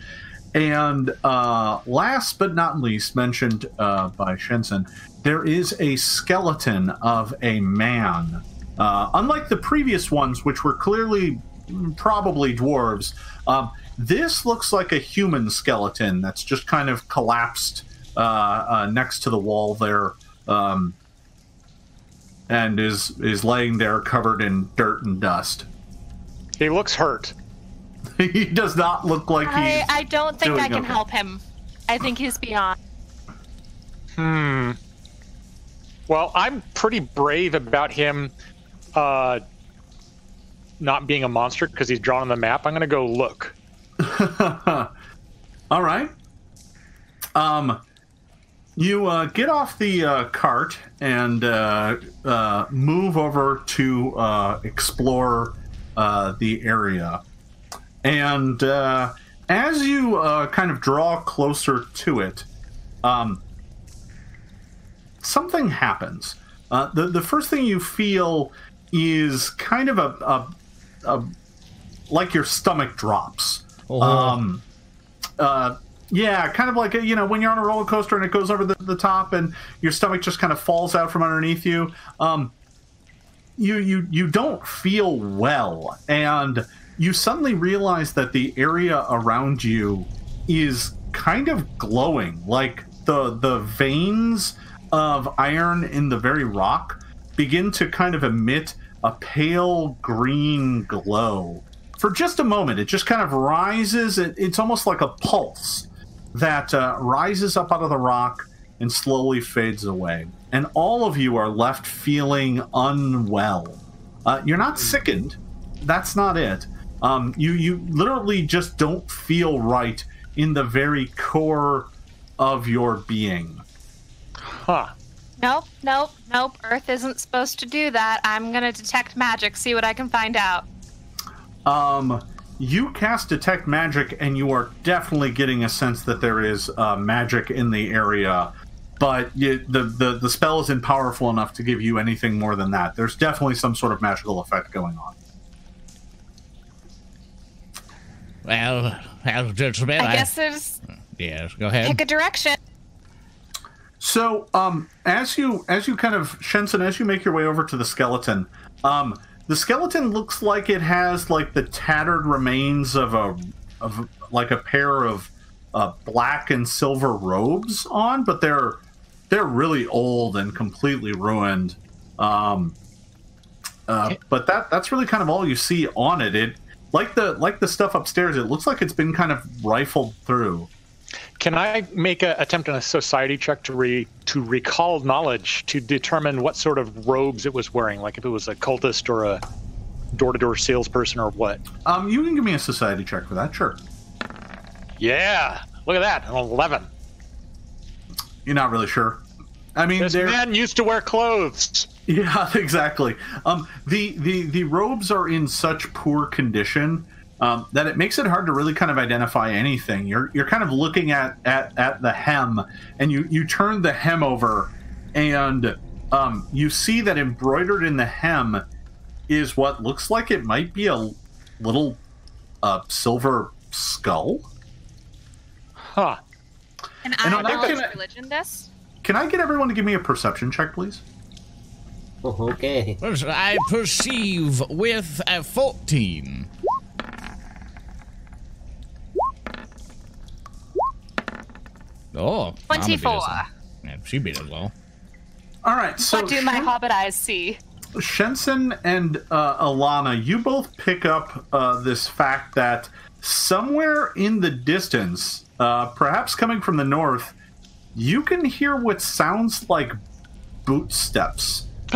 And uh, last but not least, mentioned uh, by Shensen, there is a skeleton of a man Uh, unlike the previous ones, which were clearly mm, probably dwarves, um, this looks like a human skeleton that's just kind of collapsed uh, uh, next to the wall there, um, and is is laying there covered in dirt and dust. He looks hurt. he does not look like he I, don't think I can okay. help him. I think he's beyond. Hmm. Well, I'm pretty brave about him uh, not being a monster because he's drawn on the map. I'm going to go look. All right. Um, you uh, get off the uh, cart and uh, uh, move over to uh, explore uh, the area. And uh, as you uh, kind of draw closer to it, um, something happens. Uh, the the first thing you feel is kind of a, a, a like your stomach drops. Um, uh, yeah, kind of like you know when you're on a roller coaster and it goes over the, the top and your stomach just kind of falls out from underneath you. Um, you you you don't feel well, and you suddenly realize that the area around you is kind of glowing, like the the veins of iron in the very rock begin to kind of emit a pale green glow. For just a moment, it just kind of rises. It, it's almost like a pulse that uh, rises up out of the rock and slowly fades away. And all of you are left feeling unwell. Uh, you're not sickened. That's not it. Um, you you literally just don't feel right in the very core of your being. Huh. Nope, nope, nope. Earth isn't supposed to do that. I'm gonna detect magic, see what I can find out. Um, you cast detect magic, and you are definitely getting a sense that there is uh, magic in the area. But you, the, the the spell isn't powerful enough to give you anything more than that. There's definitely some sort of magical effect going on. Well, well, gentlemen, I guess there's yes, go ahead. pick a direction. So, um, as you as you kind of Shenson, as you make your way over to the skeleton, um, the skeleton looks like it has like the tattered remains of a of like a pair of uh, black and silver robes on, but they're they're really old and completely ruined. Um, uh, but that that's really kind of all you see on it. It like the like the stuff upstairs. It looks like it's been kind of rifled through. Can I make an attempt on a society check to re to recall knowledge to determine what sort of robes it was wearing, like if it was a cultist or a door-to-door salesperson or what? Um, you can give me a society check for that, sure. Yeah, look at that, an eleven. You're not really sure. I mean, This they're man used to wear clothes. yeah, exactly. Um, the the the robes are in such poor condition um, that it makes it hard to really kind of identify anything. You're you're kind of looking at at, at the hem, and you you turn the hem over, and um, you see that embroidered in the hem is what looks like it might be a little uh, silver skull. Huh. Can And I I'm knowledge gonna- religion this? Can I get everyone to give me a perception check, please? Oh, okay. I perceive with a 14. Oh, Mama beat us 24. Yeah, she beat it all. All right. So what do my Shen- hobbit eyes see? Shenson and uh, Alana, you both pick up uh, this fact that somewhere in the distance, uh, perhaps coming from the north, you can hear what sounds like boot steps.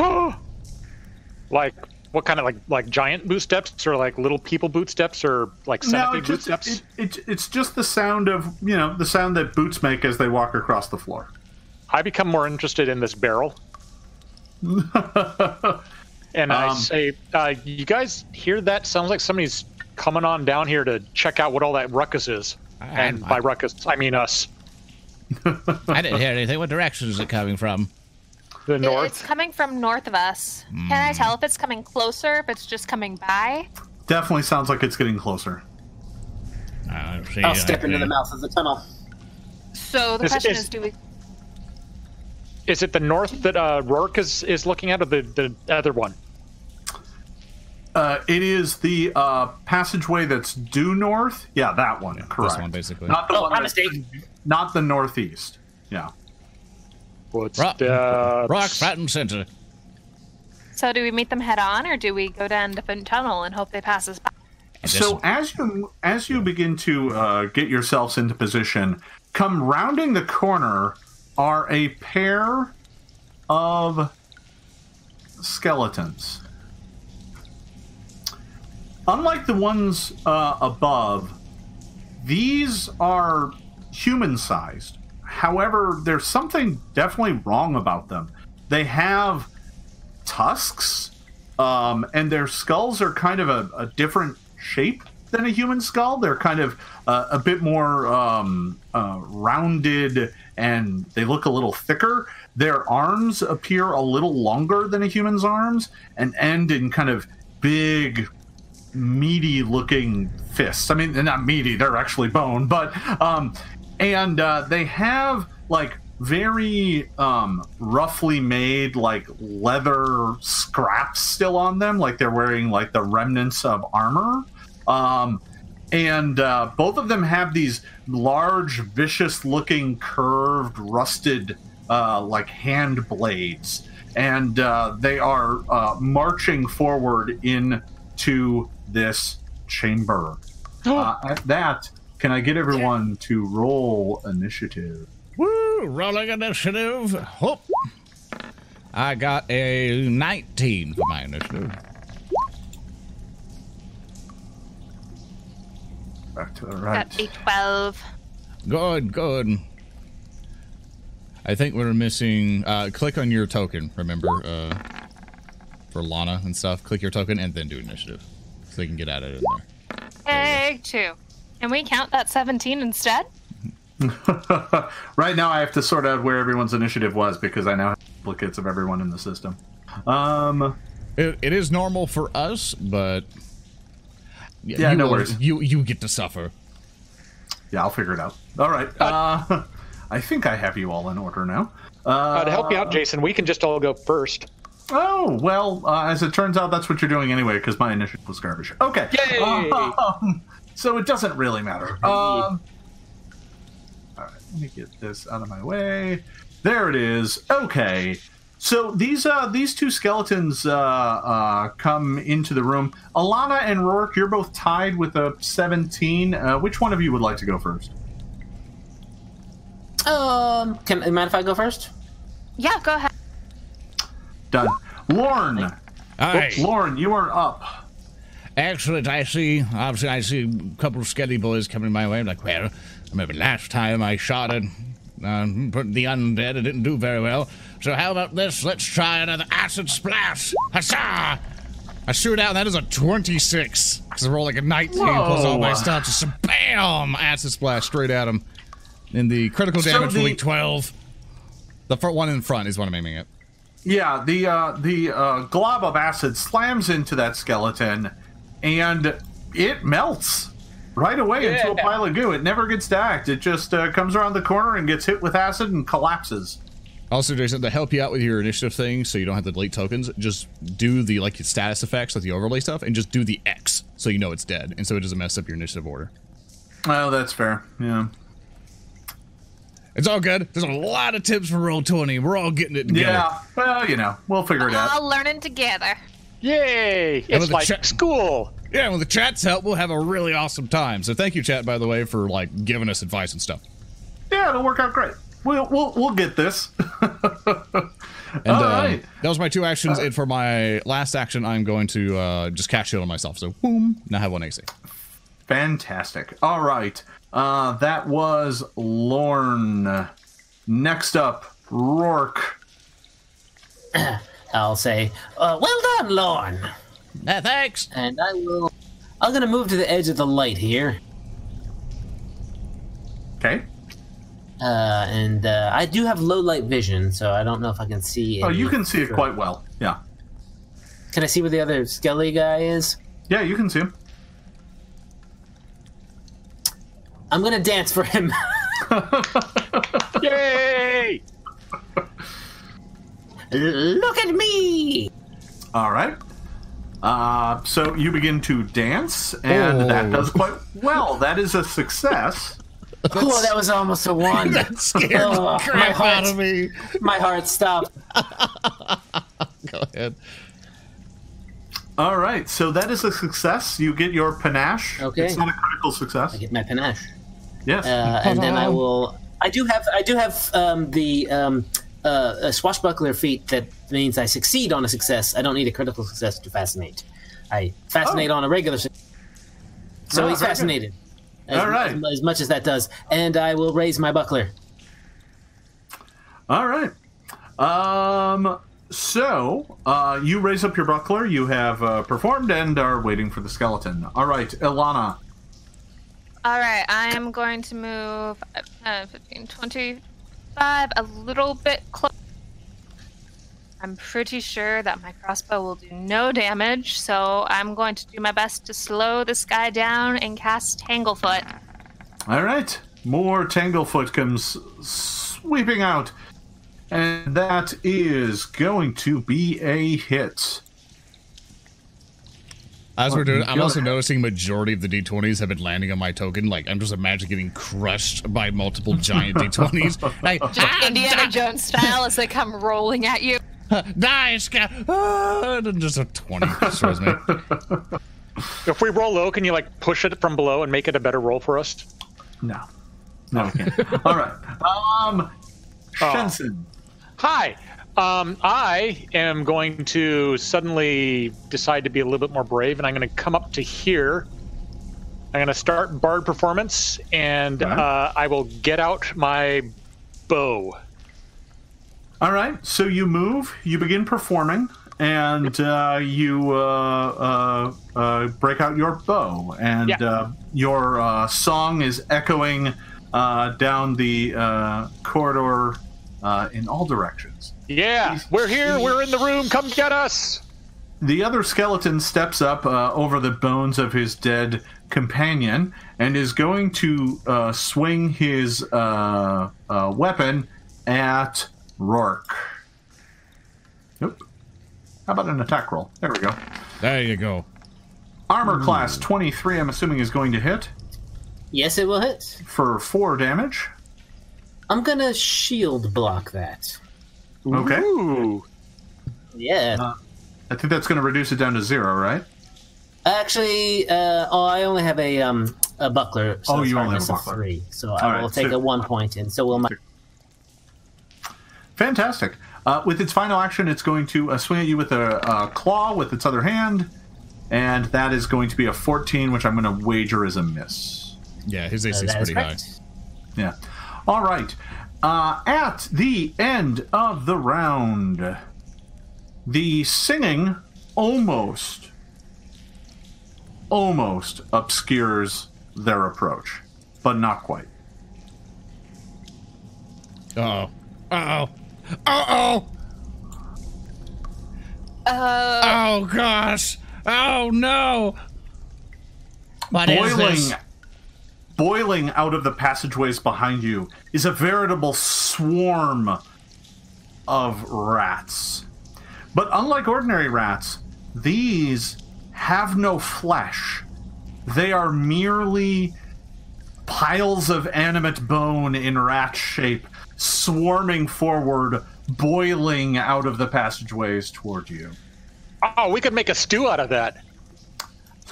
like what kind of like like giant boot steps or like little people boot steps or like No, centipede it boot just, steps? it, it, it's just the sound of you know the sound that boots make as they walk across the floor. I become more interested in this barrel. and I Um, say, uh, you guys hear that? Sounds like somebody's coming on down here to check out what all that ruckus is. I- and I- by ruckus, I mean us. I didn't hear anything. What direction is it coming from? The north. It's coming from north of us. Can Hmm. I tell if it's coming closer, if it's just coming by? Definitely sounds like it's getting closer. I see, I'll step into the mouth of the tunnel. So the Is- question is- is, do we? Is it the north that uh, Rourke is, is looking at, or the, the other one? Uh, it is the uh, passageway that's due north. Yeah, that one. Correct. This one, basically. Not the Oh, one. my that's- mistake. Not the northeast. Yeah. What's Rock, that? rock, front and center. So do we meet them head on, or do we go down a different tunnel and hope they pass us by? So as you as you begin to uh, get yourselves into position, come rounding the corner are a pair of skeletons. Unlike the ones uh, above, these are human sized. However, there's something definitely wrong about them. They have tusks, um, and their skulls are kind of a, a different shape than a human skull. They're kind of uh, a bit more um, uh, rounded and they look a little thicker. Their arms appear a little longer than a human's arms and end in kind of big, meaty looking fists. I mean, they're not meaty, they're actually bone, but, um, and uh, they have like very um, roughly made like leather scraps still on them, like they're wearing like the remnants of armor. Um, and uh, both of them have these large, vicious-looking, curved, rusted, uh, like hand blades, and uh, they are uh, marching forward into this chamber. Uh, at that, can I get everyone to roll initiative? Woo! Rolling initiative. Whoop. I got a 19 for my initiative. Back to the right. Got a 12. Good, good. I think we're missing. Uh, click on your token. Remember, uh, for Lana and stuff. Click your token and then do initiative, so they can get at it in there. Egg two. Can we count that 17 instead? right now, I have to sort out where everyone's initiative was because I now have duplicates of everyone in the system. Um, It, it is normal for us, but Yeah, you no will- worries. You you get to suffer. yeah, I'll figure it out. All right. Uh, I think I have you all in order now. Uh, Uh, to help you out, Jason, we can just all go first. Oh, well, uh, as it turns out, that's what you're doing anyway, because my initiative was garbage. Okay. Yay! Um, so it doesn't really matter. Um, all right, let me get this out of my way. There it is. Okay. So these uh, these two skeletons uh, uh, come into the room. Alana and Rourke, you're both tied with a 17. Uh, which one of you would like to go first? Um, can you mind if I go first? Yeah, go ahead. Done. Lorne. Aye. Lorne, you are up. Excellent. I see. Obviously, I see a couple of skelly boys coming my way. I'm like, well, I remember last time I shot at uh, the undead. It didn't do very well. So how about this? Let's try another acid splash. Huzzah! I shoot out. And that is a 26. Because I roll like a 19 plus all my stuff. Just a bam! Acid splash straight at him. And the critical So damage the- for week 12. The front one in front is what I'm aiming at. Yeah, the uh, the uh, glob of acid slams into that skeleton, and it melts right away into a pile of goo. It never gets stacked. It just uh, comes around the corner and gets hit with acid and collapses. Also, Jason, to help you out with your initiative thing, so you don't have to delete tokens, just do the like status effects, like the overlay stuff, and just do the X, so you know it's dead, and so it doesn't mess up your initiative order. Oh, that's fair. Yeah. It's all good. There's a lot of tips for Roll20. We're all getting it together. Yeah. Well, you know, we'll figure it out. We're all learning together. Yay! with It's the like check- school. Yeah, with the chat's help, we'll have a really awesome time. So thank you, chat, by the way, for like giving us advice and stuff. Yeah, it'll work out great. We'll we'll, we'll get this. And All uh, that was my two actions. and for my last action, I'm going to uh, just cast shield on myself. So boom, now I have one AC. Fantastic. All right. Uh, that was Lorne. Next up, Rourke. I'll say, uh, "Well done, Lorne." Uh, thanks. And I will. I'm gonna move to the edge of the light here, Okay. uh, and uh, I do have low light vision, so I don't know if I can see. Oh, you can see it quite well. Yeah. Can I see where the other skelly guy is? Yeah, you can see him. I'm gonna dance for him. Yay! Look at me! All right. Uh, so you begin to dance, and that Oh. does quite well. That is a success. Oh, that was almost a one. That scared Oh, the my crap heart. out of me. My heart stopped. Go ahead. All right, so that is a success. You get your panache. Okay. It's not a critical success. I get my panache. Yes. uh, and then I will. I do have. I do have um, the um, uh, a swashbuckler feat that means I succeed on a success. I don't need a critical success to fascinate. I fascinate on a regular. Su- so Oh, he's very good. fascinated. As, All right. as, as much as that does, and I will raise my buckler. All right. Um. So, uh, you raise up your buckler. You have uh, performed and are waiting for the skeleton. All right, Alana. All right, I am going to move uh, 15, 25, a little bit close. I'm pretty sure that my crossbow will do no damage, so I'm going to do my best to slow this guy down and cast Tanglefoot. All right. More Tanglefoot comes sweeping out, and that is going to be a hit. As we're doing, I'm also ahead. noticing majority of the d20s have been landing on my token. Like I'm just imagining getting crushed by multiple giant d20s. Like, Just ah, Indiana Jones style as they come rolling at you. die, sca- ah, and just a 20 destroys me. If we roll low, can you like push it from below and make it a better roll for us? No. No, we can't. All right. Um, Shenson. Hi. Um, I am going to suddenly decide to be a little bit more brave, and I'm going to come up to here. I'm going to start bard performance, and Right. uh, I will get out my bow. All right. So you move, you begin performing, and uh, you uh, uh, uh, break out your bow, and Yeah. uh, your uh, song is echoing uh, down the uh, corridor uh, in all directions. Yeah, we're here. We're in the room. Come get us. The other skeleton steps up uh, over the bones of his dead companion and is going to uh, swing his uh, uh, weapon at Rourke. Nope. How about an attack roll? There we go. There you go. Armor class 23, I'm assuming, is going to hit Yes, it will hit. for 4 damage. I'm gonna shield block that. Okay. Ooh. Yeah. Uh, I think that's going to reduce it down to 0, right? Actually, uh, oh, I only have a um a buckler. So Oh, it's you only hardness have a of buckler. three. So All I right, will take so- a one point, and so will my. Fantastic. Uh, with its final action, it's going to uh, swing at you with a, a claw with its other hand, and that is going to be a 14, which I'm going to wager is a miss. Yeah, his AC Uh, is that is pretty high. Yeah. All right. Uh, at the end of the round, the singing almost, almost obscures their approach, but not quite. Uh oh. Uh oh. Uh oh. Uh, Oh gosh. Oh no. What is boiling this? Boiling out of the passageways behind you is a veritable swarm of rats. But unlike ordinary rats, these have no flesh. They are merely piles of animate bone in rat shape swarming forward, boiling out of the passageways toward you. Oh, we could make a stew out of that.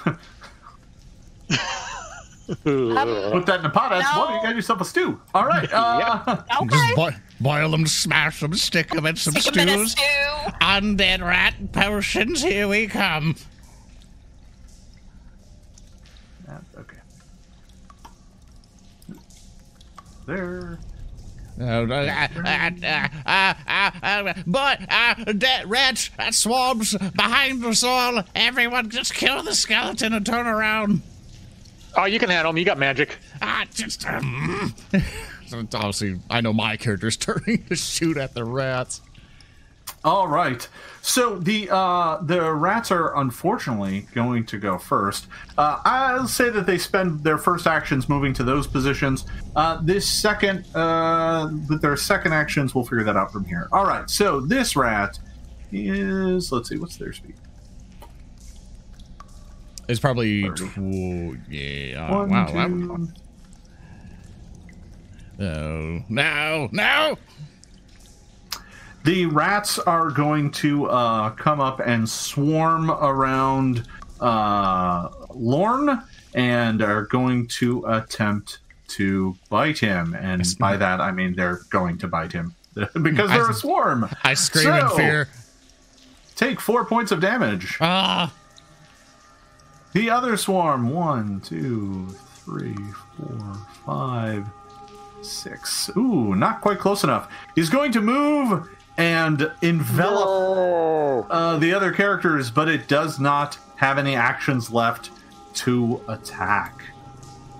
Put that in a pot, that's No. one, you got yourself a stew. All right. Uh, okay. Just boi- boil them, smash them, stick them in some Stick 'em in a stews. stew. Undead rat potions, here we come. Yeah, okay. There. Uh, uh, uh, uh, but dead rats, swarms behind us all. Everyone, just kill the skeleton and turn around. Oh, you can handle them. You got magic. Ah, just um. obviously, I know my character's turning to shoot at the rats. All right. So the uh, the rats are unfortunately going to go first. Uh, I'll say that they spend their first actions moving to those positions. Uh, this second, uh, with their second actions, we'll figure that out from here. All right. So this rat is let's see, what's their speed? It's probably 30. tw- yeah. Oh, One, wow. two, Oh no, no! The rats are going to uh, come up and swarm around uh, Lorne and are going to attempt to bite him. And by that, I mean they're going to bite him because they're a swarm. I scream in fear. Take four points of damage. Ah! The other swarm one, two, three, four, five, six. Ooh, not quite close enough. He's going to move and envelop uh, the other characters, but it does not have any actions left to attack.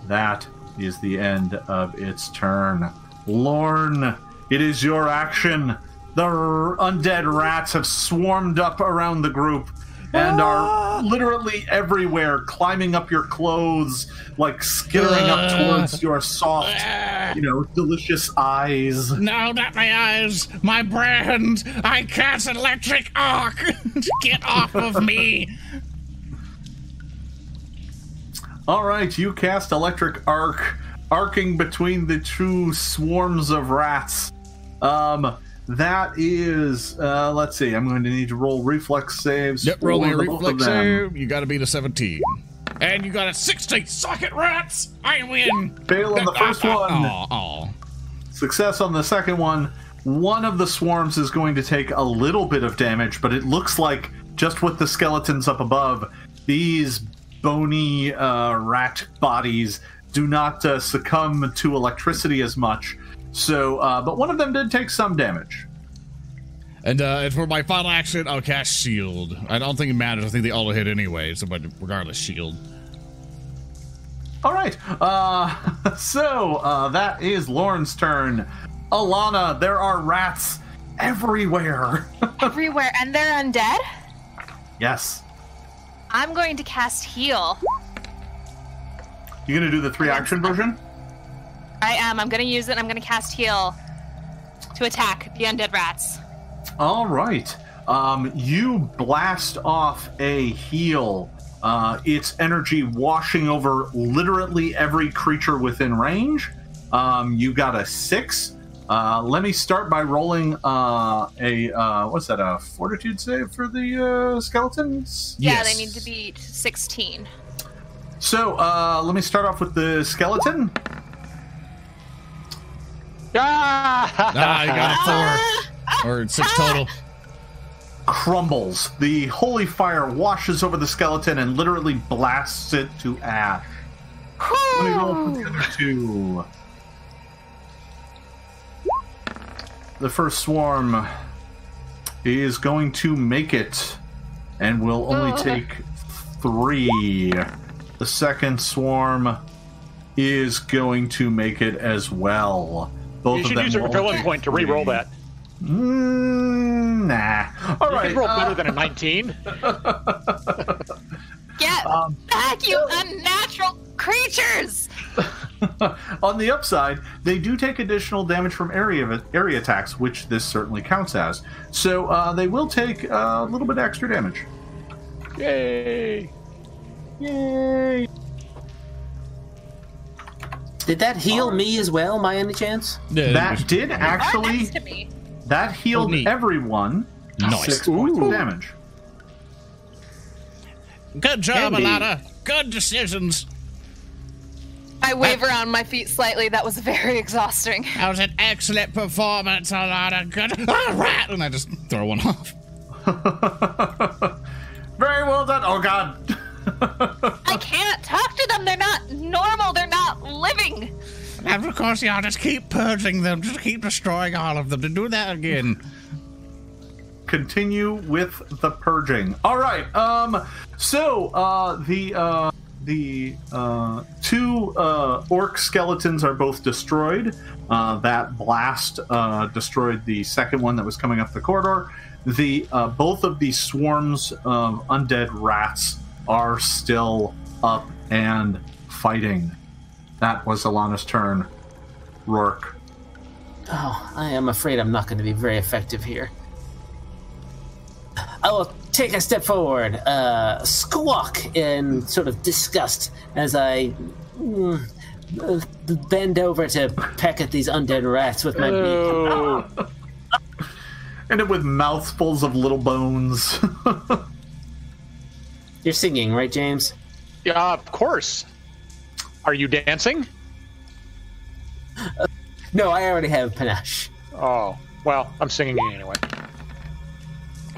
That is the end of its turn. Lorne, it is your action. The r- undead rats have swarmed up around the group and are ah. literally everywhere, climbing up your clothes, like skittering up ah. towards your soft, ah. you know, delicious eyes. No, not my eyes. My brand. I cast electric arc. Get off of me. All right, you cast electric arc, arcing between the two swarms of rats. Um, that is, uh, let's see. I'm going to need to roll reflex saves. Yep, roll a for the both of reflex save. You got to beat a 17. And you got a 60. Suck it, rats. I win. Fail on the first one. Aw, aw. Success on the second one. One of the swarms is going to take a little bit of damage, but it looks like just with the skeletons up above, these bony uh, rat bodies do not uh, succumb to electricity as much. So, uh, but one of them did take some damage. And, uh, and for my final action, I'll cast Shield. I don't think it matters. I think they all hit anyway, so but regardless, Shield. All right. Uh, so uh, that is Lorne's turn. Alana, there are rats everywhere. Everywhere, and they're undead? yes. I'm going to cast heal. You gonna do the three action version? I am. I'm going to use it. I'm going to cast heal to attack the undead rats. All right. Um, you blast off a heal. Uh, its energy washing over literally every creature within range. Um, you got a six. Uh, let me start by rolling uh, a uh, what's that? A fortitude save for the uh, skeletons. Yeah, Yes. they need to beat 16. So uh, let me start off with the skeleton. Ah! Ah, you got a four. or six total. crumbles. The holy fire washes over the skeleton and literally blasts it to ash. Let me roll for the other two. The first swarm is going to make it and will only Oh. take three. The second swarm is going to make it as well. Both You of should them use your will villain point to re-roll that. Mm, nah. All You right. can roll uh, better than a 19. Get Um, back, you unnatural creatures! On the upside, they do take additional damage from area area attacks, which this certainly counts as. So uh, they will take uh, a little bit extra damage. Yay! Yay! Did that heal me as well, by any chance? Yeah, That did actually next to me. that healed Oh, everyone Nice. six points of damage. Good job, Andy. Alana. Good decisions. I wave around my feet slightly. That was very exhausting. That was an excellent performance, Alana. Good. Ah, rat! And I just throw one off. Very well done. Oh God. I can't talk to them. They're not normal. They're not living. And of course, yeah, just keep purging them. Just keep destroying all of them. To do that again. continue with the purging. All right. Um. So uh, the uh, the uh, two uh, orc skeletons are both destroyed. Uh, that blast uh, destroyed the second one that was coming up the corridor. The uh, both of the swarms of undead rats are still up and fighting. That was Alana's turn. Rourke. Oh, I am afraid I'm not going to be very effective here. I will take a step forward, uh, squawk in sort of disgust as I mm, bend over to peck at these undead rats with my beak. Oh, And it with mouthfuls of little bones. You're singing, right, James? yeah, of course. Are you dancing? No, I already have panache. Oh, well, I'm singing anyway.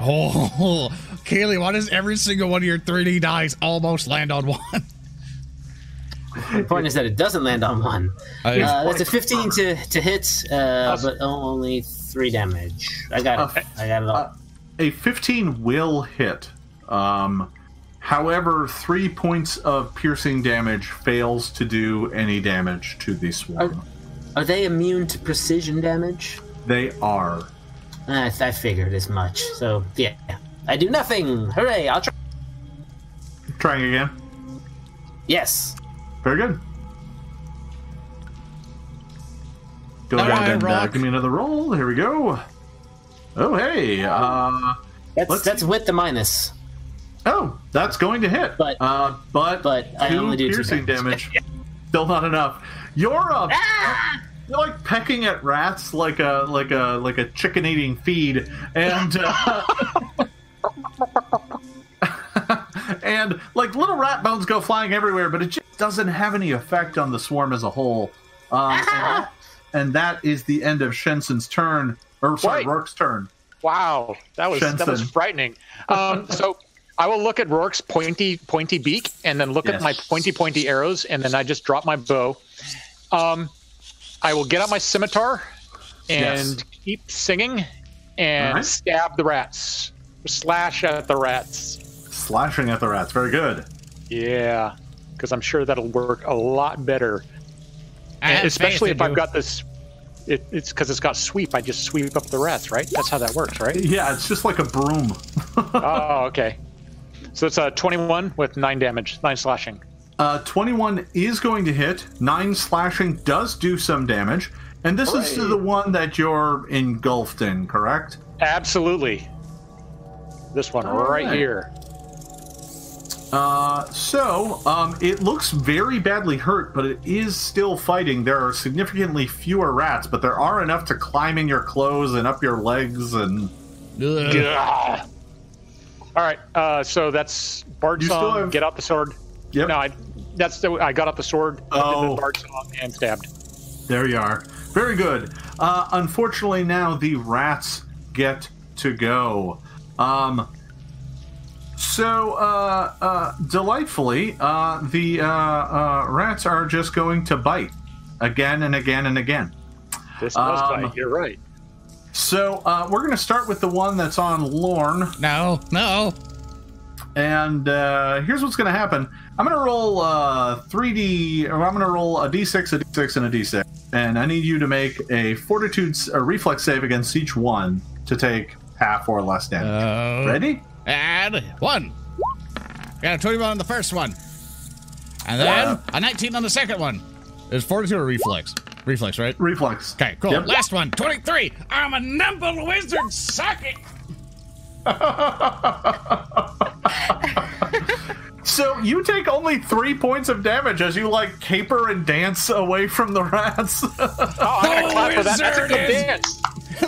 Oh, Keeley, why does every single one of your 3D dice almost land on one? The point is that it doesn't land on one. I- Uh, that's a 15 to, to hit, uh, but only three damage. I got it. I got it all. Uh, a 15 will hit. Um, however, three points of piercing damage fails to do any damage to the swarm. Are they immune to precision damage? They are. I, I figured as much. So, yeah. I do nothing! Hooray! I'll try. Trying again. Yes. Very good. Go All ahead right, and uh, give me another roll. Here we go. Oh, hey. Uh, That's, Let's that's with the minus. Oh, that's going to hit. But- uh, but, but I two only do two piercing damage. damage. Still not enough. You're uh, Ah! you're like pecking at rats like a like a like a chicken eating feed, and uh, and like little rat bones go flying everywhere, but it just doesn't have any effect on the swarm as a whole. Um, and, and that is the end of Shensen's turn, or sorry, Right. Rourke's turn. Wow, that was that was frightening. Um, so I will look at Rourke's pointy pointy beak, and then look at my pointy pointy arrows, and then I just drop my bow. Um, I will get out my scimitar and Yes. keep singing and All right. stab the rats, slash at the rats. Slashing at the rats. Very good. Yeah, because I'm sure that'll work a lot better, especially if I've got this. It, it's because it's got sweep. I just sweep up the rats, right? That's how that works, right? Yeah, it's just like a broom. oh, okay. So it's a 21 with nine damage, nine slashing. Uh, 21 is going to hit. Nine slashing does do some damage. And this is Hooray. the one that you're engulfed in, correct? Absolutely. This one All right right. here. Uh, so, um, it looks very badly hurt, but it is still fighting. There are significantly fewer rats, but there are enough to climb in your clothes and up your legs. And Ugh. Gah. All right. Uh, so that's Bard You song. have- Get out the sword. yep, No, I. That's the. I got out the sword. Oh. Bard song and stabbed. there you are. Very good. Uh, unfortunately, now the rats get to go. Um, so, uh, uh, delightfully, uh, the uh, uh, rats are just going to bite again and again and again. This was Um, bite. You're right. So, uh, we're going to start with the one that's on Lorne. No, no. And uh, here's what's going to happen. I'm going to roll uh, 3D, or I'm going to roll a D6, a D6, and a D6. And I need you to make a fortitude, a reflex save against each one to take half or less damage. Uh, Ready? And one. Got a 21 on the first one. And then a 19 on the second one. Is fortitude or reflex? Reflex, right? Reflex. Okay, cool. Yep. Last one, 23. I'm a nimble wizard. Suck it. So you take only three points of damage as you like caper and dance away from the rats. Oh, I'm the clap for that. That's a wizard good is- dance.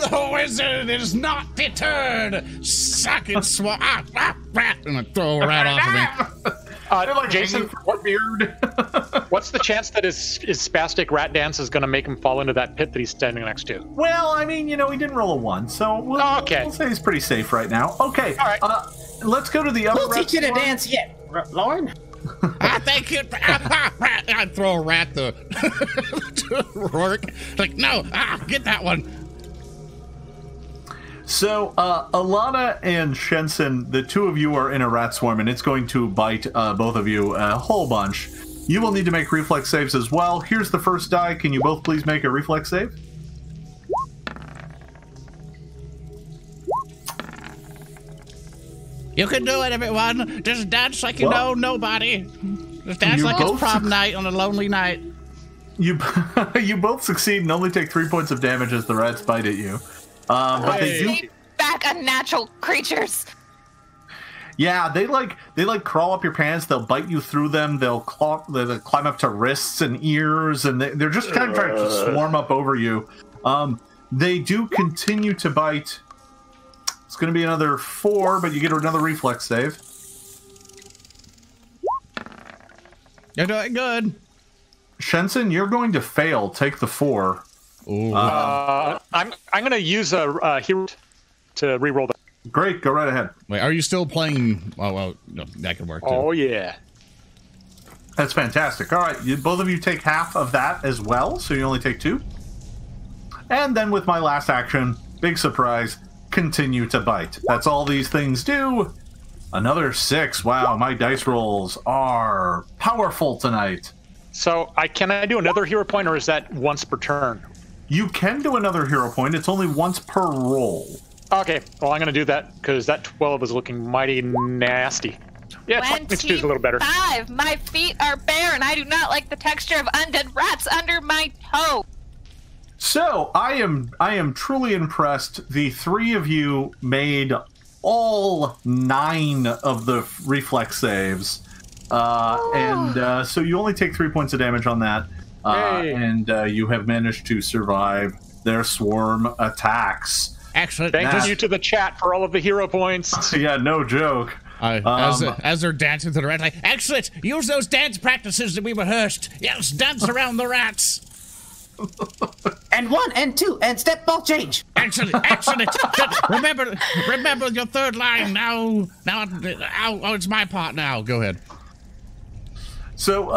the wizard is not deterred. Suck it, swa- ah, ah, rat. And I throw a rat off of me. Uh, They're like Jason, hanging from a beard. what's the chance that his, his spastic rat dance is going to make him fall into that pit that he's standing next to? well, I mean, you know, he didn't roll a one, so we'll, Oh, okay. we'll say he's pretty safe right now. Okay. All right. Uh, let's go to the other. We'll teach you to dance yet, Lorne. I thank you. Ah, ah, rat. Throw a rat to, to Rourke. Like, no, ah, get that one. So, uh, Alana and Shensen, the two of you are in a rat swarm, and it's going to bite uh, both of you a whole bunch. You will need to make reflex saves as well. Here's the first die. Can you both please make a reflex save? You can do it, everyone. Just dance like you Well, know nobody. Just dance like it's prom suc- night on a lonely night. You you both succeed and only take three points of damage as the rats bite at you. Um, but they do back unnatural creatures. Yeah, they like they like crawl up your pants. They'll bite you through them. They'll, claw, they'll climb up to wrists and ears, and they, they're just kind of trying to swarm up over you. Um, they do continue to bite. It's going to be another four, but you get another reflex save. You're doing good. Shenson, you're going to fail. Take the four. Ooh. Uh, I'm I'm gonna use a, a hero to reroll that. Great, go right ahead. Wait, are you still playing? Oh, well, no, that could work too. Oh yeah. That's fantastic. All right, you, both of you take half of that as well, so you only take two. And then with my last action, big surprise, continue to bite. That's all these things do. Another six. Wow, my dice rolls are powerful tonight. So I can I do another hero point, or is that once per turn? You can do another hero point. It's only once per roll. Okay, well I'm gonna do that because that 12 is looking mighty nasty. Yeah, 22 is a little better. Five. My feet are bare, and I do not like the texture of undead rats under my toe. So I am I am truly impressed. The three of you made all nine of the reflex saves, uh, and uh, so you only take three points of damage on that, uh, and uh, you have managed to survive their swarm attacks. Excellent. Thank Nah. you to the chat for all of the hero points. yeah, no joke. I, as, Um, as they're dancing to the rat, like, Excellent. Use those dance practices that we rehearsed. Yes, dance around the rats. And one, and two, and step ball change. Excellent. Excellent. Remember, remember your third line now. Now, now oh, it's my part now. go ahead. So, uh,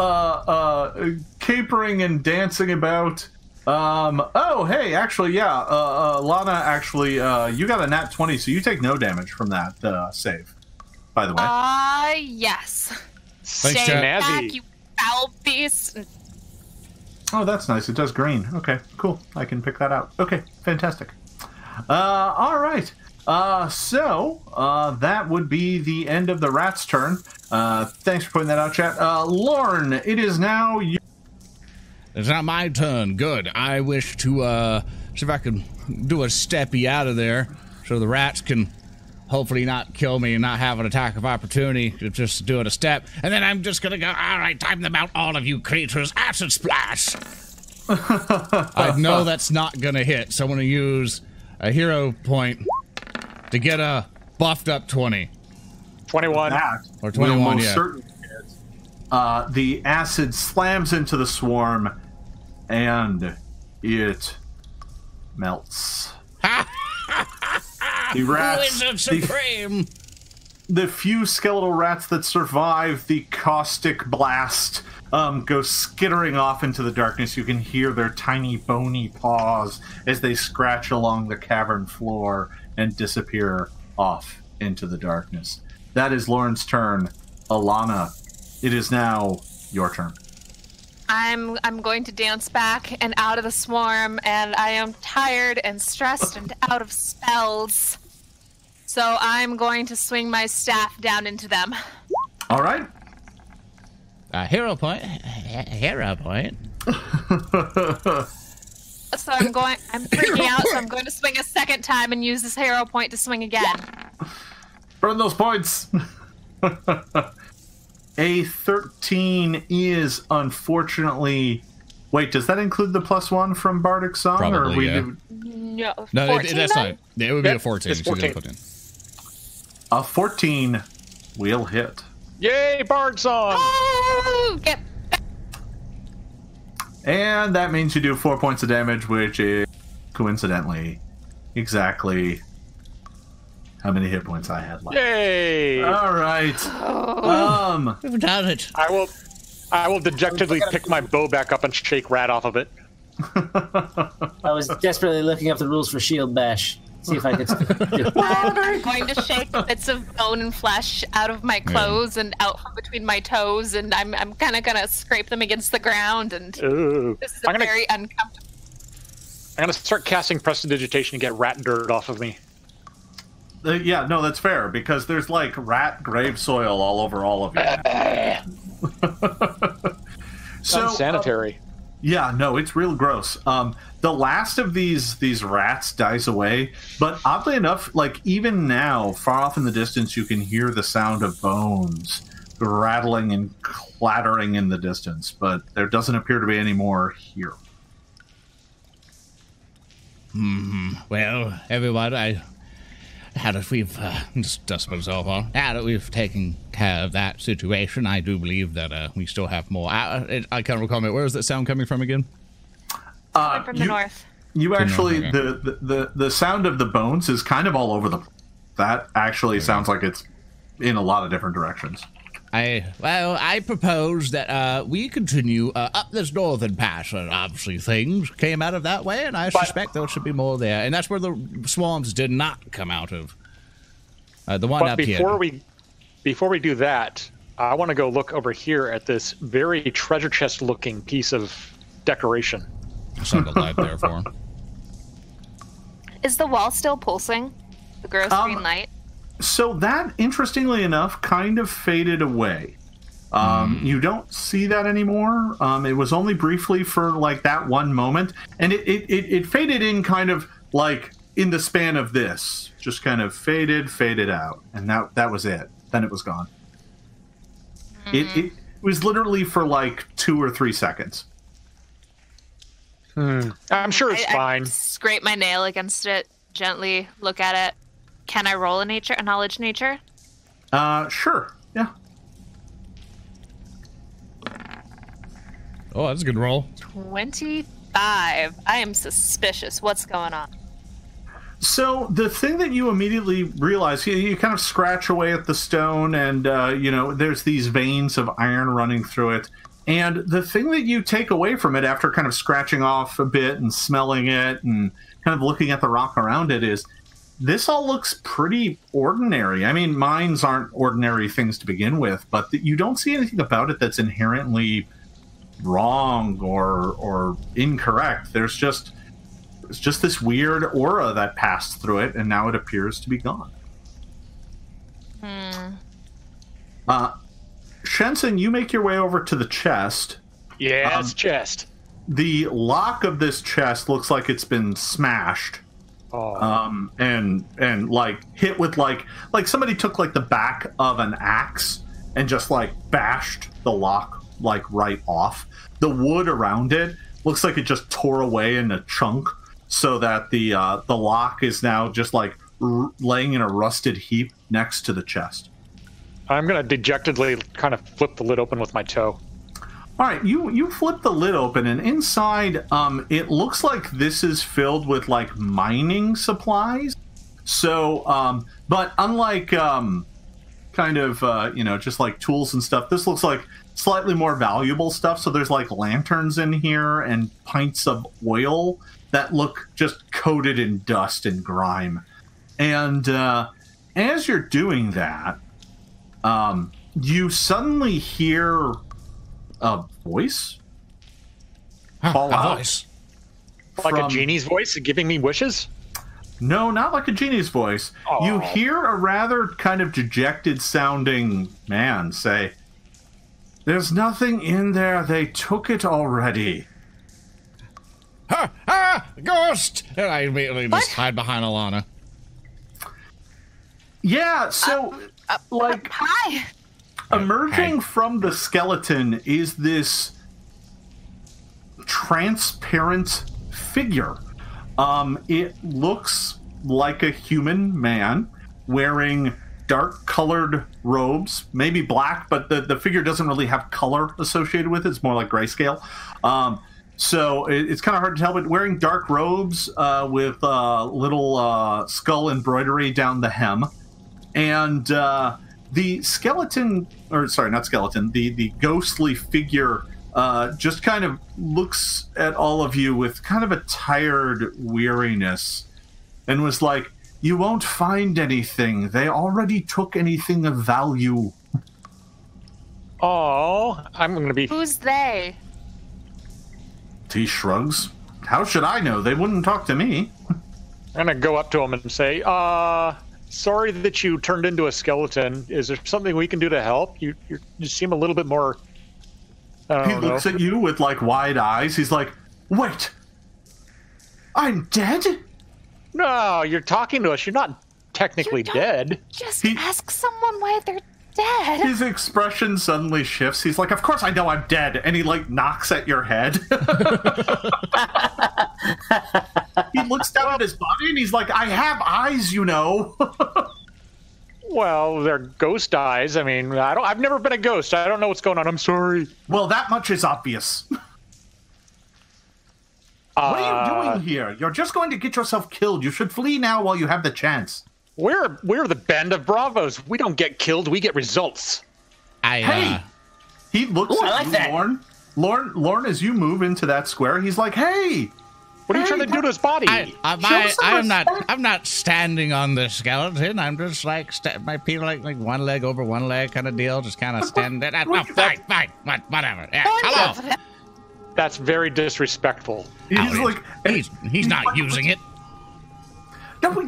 uh, capering and dancing about. Um, oh, hey, actually, yeah, uh, uh, Lana, actually, uh, you got a nat 20, so you take no damage from that, uh, save, by the way. Ah, yes. Thanks, Stay chat. back, Nazi. you foul beast. oh, that's nice. It does green. Okay, cool. I can pick that out. Okay, fantastic. Uh, all right. Uh, so, uh, that would be the end of the rat's turn. Uh, thanks for putting that out, chat. Uh, Lorne, it is now you. It's not my turn. Good. I wish to uh see if I can do a steppy out of there so the rats can hopefully not kill me and not have an attack of opportunity. Just do it a step. And then I'm just gonna go. All right, time them out, all of you creatures. Acid splash. I know that's not gonna hit, so I'm gonna use a hero point to get a buffed up 20. 21. that Or will 21, most yeah. certainly hit. Uh, the acid slams into the swarm, and it melts. the rats, Wizard the, the few skeletal rats that survive the caustic blast um, go skittering off into the darkness. You can hear their tiny bony paws as they scratch along the cavern floor and disappear off into the darkness. That is Lorne's turn. Alana, it is now your turn. I'm I'm going to dance back and out of the swarm, and I am tired and stressed and out of spells. So I'm going to swing my staff down into them. All right. A hero point. H- Hero point. So I'm going. I'm freaking out. So I'm going to swing a second time and use this hero point to swing again. Burn those points. A 13 is unfortunately. Wait, does that include the plus one from Bardic Song? Probably, or we yeah. do- No, No, it, 14 it- that's then? not. It would be Yeah, a 14. it's so you gotta 14. put in. A 14 will hit. Yay, Bardic song! Oh, get And that means you do four points of damage, which is coincidentally exactly how many hit points I had left. Yay! All right. Um, We've done it. I will. I will dejectedly pick my bow back up and shake Rat off of it. I was desperately looking up the rules for Shield Bash. See if I could. I'm going to shake bits of bone and flesh out of my clothes and out from between my toes, and I'm I'm kind of gonna scrape them against the ground, and Ooh. this is a I'm gonna. very uncomfortable. I'm gonna start casting prestidigitation to get rat dirt off of me. uh, yeah, no, that's fair because there's like rat grave soil all over all of you. so, uh, Unsanitary. Yeah, no, it's real gross. Um, the last of these these rats dies away, but oddly enough, like even now, far off in the distance, you can hear the sound of bones rattling and clattering in the distance. But there doesn't appear to be any more here. Hmm. Well, everyone, I. Now that we've uh, just dust myself off, now that we've taken care of that situation, I do believe that uh, we still have more. I, I can't recall. Where is that sound coming from again? Uh, from the you, north. You actually okay. the, the the the sound of the bones is kind of all over the. That actually sounds like it's in a lot of different directions. I well, I propose that uh, we continue uh, up this northern pass. And obviously, things came out of that way, and I But- suspect there should be more there. And that's where the swarms did not come out of. Uh, the one But up before here. we before we do that, I want to go look over here at this very treasure chest looking piece of decoration. Saw the light there for. Is the wall still pulsing? The gross Um, green light? So that, interestingly enough, kind of faded away. Um, You don't see that anymore. Um, it was only briefly for like that one moment, and it, it, it, it faded in kind of like in the span of this, just kind of faded, faded out, and that that was it. Then it was gone. It, it was literally for like two or three seconds. I'm sure it's I, fine. I scrape my nail against it, gently look at it. Can I roll a nature, a knowledge nature? Uh, sure, yeah. Oh, that's a good roll. 25. I am suspicious. What's going on? So the thing that you immediately realize, you, you kind of scratch away at the stone, and uh, you know there's these veins of iron running through it. And the thing that you take away from it after kind of scratching off a bit and smelling it and kind of looking at the rock around it is this all looks pretty ordinary. I mean, mines aren't ordinary things to begin with, but th- you don't see anything about it that's inherently wrong or or incorrect. There's just it's just this weird aura that passed through it, and now it appears to be gone. Hmm. Uh, Shenson, you make your way over to the chest. Yeah, Um, chest. The lock of this chest looks like it's been smashed, Oh, um, and and like hit with like like somebody took like the back of an axe and just like bashed the lock like right off. The wood around it looks like it just tore away in a chunk, so that the uh, the lock is now just like r- laying in a rusted heap next to the chest. I'm gonna dejectedly kind of flip the lid open with my toe. All right, you you flip the lid open, and inside, um, it looks like this is filled with like mining supplies. So, um, but unlike um, kind of uh, you know just like tools and stuff, this looks like slightly more valuable stuff. So there's like lanterns in here and pints of oil that look just coated in dust and grime. And uh, as you're doing that, um, you suddenly hear a voice Huh, Fall a out. voice. Like From- a genie's voice giving me wishes? No, not like a genie's voice. You Oh. hear a rather kind of dejected sounding man say, There's nothing in there. They took it already. Ha! Ah! Ghost! And I immediately just hide behind Alana. Yeah, so, like, Hi. Emerging from the skeleton is this transparent figure. Um, it looks like a human man wearing dark colored robes, maybe black, but the, the figure doesn't really have color associated with it. It's more like grayscale. Um, so it, it's kind of hard to tell, but wearing dark robes uh, with uh, little uh, skull embroidery down the hem and uh, the skeleton or sorry not skeleton the the ghostly figure uh, just kind of looks at all of you with kind of a tired weariness and was like you won't find anything they already took anything of value Oh, I'm gonna be. Who's they? he shrugs how should i know they wouldn't talk to me I'm gonna go up to him and say, "Uh, sorry that you turned into a skeleton. Is there something we can do to help? You you, you seem a little bit more I He don't looks know. at you with like wide eyes. He's like, "Wait, I'm dead." No, you're talking to us. You're not technically don't- dead. Just He- ask someone why they're dead. His expression suddenly shifts. He's like, "Of course I know I'm dead," and he like knocks at your head. he looks down at his body and he's like, "I have eyes, you know." Well, they're ghost eyes. I mean, I don't. I've never been a ghost. I don't know what's going on. I'm sorry. well, that much is obvious. What are you Uh, doing here? You're just going to get yourself killed. You should flee now while you have the chance. We're we're the band of bravos. We don't get killed. We get results. I, uh, Hey! He looks Ooh, at I like you, that. Lorne. Lorne, Lorne, as you move into that square, he's like, "Hey, What are you Hey, trying to do to his body? I, I, Show I, some I'm not. I'm not standing on the skeleton. I'm just like sta- my feet are like like one leg over one leg kind of deal. Just kind of standing there. Oh, fine, fine, what, whatever. Yeah, hello. That's very disrespectful. He's Oh, like, he's he's not using it. No, what,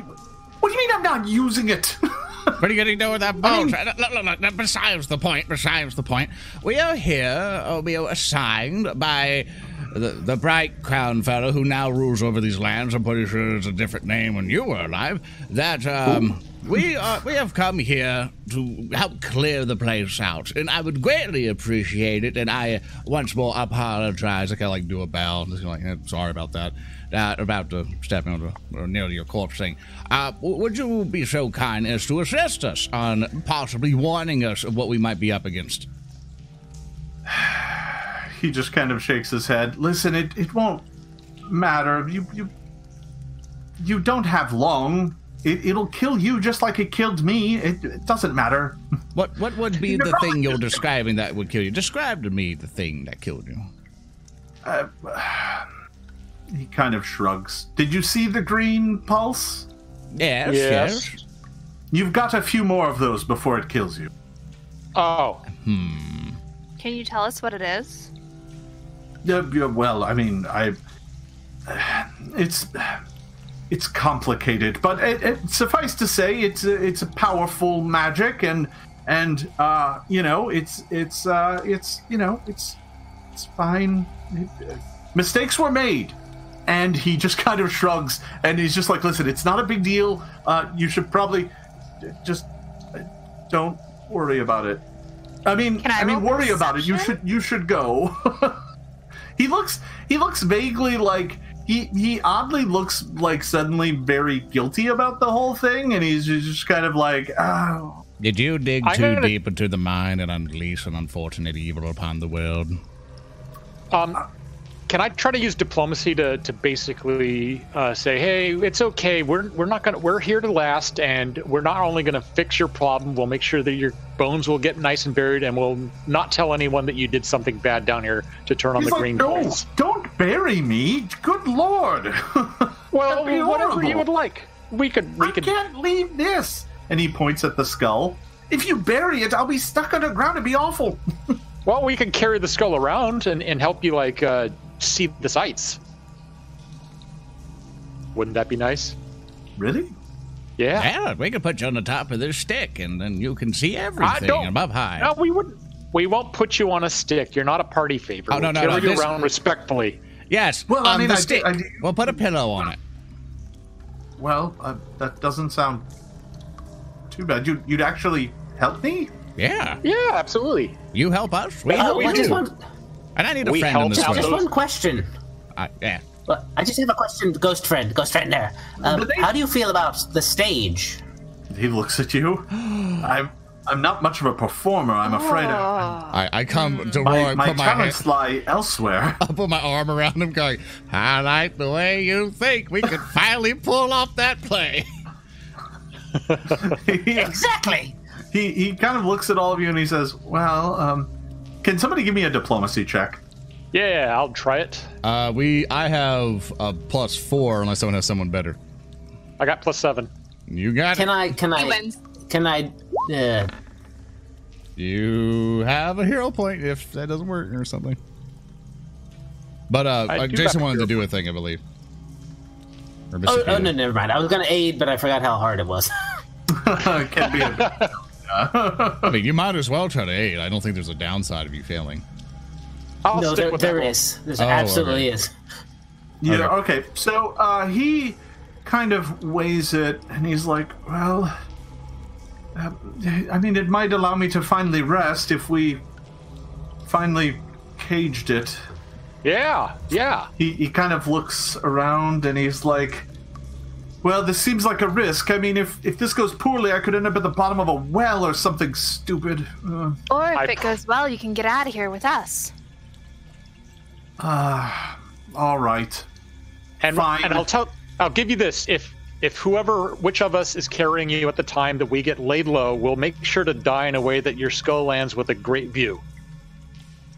what do you mean I'm not using it? What are you going to do with that bone? look, look, look, look, besides the point, besides the point, we are here, uh, we are assigned by the, the bright crown fellow who now rules over these lands. I'm pretty sure it's a different name when you were alive. That, um, we are, we have come here to help clear the place out, and I would greatly appreciate it. And I once more apologize. I kind of like do a bow, just like eh, sorry about that. Uh, about to step into or near your corpse thing. Uh, would you be so kind as to assist us on possibly warning us of what we might be up against? he just kind of shakes his head. Listen, it, it won't matter. You you you don't have long. It, it'll kill you just like it killed me. It, it doesn't matter. What what would be the thing you're describing that would kill you? Describe to me the thing that killed you. He kind of shrugs. Did you see the green pulse? Yes, Yes. yes. You've got a few more of those before it kills you. Oh, Hmm. Can you tell us what it is? Uh, yeah, well, I mean, I. It's it's complicated, but it, it, suffice to say, it's a, it's a powerful magic, and and uh, you know, it's it's uh, it's you know, it's it's fine. It- mistakes were made, and he just kind of shrugs, and he's just like, "Listen, it's not a big deal. Uh, you should probably just uh, don't worry about it." I mean, Can I I mean, roll worry about it. You should you should go. he looks he looks vaguely like he he oddly looks like suddenly very guilty about the whole thing, and he's just kind of like, oh. Did you dig I'm too gonna- deep into the mine and unleash an unfortunate evil upon the world? um, can I try to use diplomacy to, to basically uh, say, hey, it's okay. We're we're not gonna we're here to last, and we're not only gonna fix your problem. We'll make sure that your bones will get nice and buried, and we'll not tell anyone that you did something bad down here to turn on He's the like, green no, pulse. don't bury me. Good lord. Well, whatever you would like. We could we I could can't leave this. And he points at the skull. If you bury it, I'll be stuck underground. It'd be awful. well we can carry the skull around and, and help you like uh, see the sights. Wouldn't that be nice? really? Yeah. Yeah, we could put you on the top of this stick, and then you can see everything don't- above high. No, we wouldn't. We won't put you on a stick. You're not a party favor. Oh, no, we'll no, carry no, you this- around respectfully. Yes, Well, I on mean, the I did- stick. I did- We'll put a pillow on it. Well, uh, that doesn't sound too bad. You, you'd actually help me? Yeah, Yeah, absolutely. you help us. We help you just want, And I need a We friend in this out just one question. I, yeah. Well, I just have a question, Ghost Friend. Ghost Friend there. Um, they- how do you feel about the stage? He looks at you. I'm I'm not much of a performer, I'm afraid. Oh. I, I come to My, Roy, my put my hand, talents lie elsewhere. I put my arm around him, going, "I like the way you think. We could finally pull off that play." he, Exactly. he he kind of looks at all of you and he says, "Well, um, can somebody give me a diplomacy check?" Yeah, I'll try it. Uh, we, I have a plus four unless someone has someone better. I got plus seven. You got Can it. I? Can He I? wins. Can I? Uh, You have a hero point if that doesn't work or something. But uh, uh, Jason wanted to hero do a thing, I believe. Or oh, oh no, never mind. I was gonna aid, but I forgot how hard it was. can be a I mean, you might as well try to aid. I don't think there's a downside of you failing. I'll no, stick there, with there that. is. There Oh, absolutely okay. is. Yeah, okay. So uh, he kind of weighs it and he's like, well, uh, I mean, it might allow me to finally rest if we finally caged it. Yeah, yeah. He, he kind of looks around and he's like, well, this seems like a risk. I mean, if, if this goes poorly, I could end up at the bottom of a well or something stupid. Uh, Or if I it pr- goes well, you can get out of here with us. uh, all right. And Fine. and I'll tell I'll give you this. If if whoever which of us is carrying you at the time that we get laid low, we'll make sure to die in a way that your skull lands with a great view.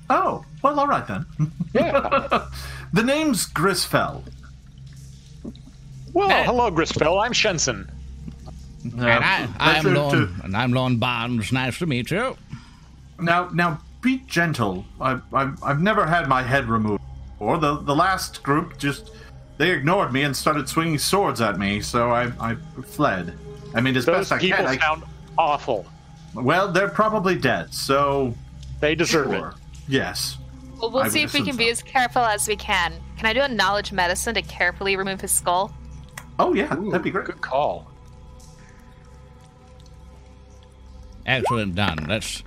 Oh, well, all right then. Yeah. the name's Grisfell. Well, hello, Grisfell. I'm Shenson. Uh, and I, I am Pleasure Lorne, to- and I'm Lorne Barnes. Nice to meet you. Now, now, be gentle. I've, I've, I've never had my head removed. Or the the last group just they ignored me and started swinging swords at me, so I I fled. I mean, as Those best I people can. I, sound awful. well, they're probably dead, so They deserve sure. it. Yes. Well, we'll I see if we assume can be as careful as we can. Can I do a knowledge medicine to carefully remove his skull? Oh yeah, that'd be great. Good call. Excellent done. That's.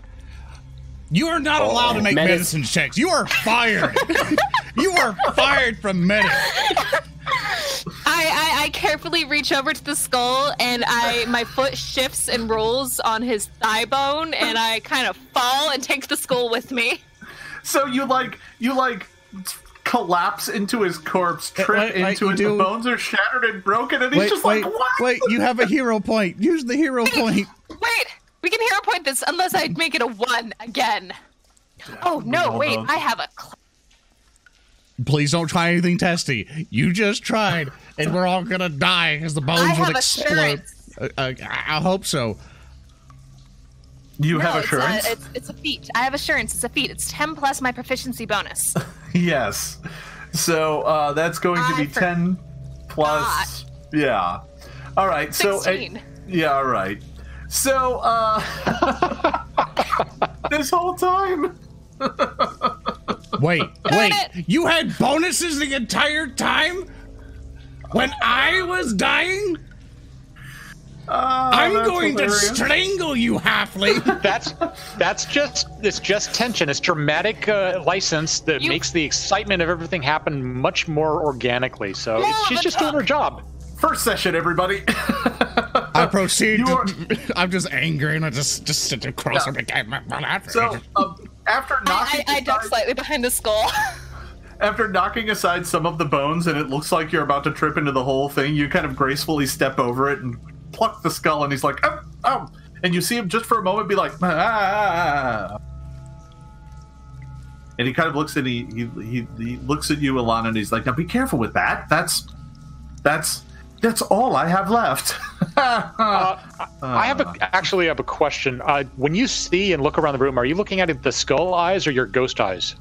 You are not oh, allowed to make Medic- medicine checks. You are fired. you are fired from medic. I, I, I carefully reach over to the skull and I my foot shifts and rolls on his thigh bone and I kind of fall and take the skull with me. So you like you like collapse into his corpse, trip wait, wait, into it. do- The bones are shattered and broken, and he's just wait, like, "What?" wait. You have a hero point. Use the hero point. Wait, we can hero point this unless I make it a one again. Oh no, wait, those. I have a cl- Please don't try anything testy. You just tried, and we're all gonna die because the bones I would explode. Uh, uh, I I hope so. You No, have it's a- assurance. It's, it's a feat. I have assurance. It's a feat. It's ten plus my proficiency bonus. Yes. So uh, that's going to I be 10 plus. Yeah. All right. So, uh, yeah, all right. So, uh, this whole time. Wait, wait. You had bonuses the entire time when I was dying. Uh, I'm going hilarious. to strangle you, halfling. That's that's just it's just tension. It's dramatic uh, license that You- makes the excitement of everything happen much more organically. So More she's of a just doing her job. First session, everybody. I proceed. You are- To, I'm just angry, and I just just sit across Yeah. the game. so, um, after knocking I, I, I duck slightly behind the skull. after knocking aside some of the bones and it looks like you're about to trip into the whole thing, you kind of gracefully step over it and pluck the skull, and he's like, oh, oh. And you see him just for a moment be like, ah. And he kind of looks and he, he, he, he looks at you, Alana, and he's like, now be careful with that. That's, that's, that's all I have left. Uh, I have a, actually have a question. Uh, when you see and look around the room, are you looking at it the skull eyes or your ghost eyes?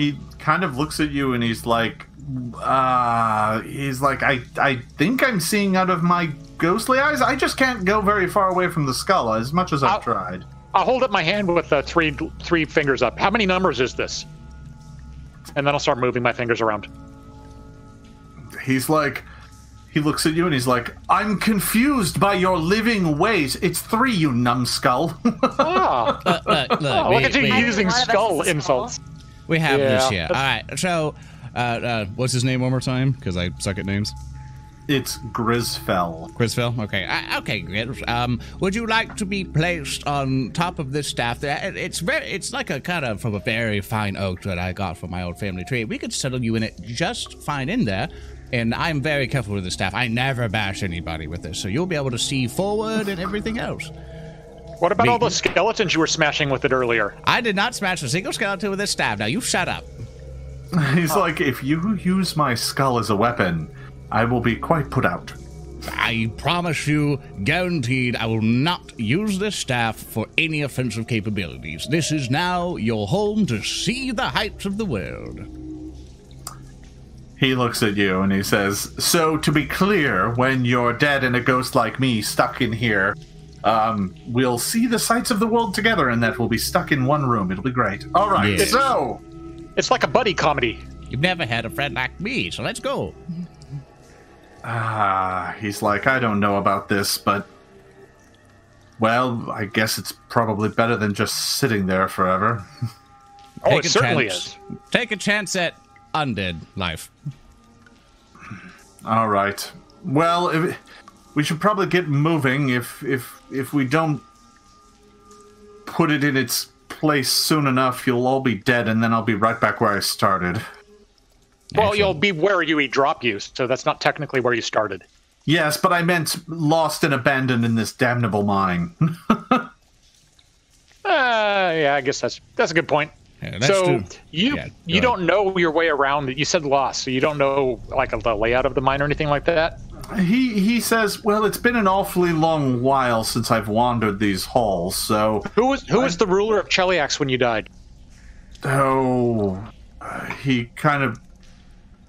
he kind of looks at you and he's like uh he's like i i think i'm seeing out of my ghostly eyes i just can't go very far away from the skull as much as i've I'll- tried I'll hold up my hand with uh, three three fingers up. How many numbers is this? And then I'll start moving my fingers around. he's like he looks at you and he's like i'm confused by your living ways. it's three you numbskull Ah, Look, look, look, oh, we, look at you we- using One skull is a skull. insults. we have this Yeah. here. All right, so uh, uh, what's his name one more time? Because I suck at names. It's grisfell Chrisville. Okay. Uh, okay, Grizz. Um, would you like to be placed on top of this staff? There, it's very, it's like a kind of from a very fine oak that I got from my old family tree. We could settle you in it just fine in there. And I'm very careful with the staff. I never bash anybody with this, so you'll be able to see forward and everything else. What about Me. all the skeletons you were smashing with it earlier? I did not smash a single skeleton with this staff. Now you shut up. he's like if you use my skull as a weapon i will be quite put out I promise you, guaranteed, I will not use this staff for any offensive capabilities. This is now your home to see the heights of the world. He looks at you and he says, So, to be clear, when you're dead and a ghost like me stuck in here, um, we'll see the sights of the world together and that we'll be stuck in one room. It'll be great. All right, Yes. so, It's like a buddy comedy. You've never had a friend like me, so let's go. Ah, he's like, I don't know about this, but. Well, I guess it's probably better than just sitting there forever. Oh, Take it a certainly chance. is. Take a chance at undead life. All right. Well, if, we should probably get moving if if if we don't put it in its place soon enough, you'll all be dead, and then I'll be right back where I started. Well, you'll be where you eat drop you, so that's not technically where you started. Yes, but I meant lost and abandoned in this damnable mine. Uh, yeah, I guess that's that's a good point. Yeah, so do- you yeah, you ahead. don't know your way around. You said lost, so you don't know like the layout of the mine or anything like that. he he says, "Well, it's been an awfully long while since I've wandered these halls, so Who was who was the ruler of Cheliax when you died? oh, uh, he kind of."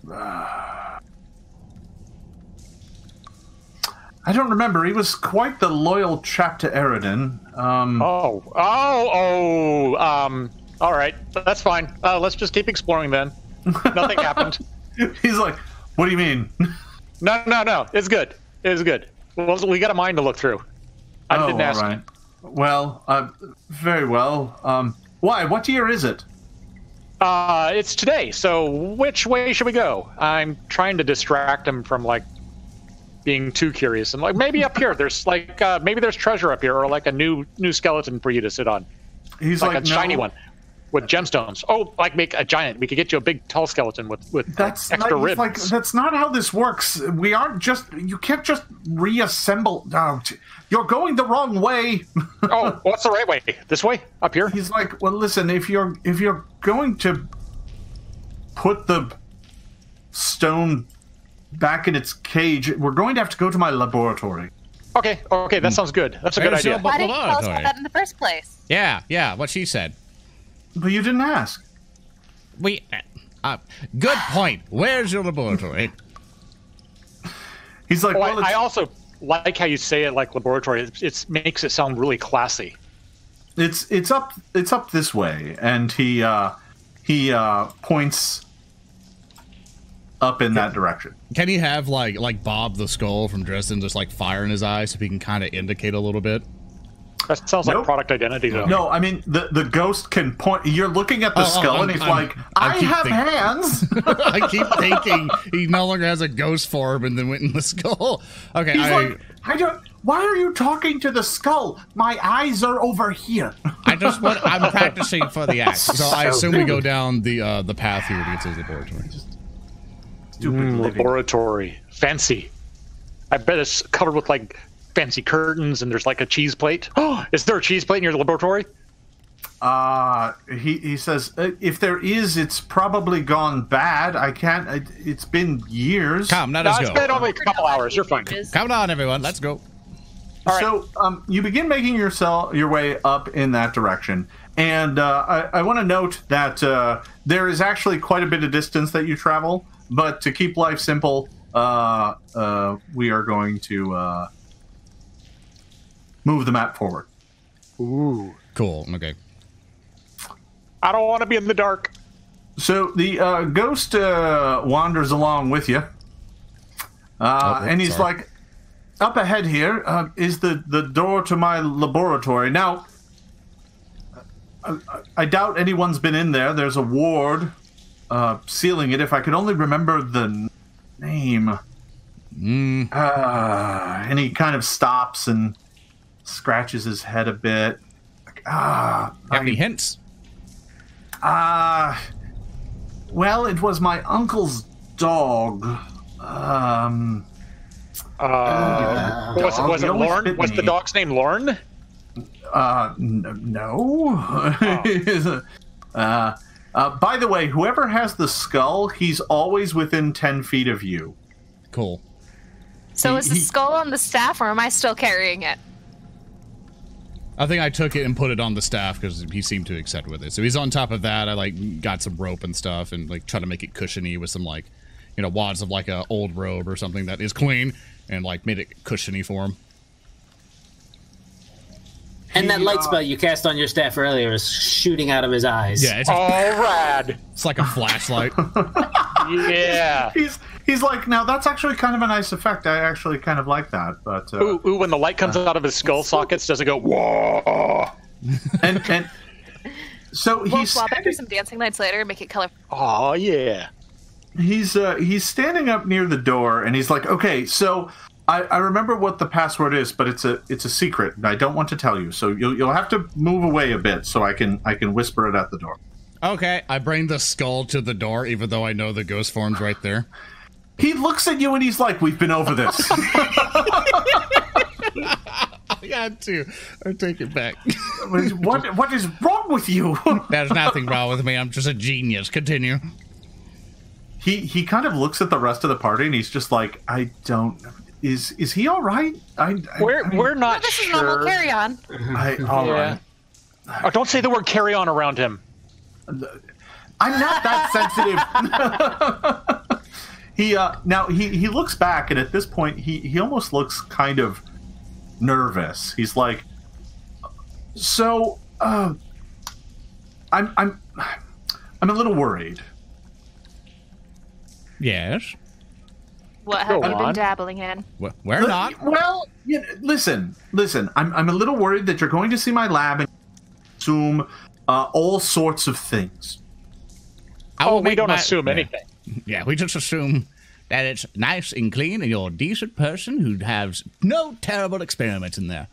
I don't remember. He was quite the loyal chap to Aroden. Um, Oh, oh, oh. Um. All right, that's fine. Uh, let's just keep exploring then. Nothing happened. He's like, "What do you mean?" No, no, no. It's good. It's good. Well, we got a mine to look through. I oh, didn't ask. all right. Well, uh, very well. Um, why? What year is it? Uh, it's today. So which way should we go? I'm trying to distract him from like being too curious. And like maybe up here, there's like uh, maybe there's treasure up here, or like a new new skeleton for you to sit on, He's like, like, a shiny one with gemstones. Oh, like make a giant. We could get you a big tall skeleton with with like, That's extra not, ribs. like that's not how this works. We aren't just you can't just reassemble. Oh, you're going the wrong way. oh, what's the right way? This way? Up here? He's like, well, listen, if you're if you're going to put the stone back in its cage, we're going to have to go to my laboratory. Okay, okay, that hmm. sounds good. That's a good idea. bu- Why didn't you tell us about that in the first place? Yeah, yeah, what she said. But you didn't ask. We. Uh, good point. Where's your laboratory? He's like, Oh, well, I, I also like how you say it like laboratory. It, it makes it sound really classy. it's it's up it's up this way, and he uh, he uh, points up in that direction. Can he have like like Bob the Skull from Dresden just like fire in his eyes so he can kind of indicate a little bit? That sounds like product identity, though. No, I mean the the ghost can point. You're looking at the Oh, oh, skull, I'm- and he's I'm- like, I "I, have thinking- hands." I keep thinking he no longer has a ghost form and then went in the skull. Okay, He's I like, "I don't. Why are you talking to the skull? My eyes are over here." I just want. I'm practicing for the act. so I assume we go down the uh the path here to get to his laboratory. Stupid Mm, laboratory. Fancy. I bet it's covered with like fancy curtains and there's like a cheese plate. Oh, is there a cheese plate in your laboratory? Uh, he he says, uh, "If there is, it's probably gone bad. I can't. It, it's been years." Come, let No, us it's go. been only a couple hours. You're fine. Come on, everyone. Let's go. All right. So um, you begin making yourself your way up in that direction, and uh, I, I want to note that uh, there is actually quite a bit of distance that you travel. But to keep life simple, uh, uh, we are going to uh, move the map forward. Ooh. Cool. Okay. I don't want to be in the dark. So the uh, ghost uh, wanders along with you, uh, Oh, and he's sorry. like, "Up ahead here uh, is the the door to my laboratory." Now, I, I- I doubt anyone's been in there. There's a ward uh, sealing it. If I could only remember the name. Mm, Uh, and he kind of stops and scratches his head a bit. Like, ah, Have any hints? Ah, well, it was my uncle's dog. Um, Uh, was, dog, was it always Lorne? bit Was the dog's name Lorne? uh, n- no. uh, uh, by the way, whoever has the skull, he's always within ten feet of you. cool. So He- is the he- skull on the staff, or am I still carrying it? I think I took it and put it on the staff because he seemed to accept with it. So he's on top of that. I like got some rope and stuff and like try to make it cushiony with some like, you know, wads of like a old robe or something that is clean and like made it cushiony for him. And that light spell you cast on your staff earlier is shooting out of his eyes. Yeah, it's, All rad. it's like a flashlight. Yeah. He's he's like, now that's actually kind of a nice effect. I actually kind of like that. But uh, Ooh, ooh, when the light comes out of his skull sockets, does it go whoa? and and so We'll he's swap it for standing, some dancing lights later and make it colorful. Oh yeah. he's uh, he's standing up near the door, and he's like, okay, so. I, I remember what the password is, but it's a it's a secret, and I don't want to tell you. So you'll you'll have to move away a bit so I can I can whisper it at the door. okay, I bring the skull to the door, even though I know the ghost form's right there. He looks at you and he's like, "We've been over this." I got to. I take it back. what what is wrong with you? There's nothing wrong with me. I'm just a genius. Continue. he he kind of looks at the rest of the party and he's just like, "I don't. Is is he all right? I, I We're I mean, we're not this is normal. sure. Carry on. I, all Yeah. right. Oh, don't say the word carry on around him. I'm not that sensitive. he uh now he he looks back and at this point he he almost looks kind of nervous. He's like so uh I'm I'm I'm a little worried. Yes. What Go have you been dabbling in? Well, we're not. Well, you know, listen, listen. I'm I'm a little worried that you're going to see my lab and assume uh, all sorts of things. I Oh, we make don't my- assume yeah. anything. Yeah, we just assume that it's nice and clean and you're a decent person who has no terrible experiments in there.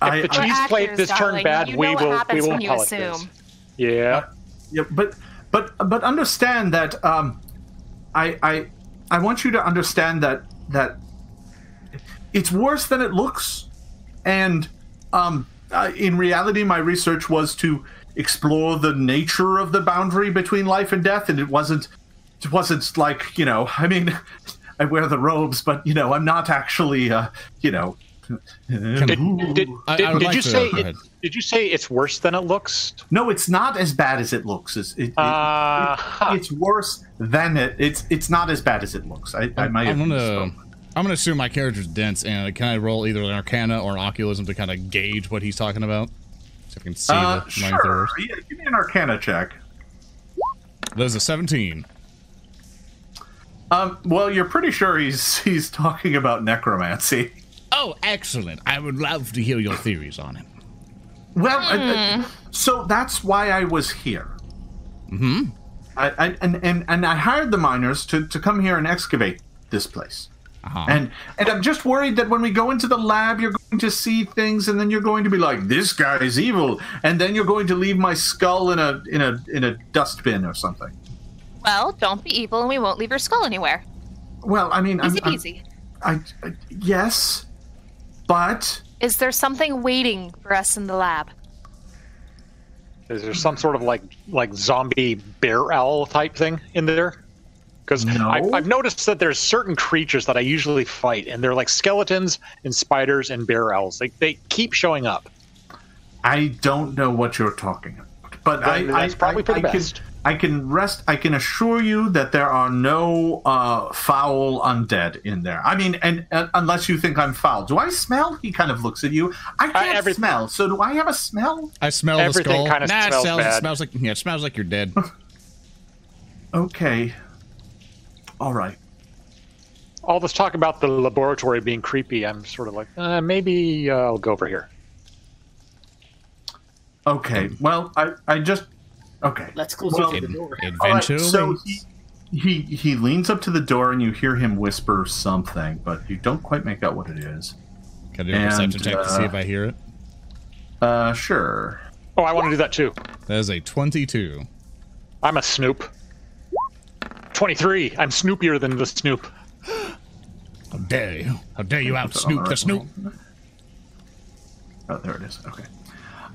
I, If the I- cheese plate actors, this turned bad, You we know what will we happens will when you call it this. assume. Yeah. yeah, but but but understand that um, I I I want you to understand that that it's worse than it looks, and um, uh, in reality, my research was to explore the nature of the boundary between life and death, and it wasn't it wasn't like you know. I mean, I wear the robes, but you know, I'm not actually uh, you know. Did, did, did, I would did like you to- say it, did you say it's worse than it looks? No, it's not as bad as it looks. It's, it, it- Uh, huh. it's worse than it. It's it's not as bad as it looks. I, I might. I'm gonna misspoke. I'm gonna assume my character's dense and can I roll either an Arcana or an Occultism to kind of gauge what he's talking about? So I can see Uh, the sure. flamethrowers. Yeah, give me an Arcana check. That is a 17. Um, well, you're pretty sure he's he's talking about necromancy. Oh, excellent! I would love to hear your theories on it. Well, uh, uh, so that's why I was here. Hmm. I, I and, and and I hired the miners to to come here and excavate this place. Uh-huh. And and I'm just worried that when we go into the lab, you're going to see things, and then you're going to be like, "This guy is evil," and then you're going to leave my skull in a in a in a dustbin or something. Well, don't be evil and we won't leave your skull anywhere. Well, I mean, I'm, Easy I'm- peasy. I, I yes, but Is there something waiting for us in the lab? Is there some sort of like like zombie bear owl type thing in there? Because No. I've noticed that there's certain creatures that I usually fight, and they're like skeletons and spiders and bear owls. They they keep showing up. I don't know what you're talking about. But I, Then that's I, probably I, for the I can, best. I can rest. I can assure you that there are no uh, foul undead in there. I mean, and, and unless you think I'm foul, do I smell? He kind of looks at you. I can't every- smell. So do I have a smell? I smell the Everything skull. kinda nah, smells it, smells, it bad. smells like yeah, it smells like you're dead. Okay. All right. All this talk about the laboratory being creepy, I'm sort of like, uh, maybe uh, I'll go over here. Okay. Well, I, I just. Okay. Let's close Well, the Ad- door. All right, Eventually, so he, he he leans up to the door, and you hear him whisper something, but you don't quite make out what it is. can I do a perception and, check to see uh, if I hear it? Uh, sure. Oh, I want to do that too. That is a 22. I'm a Snoop. 23. I'm snoopier than the Snoop. How dare you? How dare you out Put it snoop the snoop? one. Oh, there it is. Okay.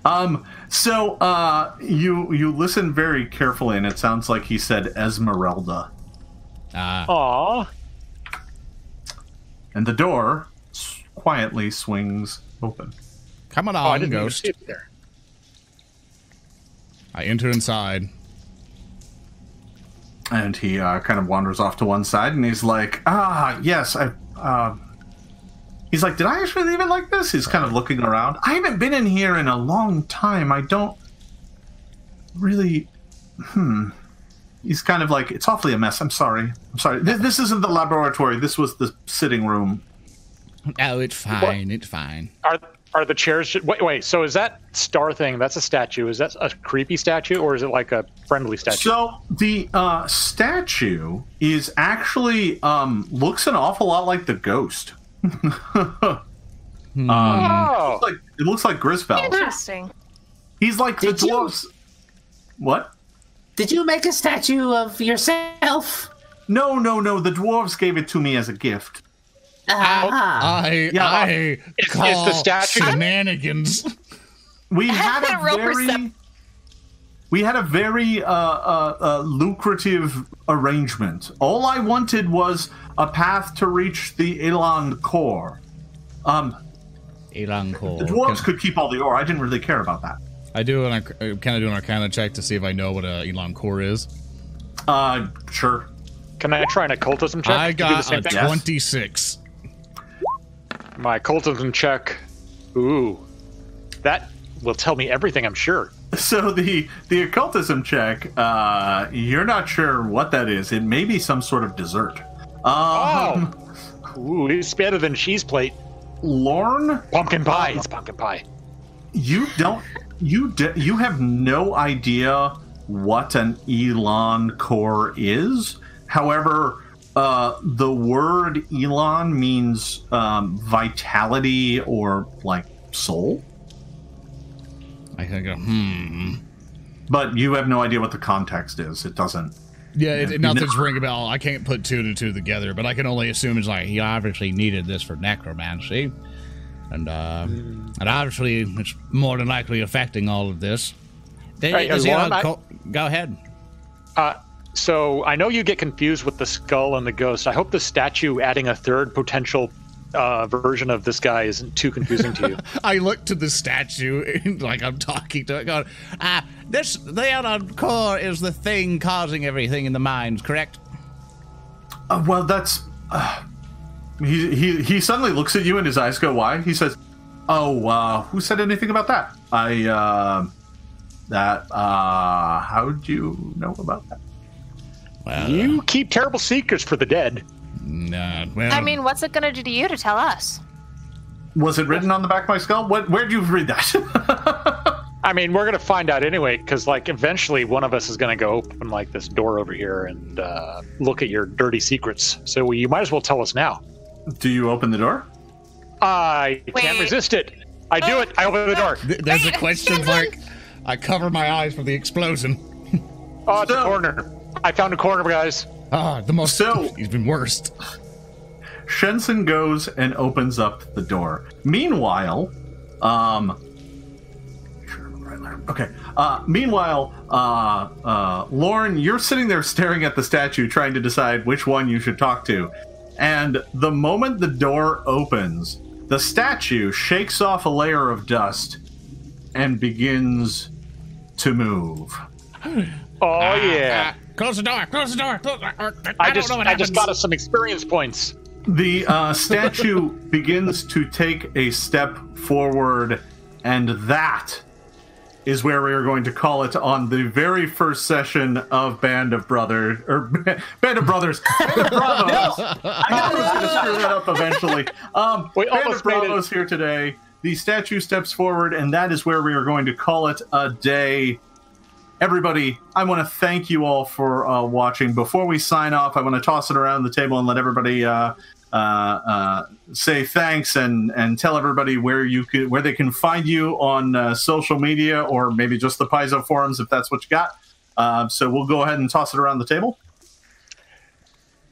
Um. So, uh, you you listen very carefully, and it sounds like he said Esmeralda, Ah, Aw. and the door quietly swings open. come on, Oh, I didn't even ghost. see it there. I enter inside. And he uh, kind of wanders off to one side, and he's like, "Ah, yes, I, uh, he's like, "Did I actually leave it like this?" He's kind of looking around. I haven't been in here in a long time. I don't really. Hmm. He's kind of like, "It's awfully a mess. I'm sorry. I'm sorry. This, this isn't the laboratory. This was the sitting room." Oh, it's fine. It's fine. Are are the chairs? Wait, wait. So is that star thing? That's a statue. Is that a creepy statue, or is it like a friendly statue? So the uh, statue is actually um, looks an awful lot like the ghost. Um, oh, it's like it looks like Grisbell. Interesting. He's like the Did you- dwarves. What? Did you make a statue of yourself? No, no, no. The dwarves gave it to me as a gift. Ah, I Yeah, I is the call statue- shenanigans. We had a Roll very, percep- we had a very uh, uh, uh, lucrative arrangement. All I wanted was a path to reach the Elan core. Um, Elan Core. the dwarves could keep all the ore. I didn't really care about that. I do an arc- uh, kind of do an Arcana check to see if I know what a Elan core is. Uh, sure. can I try an occultism check? I to do got a thing? Yes. 26. My occultism check. Ooh, that will tell me everything. I'm sure. So the the occultism check, uh, you're not sure what that is. It may be some sort of dessert. Um, Ooh, it's better than cheese plate. Lorne, Pumpkin pie. It's pumpkin pie. you don't you d- you have no idea what an Elon core is. However, uh, the word Elon means um, vitality or like soul, I can go, hmm. but you have no idea what the context is. It doesn't. Yeah, it, it, nothing's ring a bell. I can't put two to two together, but I can only assume it's like He obviously needed this for necromancy, and uh, and obviously it's more than likely affecting all of this. They, Right, is and Elan I- Co- go ahead. Uh, so I know you get confused with the skull and the ghost. I hope the statue adding a third potential uh, version of this guy isn't too confusing to you. I look to the statue like I'm talking to it, going, Ah, this the Elan Core is the thing causing everything in the minds, correct? Uh, well, that's. Uh, he, he he suddenly looks at you and his eyes go wide. He says, "Oh, uh, who said anything about that? I uh, that uh, how'd you know about that? Well, you keep terrible secrets for the dead. Nah, well, I mean, what's it gonna do to you to tell us? Was it written on the back of my skull? What? Where'd you read that? I mean, we're gonna find out anyway, because like eventually one of us is gonna go open like this door over here and uh, look at your dirty secrets. So you might as well tell us now. Do you open the door? I can't resist it. I do it. I open the door. th- there's a question mark. I cover my eyes for the explosion. Oh, it's a corner. I found a corner, guys. Ah, the most. So- he's been worst. Shenson goes and opens up the door. Meanwhile, um, okay. Uh, meanwhile, uh, uh, Lorne, you're sitting there staring at the statue, trying to decide which one you should talk to. And the moment the door opens, the statue shakes off a layer of dust and begins to move. Oh yeah. Close the door. Close the door. Close, I, I, don't just know what I just got us some experience points. The uh, statue begins to take a step forward, and that is where we are going to call it on the very first session of Band of Brothers or Band of Brothers. Band of Bravos. I knew I was going to screw that up eventually. Um, We Band of almost made. Bravos here today. The statue steps forward, and that is where we are going to call it a day. Everybody, I want to thank you all for uh, watching. Before we sign off, I want to toss it around the table and let everybody uh, uh, uh, say thanks and and tell everybody where you could where they can find you on uh, social media or maybe just the Paizo forums if that's what you got. Uh, so we'll go ahead and toss it around the table.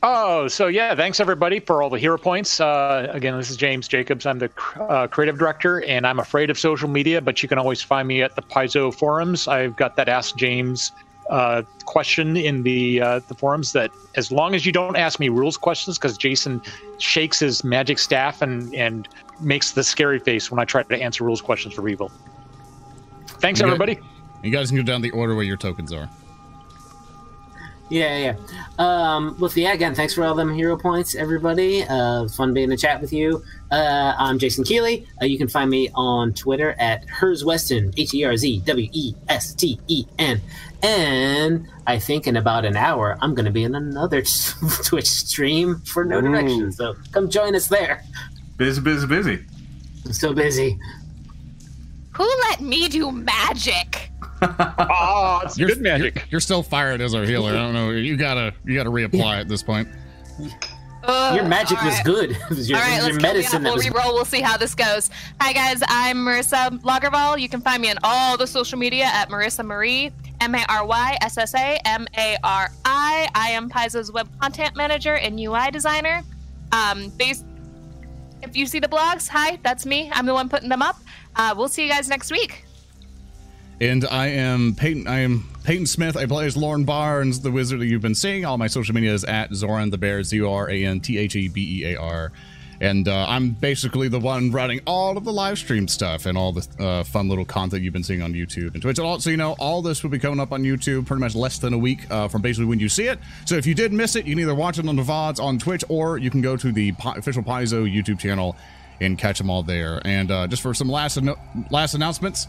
Oh, so yeah, thanks everybody for all the hero points. Uh, again, this is James Jacobs. I'm the uh, creative director, and I'm afraid of social media, but you can always find me at the Paizo forums. I've got that Ask James uh, question in the uh, the forums. That as long as you don't ask me rules questions, because Jason shakes his magic staff and and makes the scary face when I try to answer rules questions for people. Thanks, Okay. everybody. You guys can go down the order where your tokens are. Yeah, yeah. Um, well, yeah, again, thanks for all them hero points, everybody. Uh, fun being in the chat with you. Uh, I'm Jason Keeley. Uh, you can find me on Twitter at Herzwesten, H E R Z W E S T E N. And I think in about an hour, I'm going to be in another Twitch stream for No Direction. So come join us there. Busy, busy, busy. I'm so busy. Who let me do magic? Ah, it's You're, good magic. You're, you're still fired as our healer. I don't know. You gotta you gotta reapply at this point. Ugh, Your magic all was right. good. Was your, All right, it let's your kill me medicine We'll was. re-roll. We'll see how this goes. Hi guys, I'm Maryssa Lagervall. You can find me on all the social media at Maryssa Mari, M A R Y S S A M A R I. I am Paizo's web content manager and UI designer. Um, based, if you see the blogs, hi, that's me. I'm the one putting them up. Uh, we'll see you guys next week. And I am Peyton. I am Peyton Smith. I play as Lorne Barnes, the wizard that you've been seeing. All my social media is at Zoran the Bear, Z O R A N T H E B E A R. And uh, I'm basically the one running all of the live stream stuff and all the uh, fun little content you've been seeing on YouTube and Twitch. Also, you know, all this will be coming up on YouTube pretty much less than a week uh, from basically when you see it. So if you did miss it, you can either watch it on the VODs on Twitch or you can go to the official Paizo YouTube channel and catch them all there. And uh, just for some last anno- last announcements,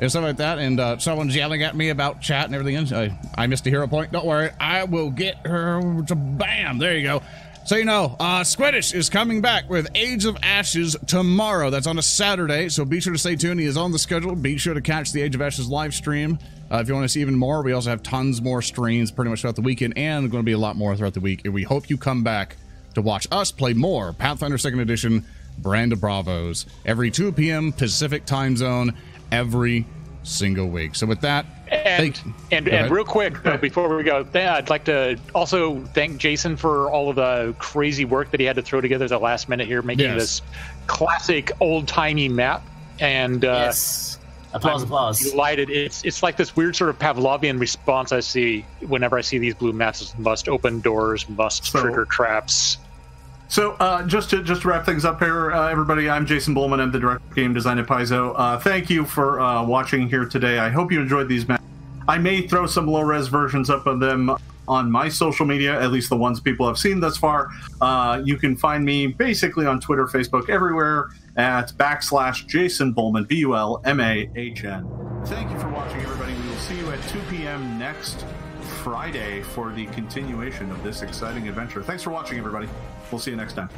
and stuff like that. And uh, someone's yelling at me about chat and everything. I, I missed a hero point. Don't worry, I will get her to bam. There you go. So you know, uh, Squiddish is coming back with Age of Ashes tomorrow. That's on a Saturday, so be sure to stay tuned. He is on the schedule. Be sure to catch the Age of Ashes live stream. Uh, if you want to see even more, we also have tons more streams pretty much throughout the weekend, and going to be a lot more throughout the week. And we hope you come back to watch us play more Pathfinder Second Edition Brand of Bravos every 2 p.m. Pacific time zone every single week. So with that, And thank- and, and real quick uh, before we go, I'd like to also thank Jason for all of the crazy work that he had to throw together at the last minute here, making Yes. this classic old timey map. And uh, yes. Applause, I'm applause. delighted. It's it's like this weird sort of Pavlovian response I see whenever I see these blue maps. Must open doors, must So- trigger traps. So uh, just to just to wrap things up here, uh, everybody, I'm Jason Bulmahn. I'm the director of game design at Paizo. Uh, thank you for uh, watching here today. I hope you enjoyed these maps. I may throw some low res versions up of them on my social media, at least the ones people have seen thus far. Uh, you can find me basically on Twitter, Facebook, everywhere at backslash Jason Bulmahn, B U L M A H N. Thank you for watching, everybody. We will see you at 2 p.m. next Friday for the continuation of this exciting adventure. Thanks for watching, everybody. We'll see you next time.